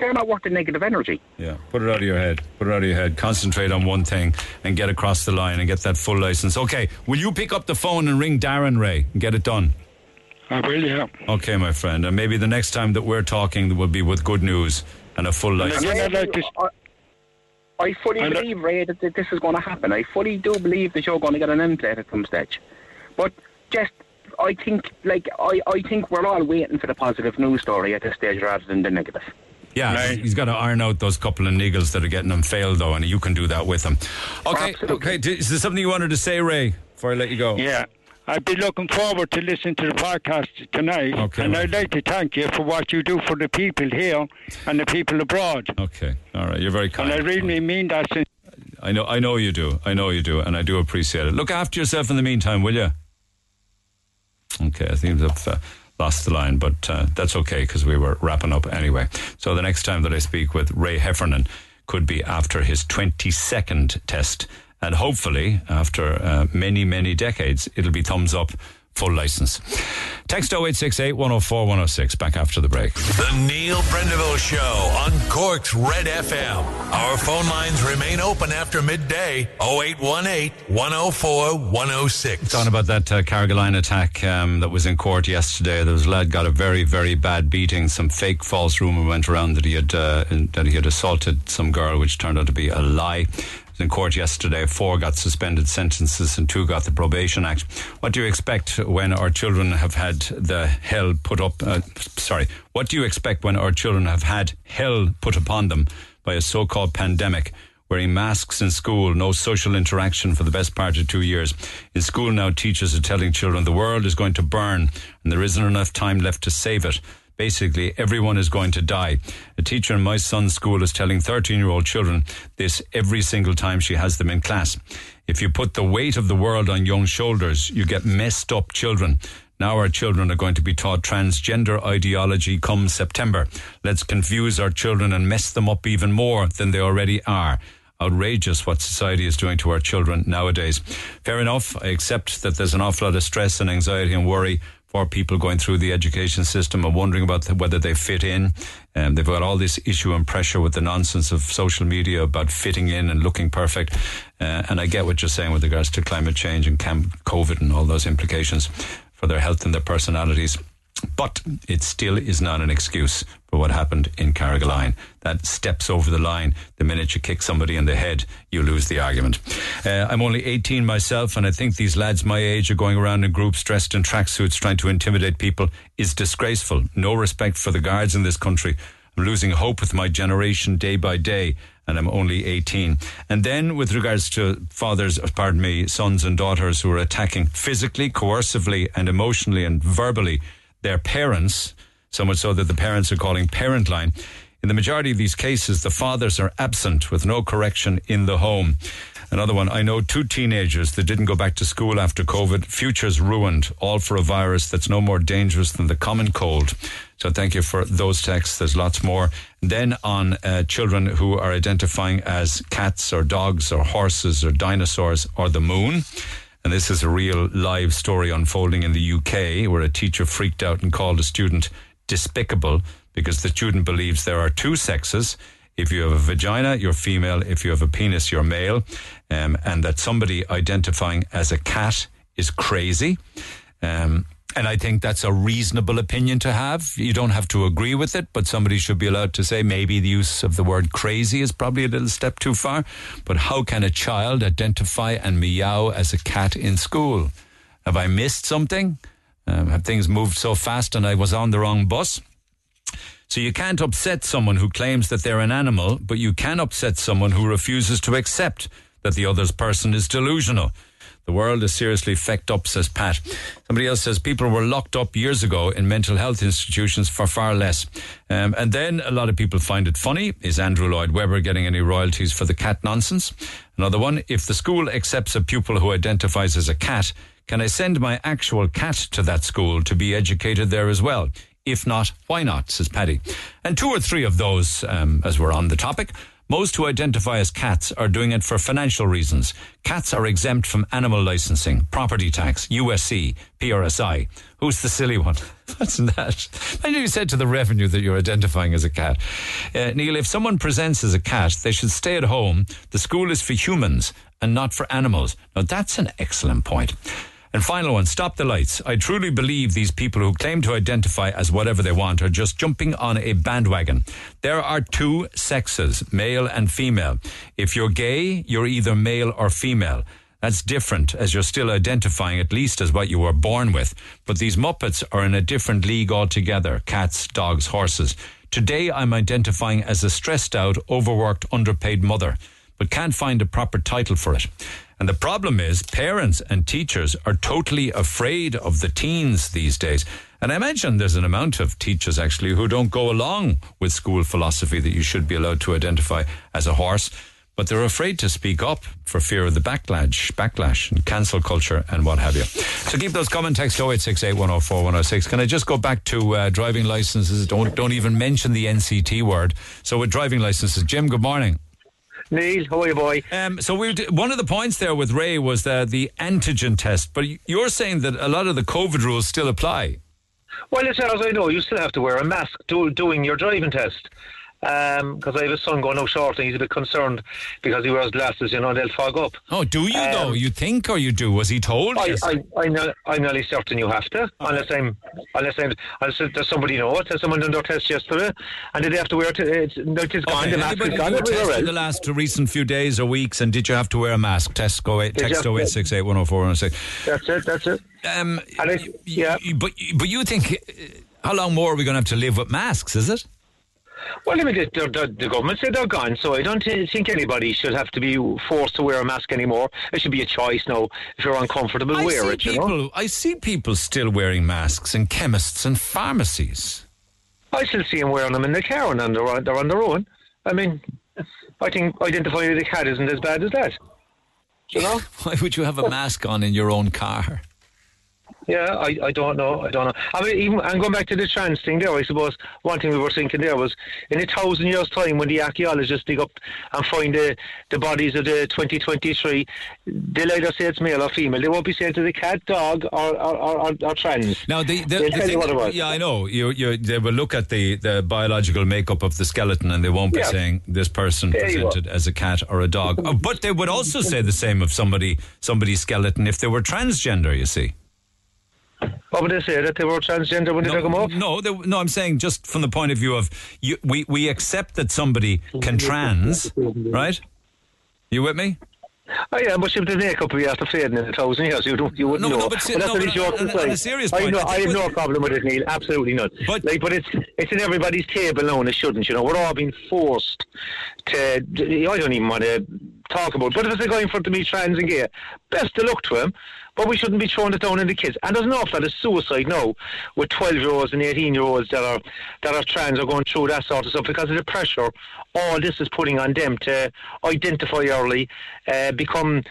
they're not worth the negative energy. Yeah, put it out of your head. Put it out of your head. Concentrate on one thing and get across the line and get that full license. Okay, will you pick up the phone and ring Darren Ray and get it done? I will, yeah. Okay, my friend. And maybe the next time that we're talking will be with good news and a full license. again, Ray, I'd like to- I, I fully I'd believe, Ray, that, that this is going to happen. I fully do believe that you're going to get an end plate at some stage. But just, I think, like, I, I think we're all waiting for the positive news story at this stage rather than the negative. Yeah, Right. he's got to iron out those couple of niggles that are getting him failed, though, and you can do that with him. Okay, Absolutely. okay. Is there something you wanted to say, Ray, before I let you go? Yeah. I'd be looking forward to listening to the podcast tonight. Okay. And I'd like to thank you for what you do for the people here and the people abroad. Okay, all right. You're very kind. And. I really mean that since I know, I know you do. I know you do, and I do appreciate it. Look after yourself in the meantime, will you? Okay, I think I've uh, lost the line, but uh, that's okay because we were wrapping up anyway. So the next time that I speak with Ray Heffernan could be after his 22nd test, and hopefully after uh, many, many decades, it'll be thumbs up. Full license. Text 0868 104 106. Back after the break. The Neil Prendeville Show on Cork's Red FM. Our phone lines remain open after midday 0818 104 106. Talking about that uh, Carrigaline attack um, that was in court yesterday. There was a lad got a very, very bad beating. Some fake false rumor went around that he had uh, that he had assaulted some girl, which turned out to be a lie. In court yesterday. Four got suspended sentences and two got the probation act. What do you expect when our children have had the hell put up? Uh, sorry, what do you expect when our children have had hell put upon them by a so-called pandemic? wearing masks in school, no social interaction for the best part of two years. In school now, teachers are telling children the world is going to burn and there isn't enough time left to save it. Basically, everyone is going to die. A teacher in my son's school is telling 13 year old children this every single time she has them in class. If you put the weight of the world on young shoulders, you get messed up children. Now our children are going to be taught transgender ideology come September. Let's confuse our children and mess them up even more than they already are. Outrageous what society is doing to our children nowadays. Fair enough. I accept that there's an awful lot of stress and anxiety and worry for people going through the education system and wondering about whether they fit in. Um, they've got all this issue and pressure with the nonsense of social media about fitting in and looking perfect. Uh, and I get what you're saying with regards to climate change and COVID and all those implications for their health and their personalities. But it still is not an excuse for what happened in Carrigaline. That steps over the line. The minute you kick somebody in the head, you lose the argument. Uh, I'm only 18 myself, and I think these lads my age are going around in groups dressed in tracksuits trying to intimidate people is disgraceful. No respect for the guards in this country. I'm losing hope with my generation day by day. and I'm only 18. And then, with regards to fathers, pardon me, sons and daughters who are attacking physically, coercively, and emotionally and verbally their parents, so much so that the parents are calling parent line. In the majority of these cases, the fathers are absent with no correction in the home. Another one, I know two teenagers that didn't go back to school after COVID, futures ruined, all for a virus that's no more dangerous than the common cold. So thank you for those texts. There's lots more. Then on uh, children who are identifying as cats or dogs or horses or dinosaurs or the moon. And this is a real live story unfolding in the UK where a teacher freaked out and called a student despicable because the student believes there are two sexes. If you have a vagina, you're female. If you have a penis, you're male. Um, and that somebody identifying as a cat is crazy. Um, and I think that's a reasonable opinion to have. You don't have to agree with it, but somebody should be allowed to say maybe the use of the word crazy is probably a little step too far. But how can a child identify and meow as a cat in school? Have I missed something? Um, have things moved so fast and I was on the wrong bus? So you can't upset someone who claims that they're an animal, but you can upset someone who refuses to accept that the other person is delusional. The world is seriously fecked up, says Pat. Somebody else says people were locked up years ago in mental health institutions for far less. Um, and then a lot of people find it funny. Is Andrew Lloyd Webber getting any royalties for the cat nonsense? Another one, if the school accepts a pupil who identifies as a cat, can I send my actual cat to that school to be educated there as well? If not, why not, says Paddy. And two or three of those, um, as we're on the topic, most who identify as cats are doing it for financial reasons. Cats are exempt from animal licensing, property tax, USC, PRSI. Who's the silly one? What's that? I you said to the revenue that you're identifying as a cat. Uh, Neil, if someone presents as a cat, they should stay at home. The school is for humans and not for animals. Now, that's an excellent point. And final one, stop the lights. I truly believe these people who claim to identify as whatever they want are just jumping on a bandwagon. There are two sexes, male and female. If you're gay, you're either male or female. That's different as you're still identifying at least as what you were born with. But these Muppets are in a different league altogether. Cats, dogs, horses. Today I'm identifying as a stressed out, overworked, underpaid mother, but can't find a proper title for it. And the problem is, parents and teachers are totally afraid of the teens these days. And I imagine there's an amount of teachers actually who don't go along with school philosophy that you should be allowed to identify as a horse, but they're afraid to speak up for fear of the backlash, backlash and cancel culture and what have you. So keep those comment texts 0868 104 106. Can I just go back to uh, driving licenses? Don't don't even mention the NCT word. So with driving licenses, Jim, good morning. Neil, how are you, boy? Um, so we one of the points there with Ray was the, the antigen test, but you're saying that a lot of the COVID rules still apply. Well, as far as I know, you still have to wear a mask do, doing your driving test. Because um, I have a son going out short and he's a bit concerned because he wears glasses, you know, they'll fog up. Oh, do you um, though? You think or you do? Was he told? I, I, I, know, I'm nearly certain you have to, oh. unless I'm, unless I'm, unless there's somebody know it. There's someone done their test yesterday, and did they have to wear it? It's, it's gone. Okay. The mask Anybody is gone. tested the last recent few days or weeks, and did you have to wear a mask? Test go eight, text you? 0868 104 106. That's it. That's it. Um, I- yeah. but but you think uh, how long more are we going to have to live with masks? Is it? Well, I mean, the, the, the government said they're gone, so I don't think anybody should have to be forced to wear a mask anymore. It should be a choice now. If you're uncomfortable, I wear it. You people. know. I see people still wearing masks in chemists and pharmacies. I still see them wearing them in the car and they're on, they're on their own. I mean, I think identifying the cat isn't as bad as that. You know? Why would you have a mask on in your own car? Yeah, I, I don't know. I don't know. I mean, even and going back to the trans thing there, I suppose one thing we were thinking there was in a thousand years' time when the archaeologists dig up and find the, the bodies of the 2023, they'll either say it's male or female. They won't be saying to the cat, dog, or, or, or, or, trans. Now, the, the, the thing- yeah, I know. You, you, they will look at the, the biological makeup of the skeleton, and they won't be Yeah. saying this person There presented as a cat or a dog. Uh, But they would also say the same of somebody somebody's skeleton if they were transgender. You see. What would they say that they were transgender when they dug them up? No, they, no. I'm saying just from the point of view of you, we we accept that somebody can trans, right? You with me? Oh yeah, but if the makeup we after fading in a thousand years, you don't, you wouldn't No, know. no, but see- that's no, but he jokes on- on a serious I, point, know, I I have no problem with it, Neil. Absolutely not. But like, but it's it's in everybody's table now, and it shouldn't. You know, we're all being forced to. I don't even want to talk about. But if it's a guy in front of me trans and gay, best of luck to him. But we shouldn't be throwing it down on the kids. And there's an awful lot of suicide now with 12 year olds and 18 year olds that are that are trans are going through that sort of stuff because of the pressure all this is putting on them to identify early, uh, become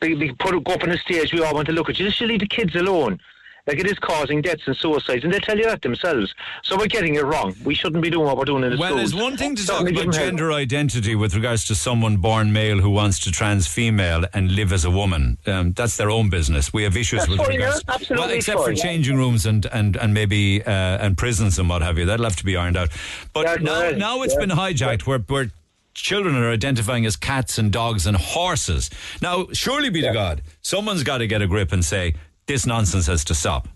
be, be put go up on a stage we all want to look at you. Just leave the kids alone. Like it is causing deaths and suicides, and they tell you that themselves. So we're getting it wrong. We shouldn't be doing what we're doing in the Well, schools. it's one thing to talk Certainly about give them help. gender identity with regards to someone born male who wants to trans female and live as a woman. Um, that's their own business. We have issues That's with regards. yeah, absolutely well, except for fine. changing rooms and and and maybe uh, and prisons and what have you. That'll have to be ironed out. But now right, now it's yeah. been hijacked where where. Children are identifying as cats and dogs and horses. Now, surely be to God, someone's got to get a grip and say this nonsense has to stop.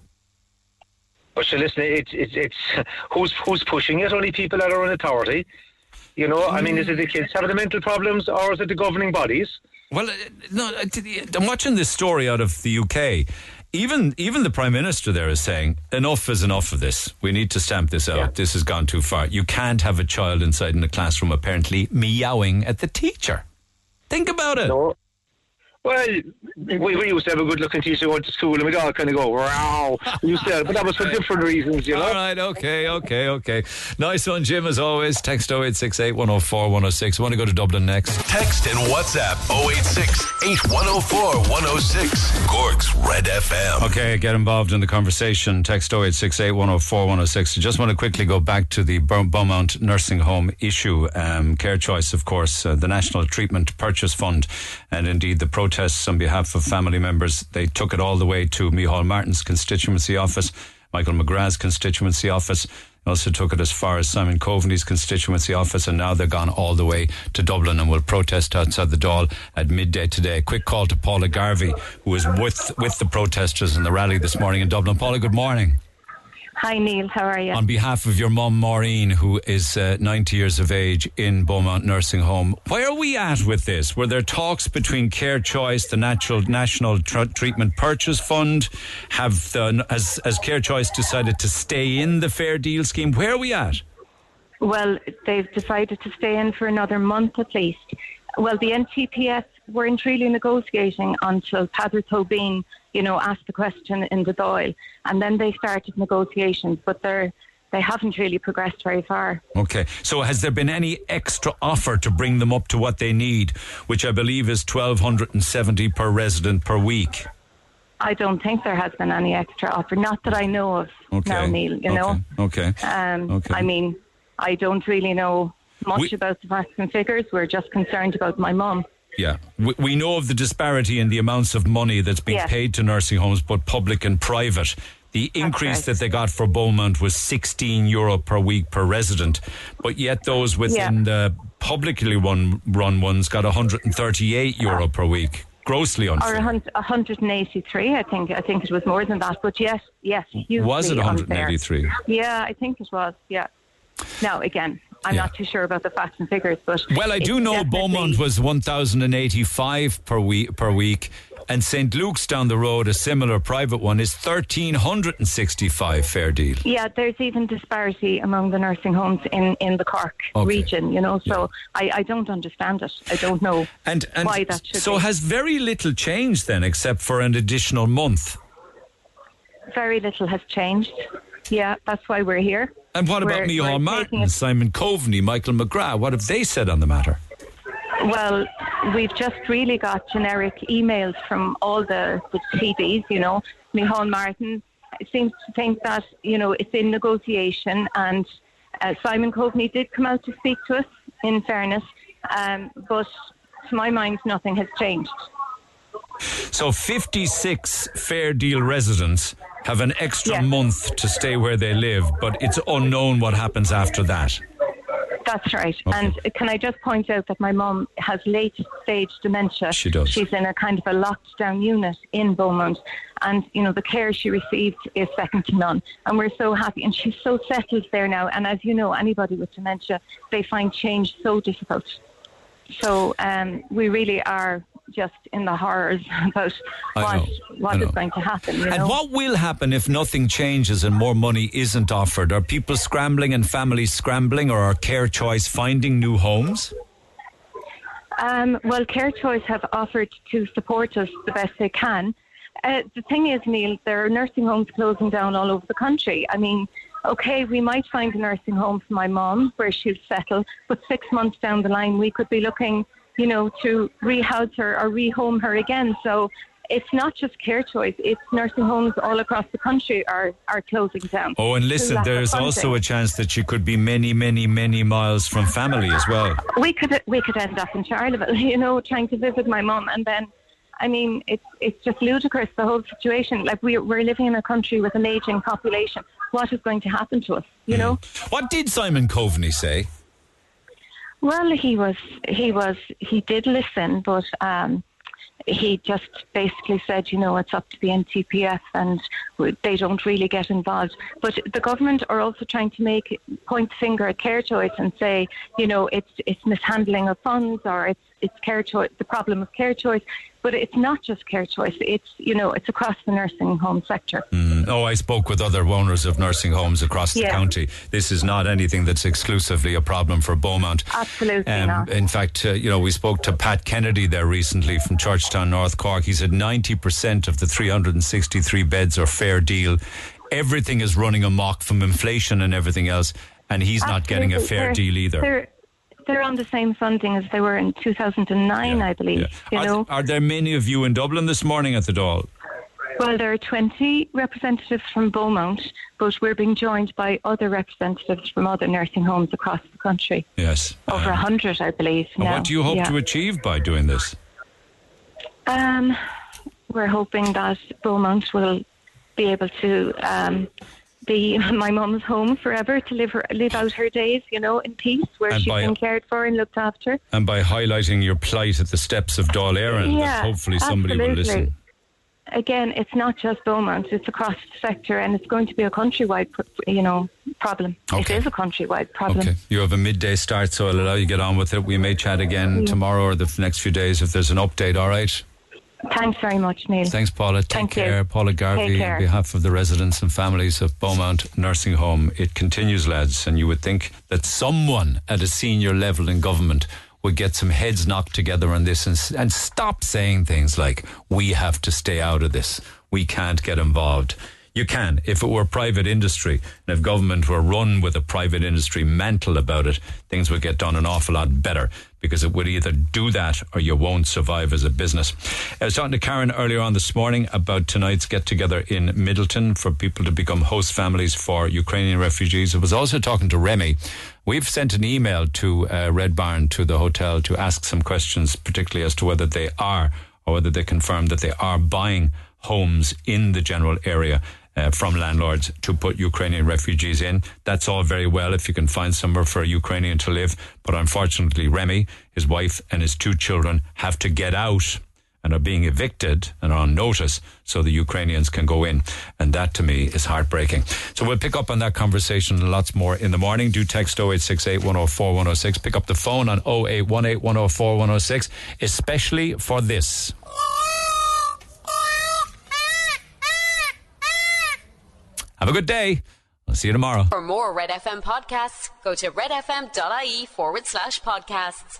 But so listen, it's it's it's who's who's pushing it? Only people that are in authority. You know, I mean, is it the kids having the mental problems, or is it the governing bodies? Well, uh, no, uh, I'm watching this story out of the UK. Even even the prime minister there is saying enough is enough of this. We need to stamp this out. This has gone too far. You can't have a child inside in a classroom apparently meowing at the teacher. Think about it. No. Well, we, we used to have a good looking teacher who went to school and we'd all kind of go, wow. We used to, but that was for different reasons, you know? All right, okay, okay, okay. Nice one, Jim, as always. Text 0868 104 106. I want to go to Dublin next. Text and WhatsApp 086 8104 106. Cork's Red FM. Okay, get involved in the conversation. Text 0868 104 106. I just want to quickly go back to the Beaumont Nursing Home issue. Um, Care Choice, of course, uh, the National Treatment Purchase Fund, and indeed the protests on behalf of family members. They took it all the way to Micheál Martin's constituency office, Michael McGrath's constituency office. Also took it as far as Simon Coveney's constituency office, and now they're gone all the way to Dublin and will protest outside the Dáil at midday today. A Quick call to Paula Garvey, who was with with the protesters in the rally this morning in Dublin. Paula, good morning. Hi, Neil. How are you? On behalf of your mum, Maureen, who is uh, 90 years of age in Beaumont Nursing Home, where are we at with this? Were there talks between Care Choice, the Natural National Tr- Treatment Purchase Fund? Have the, has, has Care Choice decided to stay in the Fair Deal scheme? Where are we at? Well, they've decided to stay in for another month at least. Well, the NTPF weren't really negotiating until Padre Tobin, you know, asked the question in the Dáil, and then they started negotiations. But they're they haven't really progressed very far. Okay. So has there been any extra offer to bring them up to what they need, which I believe is 1270 per resident per week? I don't think there has been any extra offer, not that I know of Okay. now, Neil. You know, Okay. um, Okay. I mean, I don't really know much We- about the facts and figures. We're just concerned about my mum. Yeah, we, we know of the disparity in the amounts of money that's being Yes. paid to nursing homes, both public and private. The increase right. that they got for Beaumont was 16 euro per week per resident, but yet those within Yeah. the publicly run run ones got 138 euro per week. Grossly Or unfair. hun- 183, I think. I think it was more than that. But yes, yes, Was it unfair. 183? Yeah, I think it was. Yeah. Now again, I'm not too sure about the facts and figures, but Well, I do know Beaumont was 1,085 per week, per week, and St. Luke's down the road, a similar private one, is 1,365 fair deal. Yeah, there's even disparity among the nursing homes in, in the Cork Okay. region, you know, so I, I don't understand it. I don't know And, and why that should so be. has very little changed then, except for an additional month. Very little has changed. Yeah, that's why we're here. And what about We're- Micheál we're Martin, Simon Coveney, Michael McGrath? What have they said on the matter? Well, we've just really got generic emails from all the, the TDs, you know. Micheál Martin seems to think that, you know, it's in negotiation and uh, Simon Coveney did come out to speak to us, in fairness, um, but to my mind, nothing has changed. So 56 fair deal residents have an extra month to stay where they live, but it's unknown what happens after that. That's right. And can I just point out that my mum has late stage dementia. She does. She's in a kind of a locked down unit in Beaumont. And, you know, the care she received is second to none. And we're so happy. And she's so settled there now. And as you know, anybody with dementia, they find change so difficult. So um, we really are just in the horrors about what what is going to happen. You And know? what will happen if nothing changes and more money isn't offered? Are people scrambling and families scrambling, or are Care Choice finding new homes? Um, well, Care Choice have offered to support us the best they can. Uh, the thing is, Neil, there are nursing homes closing down all over the country. I mean, okay, we might find a nursing home for my mum where she'll settle, but six months down the line, we could be looking, you know, to rehouse her or rehome her again. So it's not just Care Choice; it's nursing homes all across the country are are closing down. Oh, and listen, there's also a chance that she could be many, many, many miles from family as well. we could we could end up in Charleville, you know, trying to visit my mum, and then, I mean, it's it's just ludicrous the whole situation. Like we we're living in a country with an aging population. What is going to happen to us? You hmm. know. What did Simon Coveney say? Well, he was he was he did listen, but um, he just basically said, you know, it's up to the NTPF and they don't really get involved. But the government are also trying to make point finger at Care Choice and say, you know, it's it's mishandling of funds or it's it's Care Choice the problem of Care Choice. But it's not just Care Choice. It's you know it's across the nursing home sector. Mm, Oh, I spoke with other owners of nursing homes across the Yeah. county. This is not anything that's exclusively a problem for Beaumont. Absolutely Um, not. in fact, uh, you know, we spoke to Pat Kennedy there recently from Churchtown, North Cork. He said 90% of the 363 beds are fair deal. Everything is running amok from inflation and everything else, and he's not getting a fair They're- deal either. They're, on the same funding as they were in 2009, I believe. You Are, know. are there many of you in Dublin this morning at the Dáil? Well, there are 20 representatives from Beaumont, but we're being joined by other representatives from other nursing homes across the country. Yes. Over a Um, 100, I believe. and now. what do you hope Yeah. to achieve by doing this? Um, we're hoping that Beaumont will be able to um, be my mum's home forever to live her, live out her days, you know, in peace, where And she's by- been cared for and looked after. And by highlighting your plight at the steps of Dáil Éireann, Yeah, hopefully somebody will absolutely. listen. Again, it's not just Beaumont; it's across the sector, and it's going to be a countrywide, you know, problem. It is a countrywide problem. Okay. You have a midday start, so I'll allow you to get on with it. We may chat again Yeah. tomorrow or the next few days if there's an update, all right? Thanks very much, Neil. Thanks, Paula. Take Thank you. care. Paula Garvey, care. on behalf of the residents and families of Beaumont Nursing Home. It continues, lads, and you would think that someone at a senior level in government would get some heads knocked together on this and, and stop saying things like, we have to stay out of this. We can't get involved. You can. If it were private industry and if government were run with a private industry mantle about it, things would get done an awful lot better because it would either do that or you won't survive as a business. I was talking to Karen earlier on this morning about tonight's get together in Midleton for people to become host families for Ukrainian refugees. I was also talking to Remi. We've sent an email to uh, Red Barn to the hotel to ask some questions, particularly as to whether they are or whether they confirm that they are buying homes in the general area uh, from landlords to put Ukrainian refugees in. That's all very well if you can find somewhere for a Ukrainian to live. But unfortunately, Remi, his wife, and his two children have to get out and are being evicted and are on notice so the Ukrainians can go in. And that to me is heartbreaking. So we'll pick up on that conversation lots more in the morning. Do text 0868 104 106. Pick up the phone on 0818 104 106, especially for this. Have a good day. I'll see you tomorrow. For more Red FM podcasts, go to redfm.ie forward slash podcasts.